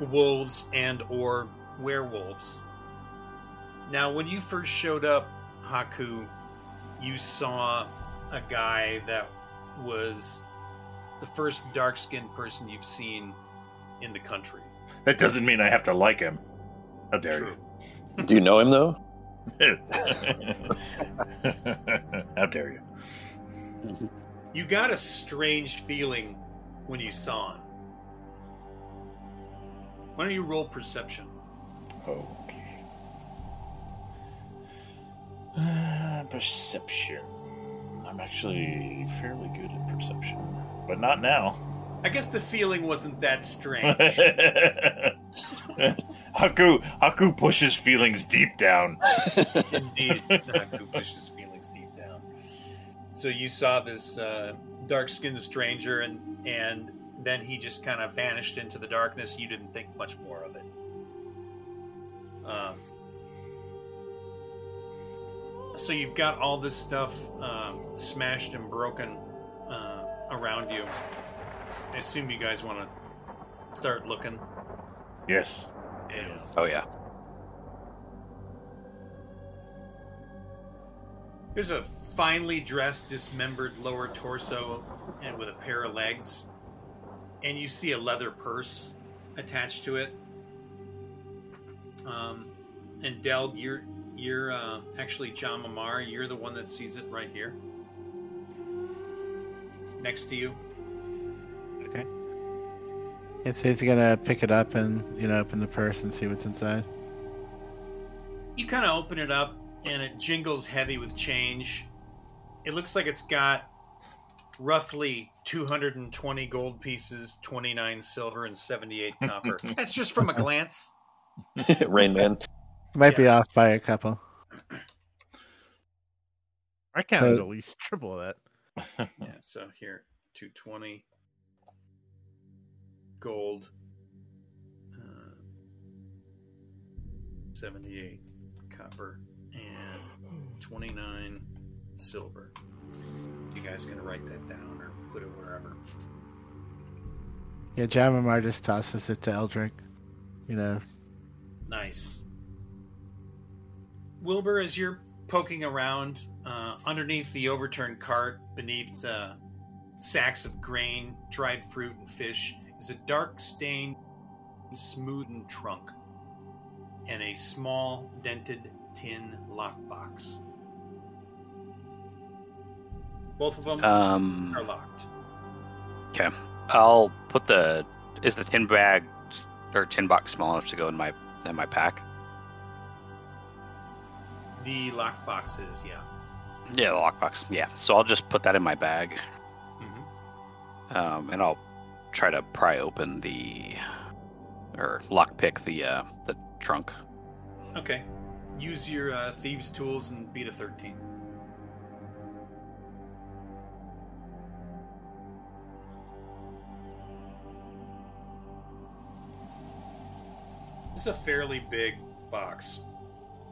wolves and or werewolves. Now, when you first showed up, Haku, you saw a guy that was the first dark skinned person you've seen in the country. That doesn't mean I have to like him. How dare True. Do you know him though? How dare you? You got a strange feeling when you saw him. Why don't you roll perception? Okay. Uh, perception. I'm actually fairly good at perception, but not now. I guess the feeling wasn't that strange. Haku Haku pushes feelings deep down. Indeed, Haku pushes feelings deep down. So you saw this uh, dark-skinned stranger, and and then he just kind of vanished into the darkness. You didn't think much more of it. Um, so you've got all this stuff um, smashed and broken uh, around you. I assume you guys want to start looking. Yes. Oh yeah. There's a finely dressed, dismembered lower torso and with a pair of legs. And you see a leather purse attached to it. Um, and Delg, you're you're uh, actually Jamamar. You're the one that sees it right here, next to you. Okay. Yeah, so he's gonna pick it up and you know open the purse and see what's inside. You kind of open it up, and it jingles heavy with change. It looks like it's got roughly 220 gold pieces, 29 silver, and 78 copper. That's just from a glance. Rain Man. Might be off by a couple. I counted So- at least triple of that. Yeah, so here, 220 gold, uh, 78 copper, and 29 silver. You guys gonna write that down or put it wherever? Yeah, Jamamar just tosses it to Eldrick. You know, Nice. Wilbur, as you're poking around uh, underneath the overturned cart, beneath uh, sacks of grain, dried fruit, and fish, is a dark stained, smoothened trunk and a small, dented tin lockbox. Both of them Um, are locked. okay. I'll put the. Is the tin bag or tin box small enough to go in my in my pack? The lockbox is, yeah. Yeah, the lockbox. Yeah. So I'll just put that in my bag, hmm um, and I'll try to pry open the or lockpick the uh, the trunk. Okay. Use your uh, thieves' tools and beat a 13. This is a fairly big box.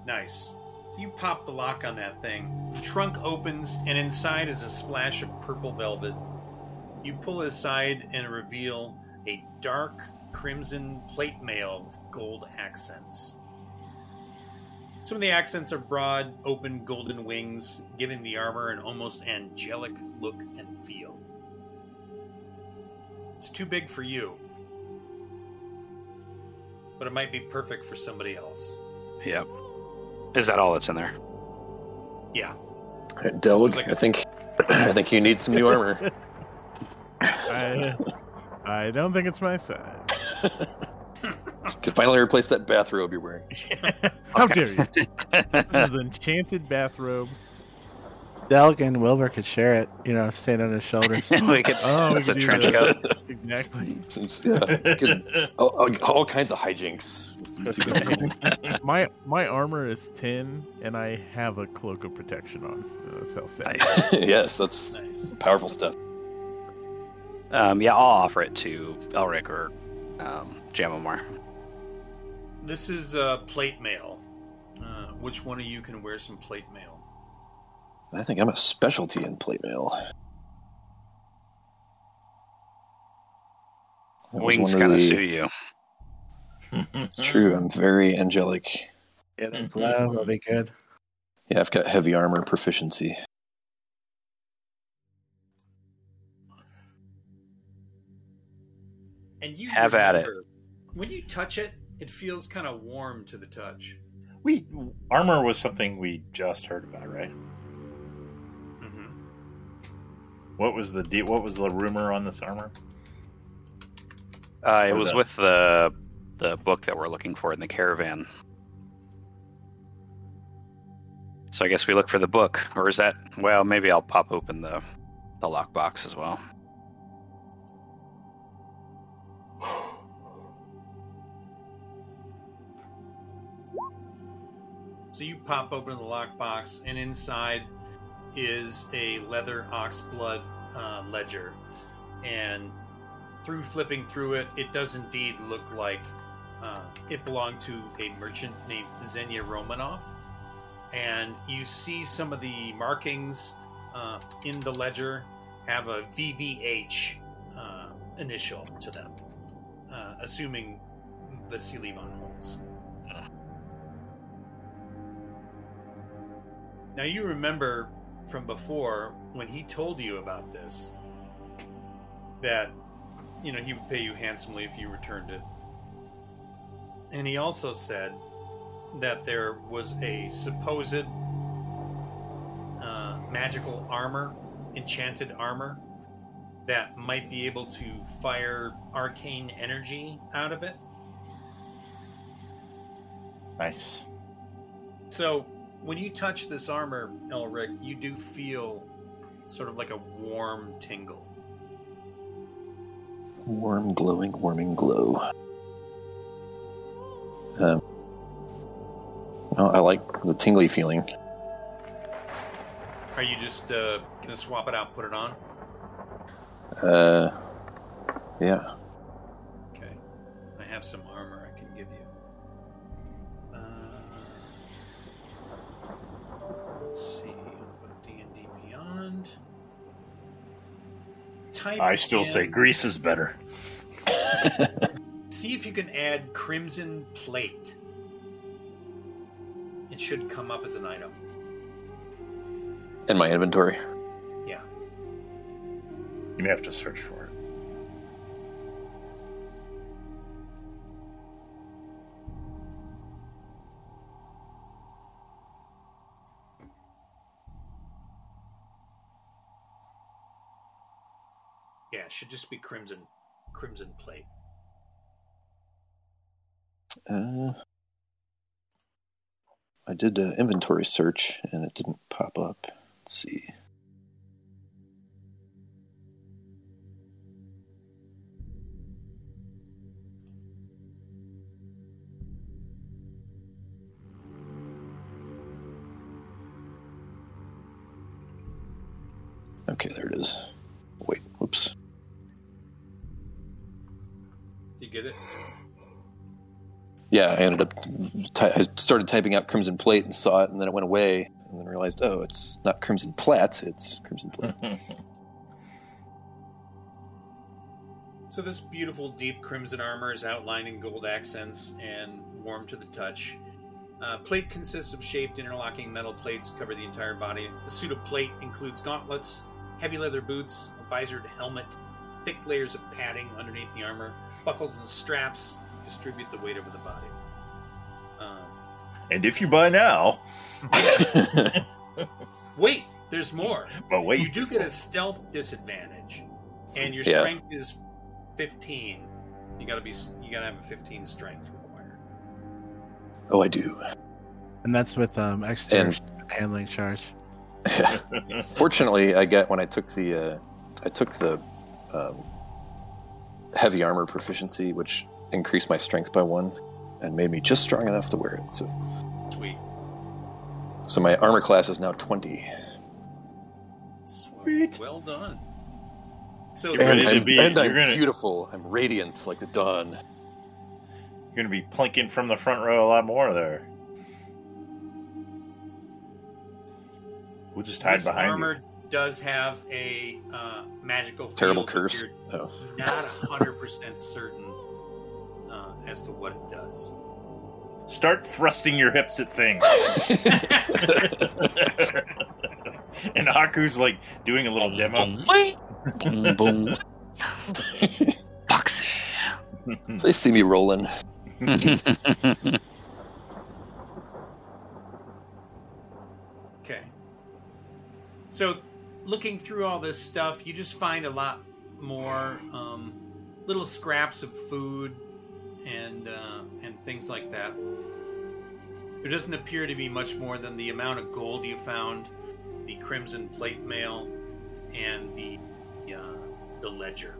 Nice. So you pop the lock on that thing. The trunk opens, and inside is a splash of purple velvet. You pull it aside and reveal a dark crimson plate mail with gold accents. Some of the accents are broad, open golden wings, giving the armor an almost angelic look and feel. It's too big for you, but it might be perfect for somebody else. Yep. Is that all that's in there? Yeah. Delg, like I think I think you need some new armor. I, I don't think it's my size. Could finally replace that bathrobe you're wearing. How Okay. dare you? This is enchanted bathrobe. Delg and Wilbur could share it. You know, stand on his shoulders. we could. Oh, we that's a could do trench that. coat. Exactly. Seems- yeah, could- all, all- all kinds of hijinks. with you two guys. My my armor is tin, and I have a cloak of protection on. That's how sad. Nice. yes, that's Nice. powerful stuff. Um, yeah, I'll offer it to Elric or um, Jamamar. This is uh, plate mail. Uh, which one of you can wear some plate mail? I think I'm a specialty in plate mail. Wings one of kind of the- suit you. It's true. I'm very angelic. Yeah, the glow will be good. Yeah, I've got heavy armor proficiency. And you Have at it. When you touch it, it feels kind of warm to the touch. We armor was something we just heard about, right? Mm-hmm. What was the de- what was the rumor on this armor? Uh, it Or was the- with the the book that we're looking for in the caravan. So I guess we look for the book, or is that? Well, maybe I'll pop open the the lockbox as well. So you pop open the lockbox, and inside is a leather oxblood uh, ledger. And through flipping through it, it does indeed look like uh, it belonged to a merchant named Xenia Romanov. And you see some of the markings uh, in the ledger have a VVH uh, initial to them, uh, assuming the Levon holds. Now you remember from before when he told you about this that you know he would pay you handsomely if you returned it. And he also said that there was a supposed uh, magical armor, enchanted armor, that might be able to fire arcane energy out of it. Nice. So when you touch this armor, Elric, you do feel sort of like a warm tingle. Warm, glowing, warming glow. Um, well, I like the tingly feeling. Are you just uh, gonna swap it out, put it on? Uh, yeah. Okay. I have some let's see. I'll go D and D Beyond. Type I still say in- grease is better. See if you can add crimson plate. It should come up as an item. In my inventory. Yeah. You may have to search for it. It should just be crimson crimson plate. Uh, I did the inventory search and it didn't pop up. Let's see. Okay, there it is. Wait, whoops. Get it? Yeah, I ended up. Ty- I started typing out Crimson Plate and saw it, and then it went away, and then realized, oh, it's not Crimson Plat, it's Crimson Plate. So this beautiful deep crimson armor is outlined in gold accents and warm to the touch. Uh, plate consists of shaped interlocking metal plates cover the entire body. The suit of plate includes gauntlets, heavy leather boots, a visored helmet, thick layers of padding underneath the armor, buckles and straps distribute the weight over the body. Um, and if you buy now, wait, there's more. but wait, You do get a stealth disadvantage, and your Yeah. strength is 15. You gotta be. You gotta have a 15 strength required. oh, I do. And that's with um, extra And- handling charge. Fortunately, I got when I took the uh, I took the um, heavy armor proficiency, which increased my strength by one and made me just strong enough to wear it. So, Sweet. so my armor class is now twenty. Sweet. Well done. So Get ready And, to I'm, be- and I'm gonna- beautiful. I'm radiant like the dawn. you're going to be plinking from the front row a lot more there. We'll just hide this behind armor you. Does have a uh, magical field, Terrible curse. You're Oh. not hundred percent certain uh, as to what it does. Start thrusting your hips at things. and Haku's like doing a little demo. Boom, boom, boom. Foxy. They see me rolling. Okay. So, looking through all this stuff, you just find a lot more um, little scraps of food and uh, and things like that. There doesn't appear to be much more than the amount of gold you found, the crimson plate mail, and the uh, the ledger.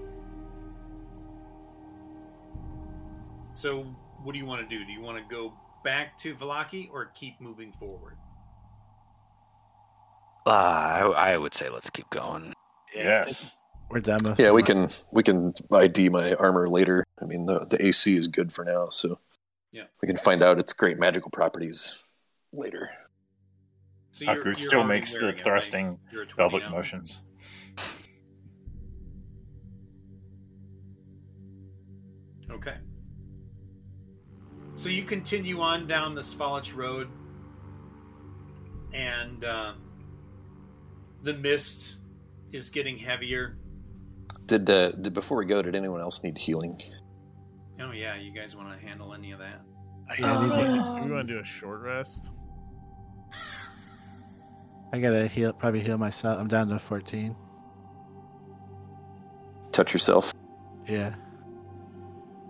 So, what do you want to do? Do you want to go back to Vallaki or keep moving forward? Uh, I, I would say let's keep going. yes. We're done with Yeah, we can we can ID my armor later. I mean, the the AC is good for now, so Yeah. we can find out its great magical properties later. So Haku still already makes the wearing it, right? thrusting You're a 20 velvet now. motions. Okay. So you continue on down the Svalich Road, and uh, the mist is getting heavier. Did, uh, did before we go? Did anyone else need healing? Oh yeah, you guys want to handle any of that? Yeah, I, need we want to do a short rest. I gotta heal. Probably heal myself. I'm down to 14. Touch yourself. Yeah.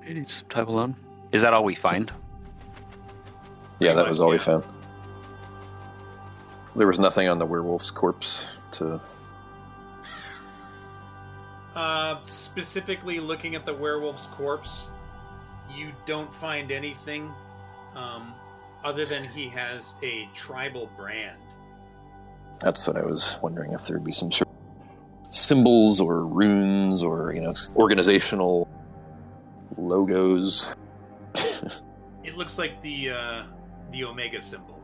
He needs some time alone. Is that all we find? Yeah, that was all we found. There was nothing on the werewolf's corpse to. Uh, specifically, looking at the werewolf's corpse, you don't find anything um, other than he has a tribal brand. That's what I was wondering if there'd be some sort of symbols or runes or you know organizational logos. It looks like the uh, the Omega symbol.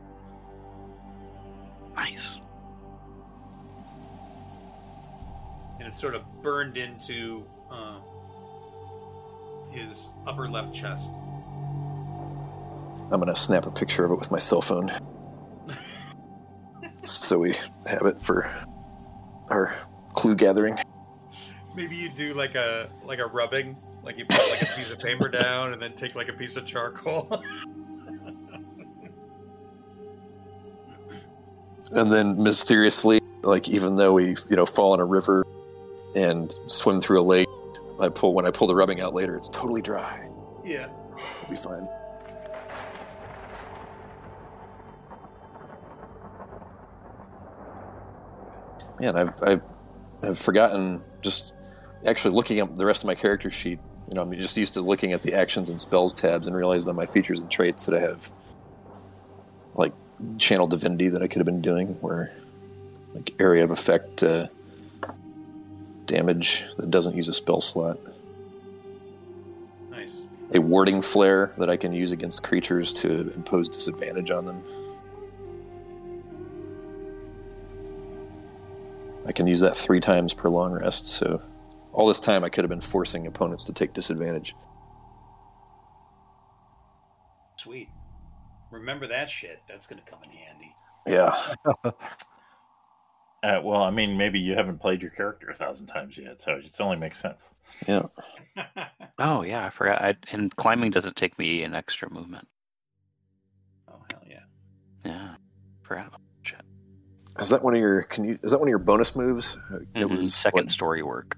Nice. And it's sort of burned into uh, his upper left chest. I'm gonna snap a picture of it with my cell phone, so we have it for our clue gathering. Maybe you do like a like a rubbing, like you put like a piece of paper down and then take like a piece of charcoal. And then mysteriously, like even though we you know fall in a river and swim through a lake, I pull when I pull the rubbing out later, it's totally dry. yeah. It'll be fine. Man, I've, I've I've forgotten just actually looking at the rest of my character sheet. You know, I'm just used to looking at the actions and spells tabs and realize on my features and traits that I have like channel divinity that I could have been doing, where like area of effect uh, damage that doesn't use a spell slot Nice. a warding flare that I can use against creatures to impose disadvantage on them. I can use that three times per long rest, so all this time I could have been forcing opponents to take disadvantage. Sweet. Remember that shit. That's gonna come in handy. Yeah. Uh, well, I mean, maybe you haven't played your character a thousand times yet, so it only makes sense. Yeah. Oh yeah, I forgot. I, and climbing doesn't take me an extra movement. oh hell yeah. Yeah, forgot about that shit. Is that one of your can you is that one of your bonus moves? Uh, It Mhm, was second what- story work.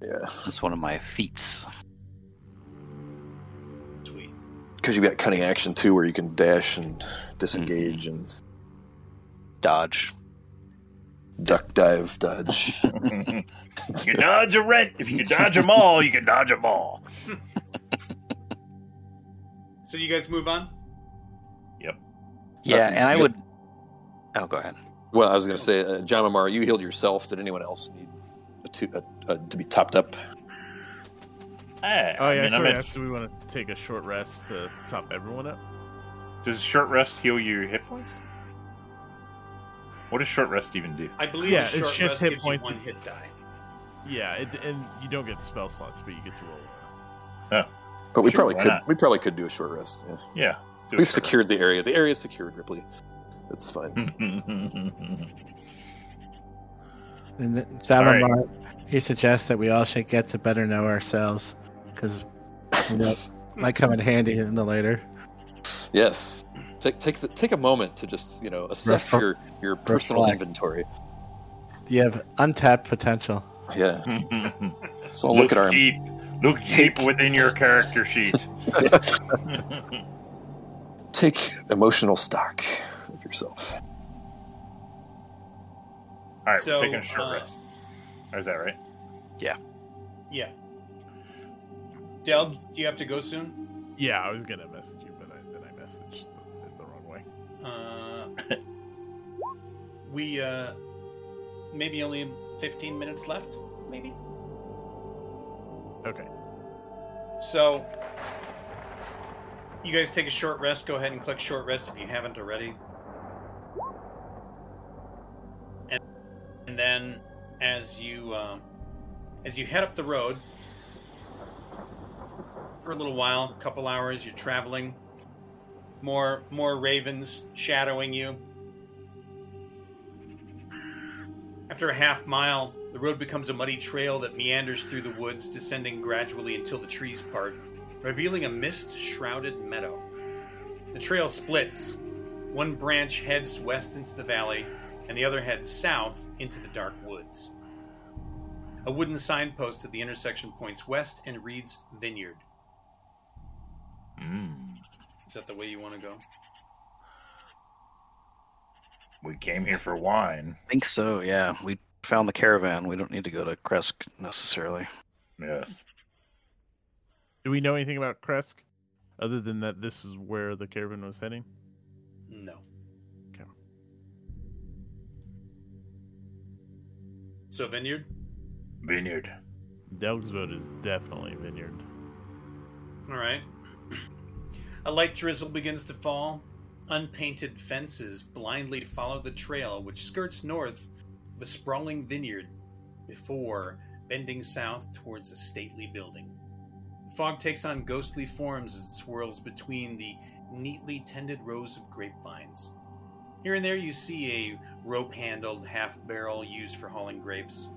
yeah. That's one of my feats. Sweet. Because you've got cunning action too where you can dash and disengage and Dodge. Duck dive dodge. you can dodge a rent. If you can dodge them all, you can dodge them all. So you guys move on. Yep. Yeah, Okay, and I would. Oh, go ahead. well, I was going to say, uh, Jamamar, you healed yourself. Did anyone else need a two, a, a, to be topped up? Hey, Oh I yeah, mean, sorry. At- asked, do we want to take a short rest to top everyone up? Does short rest heal your hit points? What does short rest even do? I believe Yeah, it's short just rest hit gives points you one hit die. Yeah, it, and you don't get spell slots, but you get to roll. Oh. But we Sure, probably could. not? We probably could do a short rest. Yeah. Yeah. We've short secured the area. The area is secured, Ripley. It's fine. And the, All right. Jamamar, he suggests that we all should get to better know ourselves, because Yep. Might come in handy in the later. Yes. Take take the, take a moment to just you know assess Reflect- your your personal reflect. inventory. You have untapped potential. Yeah. So I'll look, at our deep. Look Take- deep within your character sheet. take emotional stock of yourself. All right, So, we're taking a short uh, rest. Or is that right? Yeah. Yeah. Del, do you have to go soon? Yeah, I was gonna message we uh, maybe only 15 minutes left, maybe. Okay. So, you guys take a short rest. Go ahead and click short rest if you haven't already. And, and then, as you um, as you head up the road for a little while, a couple hours, you're traveling. More more ravens shadowing you. After a half mile, the road becomes a muddy trail that meanders through the woods, descending gradually until the trees part, revealing a mist shrouded meadow. The trail splits. One branch heads west into the valley, and the other heads south into the dark woods. A wooden signpost at the intersection points west and reads Vineyard. Mm. Is that the way you want to go? We came here for wine. I think so, yeah. We found the caravan. We don't need to go to Krezk necessarily. Yes. Do we know anything about Krezk, other than that this is where the caravan was heading? No. Okay. So Vineyard? Vineyard. Delg's vote is definitely Vineyard. All right. A light drizzle begins to fall. Unpainted fences blindly follow the trail, which skirts north of a sprawling vineyard before bending south towards a stately building. Fog takes on ghostly forms as it swirls between the neatly tended rows of grapevines. Here and there, you see a rope handled half barrel used for hauling grapes.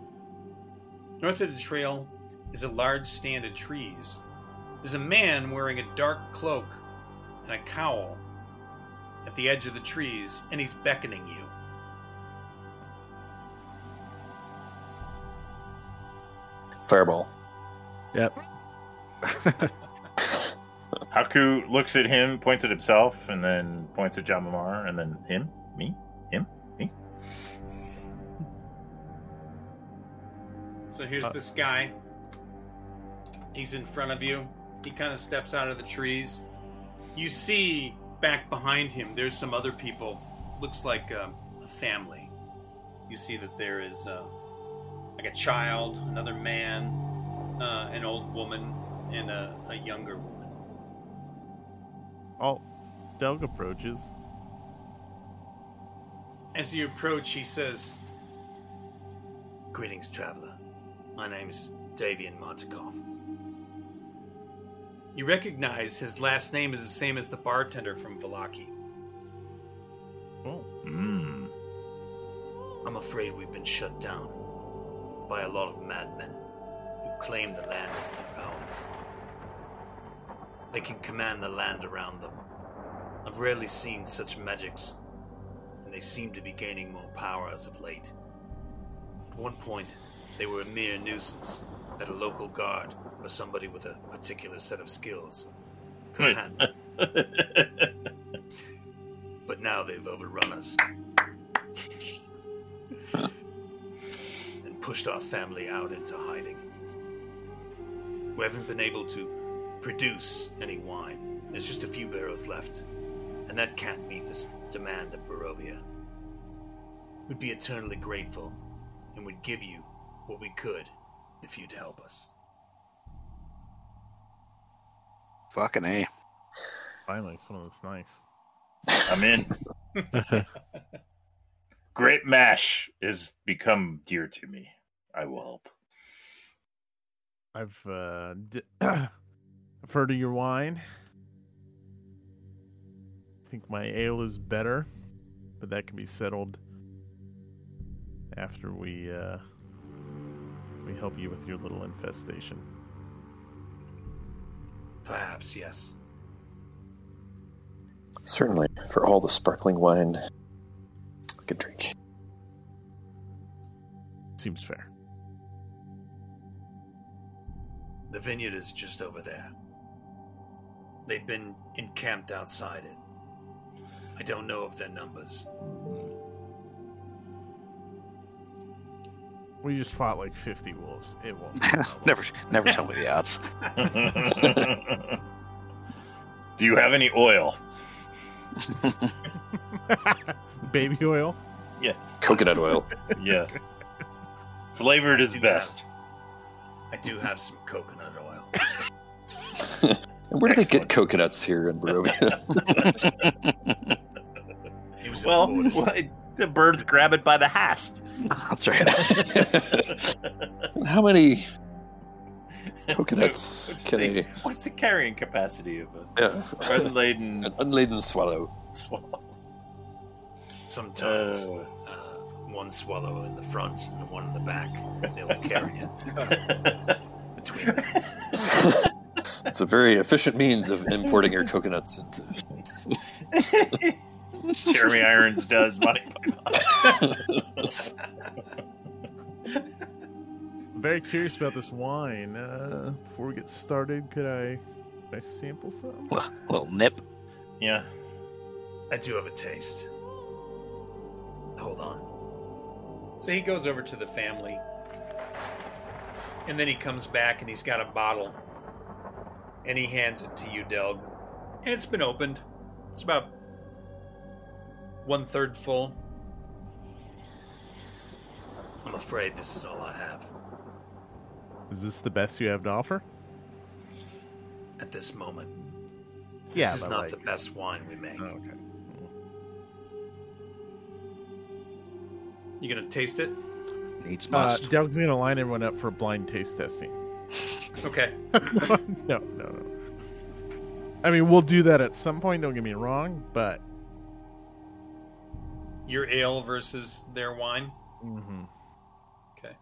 North of the trail is a large stand of trees. There's a man wearing a dark cloak and a cowl at the edge of the trees, and he's beckoning you. Fireball. Yep. Haku looks at him, points at himself, and then points at Jamamar, and then him, me, him, me. So here's Uh. this guy. He's in front of you. He kind of steps out of the trees. You see back behind him, there's some other people. Looks like uh, a family. You see that there is uh, like a child, another man, uh, an old woman, and a, a younger woman. Oh, Delg approaches. As you approach, he says, Greetings, traveler. My name's Davian Martikov. You recognize his last name is the same as the bartender from Vallaki. Oh, Mm. I'm afraid we've been shut down by a lot of madmen who claim the land as their own. They can command the land around them. I've rarely seen such magics, and they seem to be gaining more power as of late. At one point, they were a mere nuisance that a local guard or somebody with a particular set of skills could handle. But now they've overrun us. and pushed our family out into hiding. We haven't been able to produce any wine. There's just a few barrels left, and that can't meet the demand of Barovia. We'd be eternally grateful, and would give you what we could if you'd help us. Fucking A. finally, someone that's nice. I'm in. Grape mash has become dear to me. I will help. I've uh, d- I've heard of your wine. I think my ale is better, but that can be settled after we uh, we help you with your little infestation. Perhaps, yes. Certainly, for all the sparkling wine we could drink. Seems fair. The vineyard is just over there. They've been encamped outside it. I don't know of their numbers. We just fought like 50 wolves. It won't. be a problem. never, never tell me the odds. Do you have any oil? Baby oil. Yes. Coconut oil. Yes. Flavored is Do best. I do have some coconut oil. And where do they get coconuts here in Barovia? Well, well, the birds grab it by the hasp. That's right. How many coconuts What's can the- a, What's the carrying capacity of a yeah, unladen an unladen swallow? swallow? Sometimes Uh, uh, one swallow in the front and one in the back. They'll carry it between them. it's a very efficient means of importing your coconuts into. Jeremy Irons does Monty Python. I'm very curious about this wine. Uh, before we get started, could I, could I sample some? Well, little nip. yeah. I do have a taste. Hold on. So he goes over to the family. And then he comes back and he's got a bottle. And he hands it to you, Delg. And it's been opened. It's about one third full. I'm afraid this is all I have Is this the best you have to offer? at this moment. This Yeah, is not like- the best wine we make. Oh, okay. You gonna taste it? Needs Uh, must. Doug's gonna line everyone up for blind taste testing. Okay. no, no, no. I mean, we'll do that at some point. Don't get me wrong, but Your ale versus their wine. Mm mhm. Okay.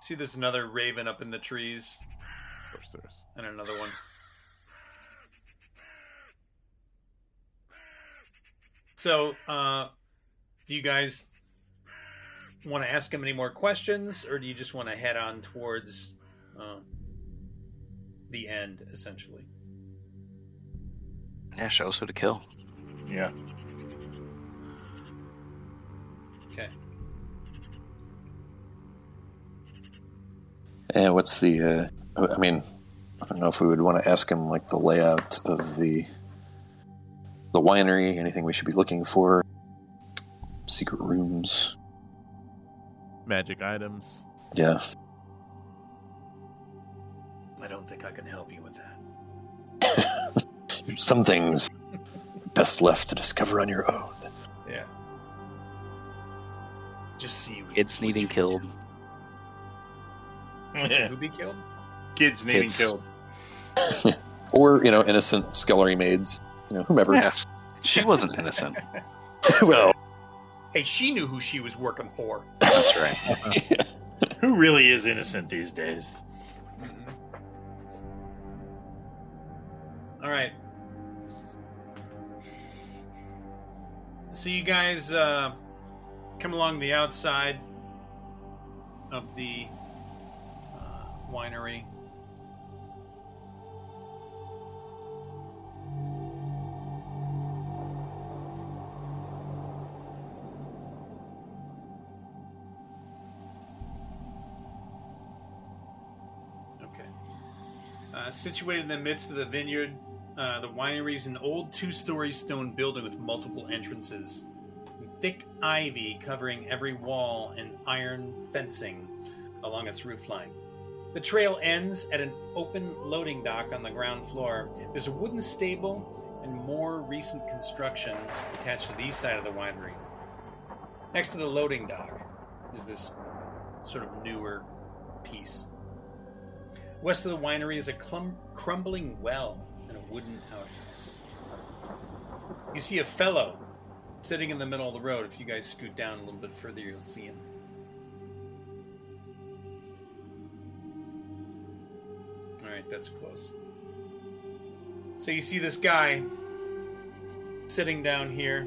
See, there's another raven up in the trees, of course there's. and another one. So, uh, do you guys want to ask him any more questions, or do you just want to head on towards uh, the end, essentially? Yeah, show us who to kill. Yeah. Okay. And what's the? Uh, I mean, I don't know if we would want to ask him like the layout of the the winery. Anything we should be looking for? Secret rooms. Magic items. Yeah. I don't think I can help you with that. Some things best left to discover on your own. Yeah. Just see. Kids needing killed. Who be killed? Kids needing Kids. killed. Or you know, innocent scullery maids. You know, whomever. Yeah. She wasn't innocent. well, Hey, she knew who she was working for. That's right. Who really is innocent these days? All right. So you guys uh, come along the outside of the uh, winery. Okay. Uh, situated in the midst of the vineyard, uh, the winery is an old two-story stone building with multiple entrances, thick ivy covering every wall, and iron fencing along its roofline. The trail ends at an open loading dock on the ground floor. There's a wooden stable and more recent construction attached to the east side of the winery. Next to the loading dock is this sort of newer piece. West of the winery is a clum- crumbling well wooden outhouse. You see a fellow sitting in the middle of the road. If you guys scoot down a little bit further, you'll see him. All right, that's close. So you see this guy sitting down here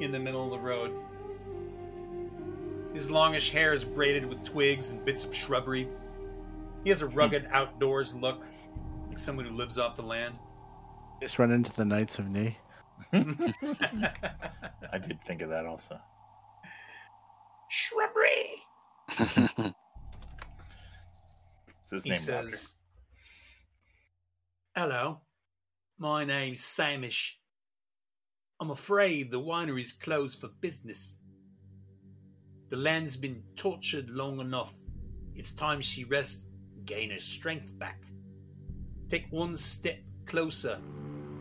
in the middle of the road. His longish hair is braided with twigs and bits of shrubbery. He has a hmm. rugged outdoors look, like someone who lives off the land. Just run into the Knights of Ni. I did think of that also. Shrubbery. His He name, Doctor. says, Hello, my name's Samish. I'm afraid the winery's closed for business. The land's been tortured long enough. It's time she rests gain her strength back. Take one step closer,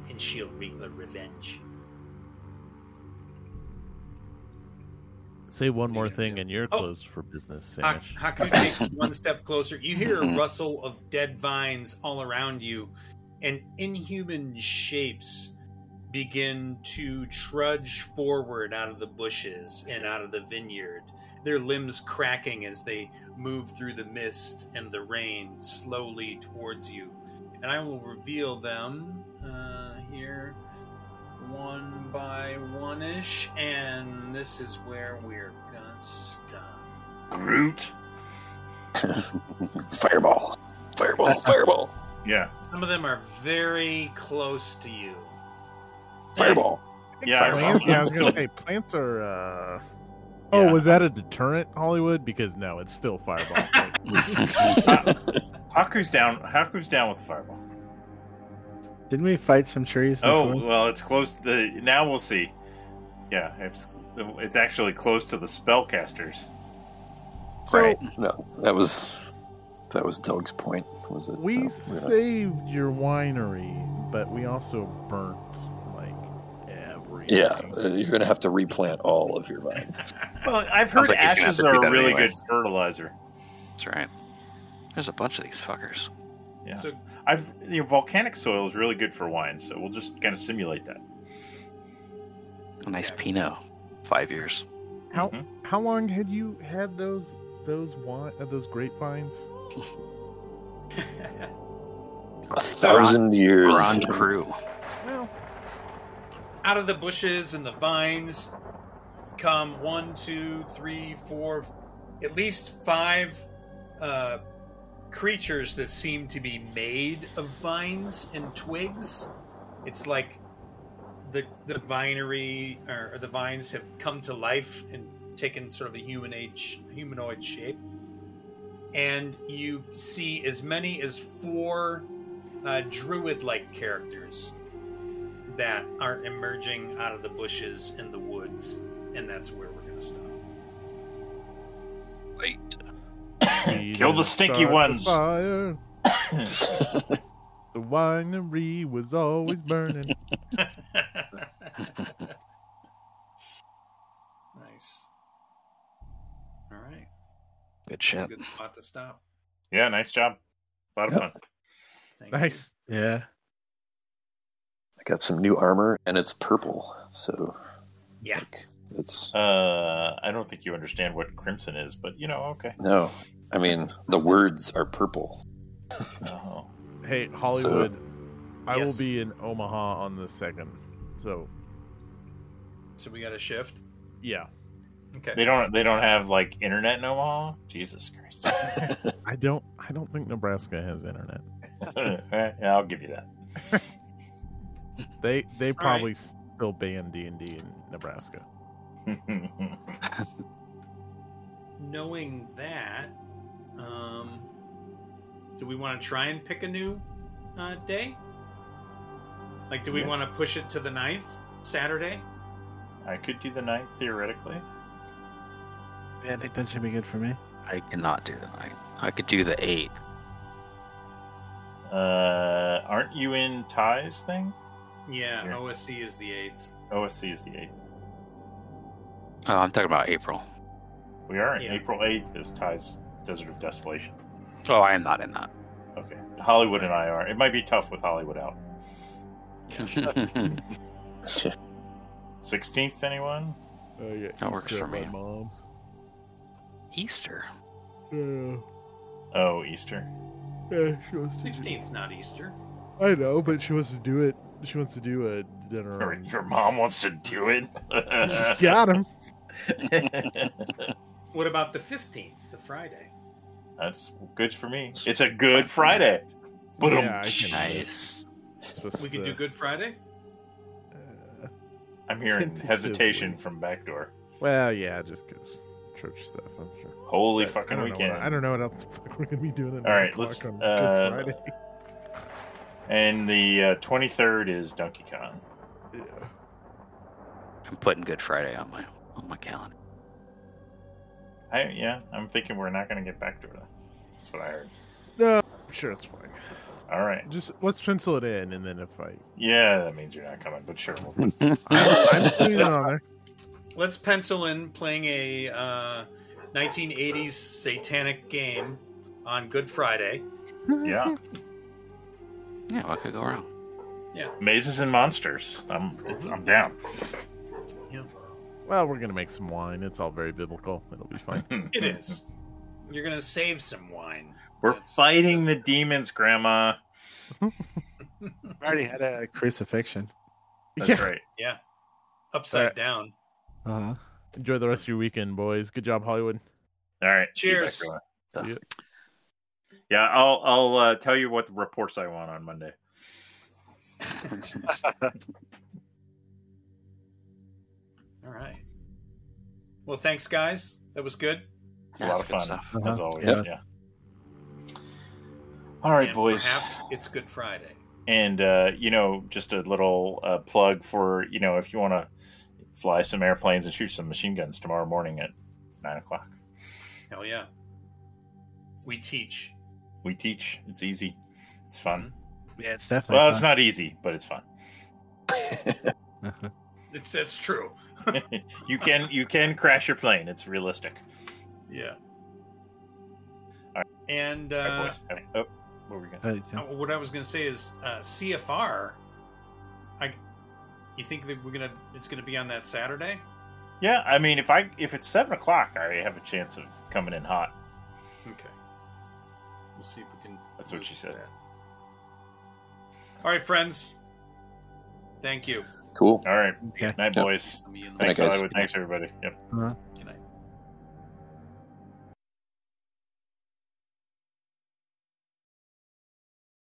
and she'll reap her revenge. Say one more thing, and you're Oh. closed for business, Ha- Samish. Haku takes one step closer. You hear a mm-hmm. rustle of dead vines all around you, and inhuman shapes begin to trudge forward out of the bushes and out of the vineyard, their limbs cracking as they move through the mist and the rain slowly towards you. And I will reveal them uh, here one by one ish, and this is where we're gonna stop. Groot. Fireball. Fireball. Fireball. Yeah. Some of them are very close to you. Fireball. Yeah. I Plants, yeah, I was gonna say plants are. uh Oh, Yeah. was that a deterrent, Hollywood? Because no, it's still fireball. Haku's down. Haku's down with the fireball. Didn't we fight some trees before? Oh well, it's close. To the now we'll see. Yeah, it's it's actually close to the spellcasters. so Right. No, that was that was Doug's point. Was it? we no, we're not- saved your winery, but we also burnt like everything. Yeah, uh, you're gonna have to replant all of your vines. Well, I've heard like he's gonna have ashes are a really anyway. good fertilizer. That's right. There's a bunch of these fuckers. Yeah. So I've you know, volcanic soil is really good for wine, so we'll just kind of simulate that. A nice Exactly. Pinot. Five years. How Mhm. how long had you had those those wine uh, those grapevines? A thousand years. Orange crew. Well, out of the bushes and the vines come one, two, three, four, at least five uh, creatures that seem to be made of vines and twigs. It's like the the vinery or, the vines have come to life and taken sort of a human age humanoid shape. And you see as many as four uh, druid-like characters that are emerging out of the bushes in the woods, and that's where we're going to stop. Wait. We Kill the stinky start the ones. fire. The winery was always burning. nice. All right, Good that's shit. good spot to stop. Yeah, nice job. A lot of Yep. fun. Thank you. nice. Yeah. I got some new armor, and it's purple. So Yeah. like, it's Uh, I don't think you understand what crimson is, but you know, okay. no. I mean, the words are purple. Oh. Hey, Hollywood. I will be in Omaha on the second. So So we got a shift. yeah, Okay. They don't. They don't have like internet in Omaha. Jesus Christ. I don't. I don't think Nebraska has internet. Eh, yeah, I'll give you that. They they right. probably still ban D and D in Nebraska. Knowing that, um, do we want to try and pick a new uh, day? Like, do we Yeah. want to push it to the 9th, Saturday? I could do the ninth theoretically. Yeah, I think that should be good for me. I cannot do the night. I could do the 8th. Uh, aren't you in Ty's thing? Yeah, Here. OSC is the 8th. OSC is the eighth. Oh, I'm talking about April. We are in Yeah. April eighth. Is Ty's Desert of Desolation? Oh, I am not in that. Okay, Hollywood and I are. It might be tough with Hollywood out. Sixteenth, anyone? Oh yeah, That works Easter for me. Mom's. Easter. Yeah. Oh, Easter. Yeah, she wants to do- Sixteenth's not Easter. I know, but she wants to do it. She wants to do a dinner. Your, your mom wants to do it. Got him. What about the fifteenth, the Friday? That's good for me. It's a good Friday. But Yeah, can- Nice. Just, We could do Good Friday. uh, I'm hearing hesitation from backdoor. well, yeah, just because church stuff. I'm sure. Holy But fucking I don't know weekend! what- I don't know what else the fuck we're gonna be doing. At All right, let's, o'clock on uh, Good Friday. And the uh, 23rd is Donkey Kong. Yeah. I'm putting Good Friday on my on my calendar. I yeah, I'm thinking we're not going to get back to Then. That's what I heard. No, I'm sure it's fine. All right. Just let's pencil it in, and then if I, Yeah, that means you're not coming, but sure. We'll I'm, I'm putting it on there. Let's pencil in playing a uh, 1980s satanic game on Good Friday. yeah, Yeah, what could go wrong? Yeah. Mazes and monsters. I'm it's, I'm down. Yeah. Well, we're gonna make some wine. It's all very biblical. It'll be fine. It is. You're gonna save some wine. We're That's- fighting the demons, Grandma. I already had a crucifixion. That's Yeah. right. Yeah. Upside Alright. down. Uh huh. Enjoy the rest of your weekend, boys. Good job, Hollywood. All right. see you Cheers. back, Grandma. So, Yeah, I'll I'll uh, tell you what reports I want on Monday. All right. Well, thanks, guys. That was good. It's a lot of fun stuff. as Uh-huh. always. Yeah. Yeah. All right, And boys. Perhaps it's Good Friday. and uh, you know just a little uh, plug for you know if you want to fly some airplanes and shoot some machine guns tomorrow morning at nine o'clock Hell yeah. We teach. we teach it's easy it's fun Yeah, it's definitely. well it's not easy but it's fun It's it's true. you can you can crash your plane it's realistic Yeah. All And uh, boys. Okay. oh what were we gonna say Uh, what I was going to say is uh, CFR. I, you think that we're gonna it's gonna be on that Saturday? yeah i mean if i if it's seven o'clock i have a chance of coming in hot Okay. We'll see if we can. That's what she said. that. All right, friends. Thank you. Cool. all right Okay. night Yep. boys I'll be in the- thanks hollywood thanks everybody yep Uh-huh.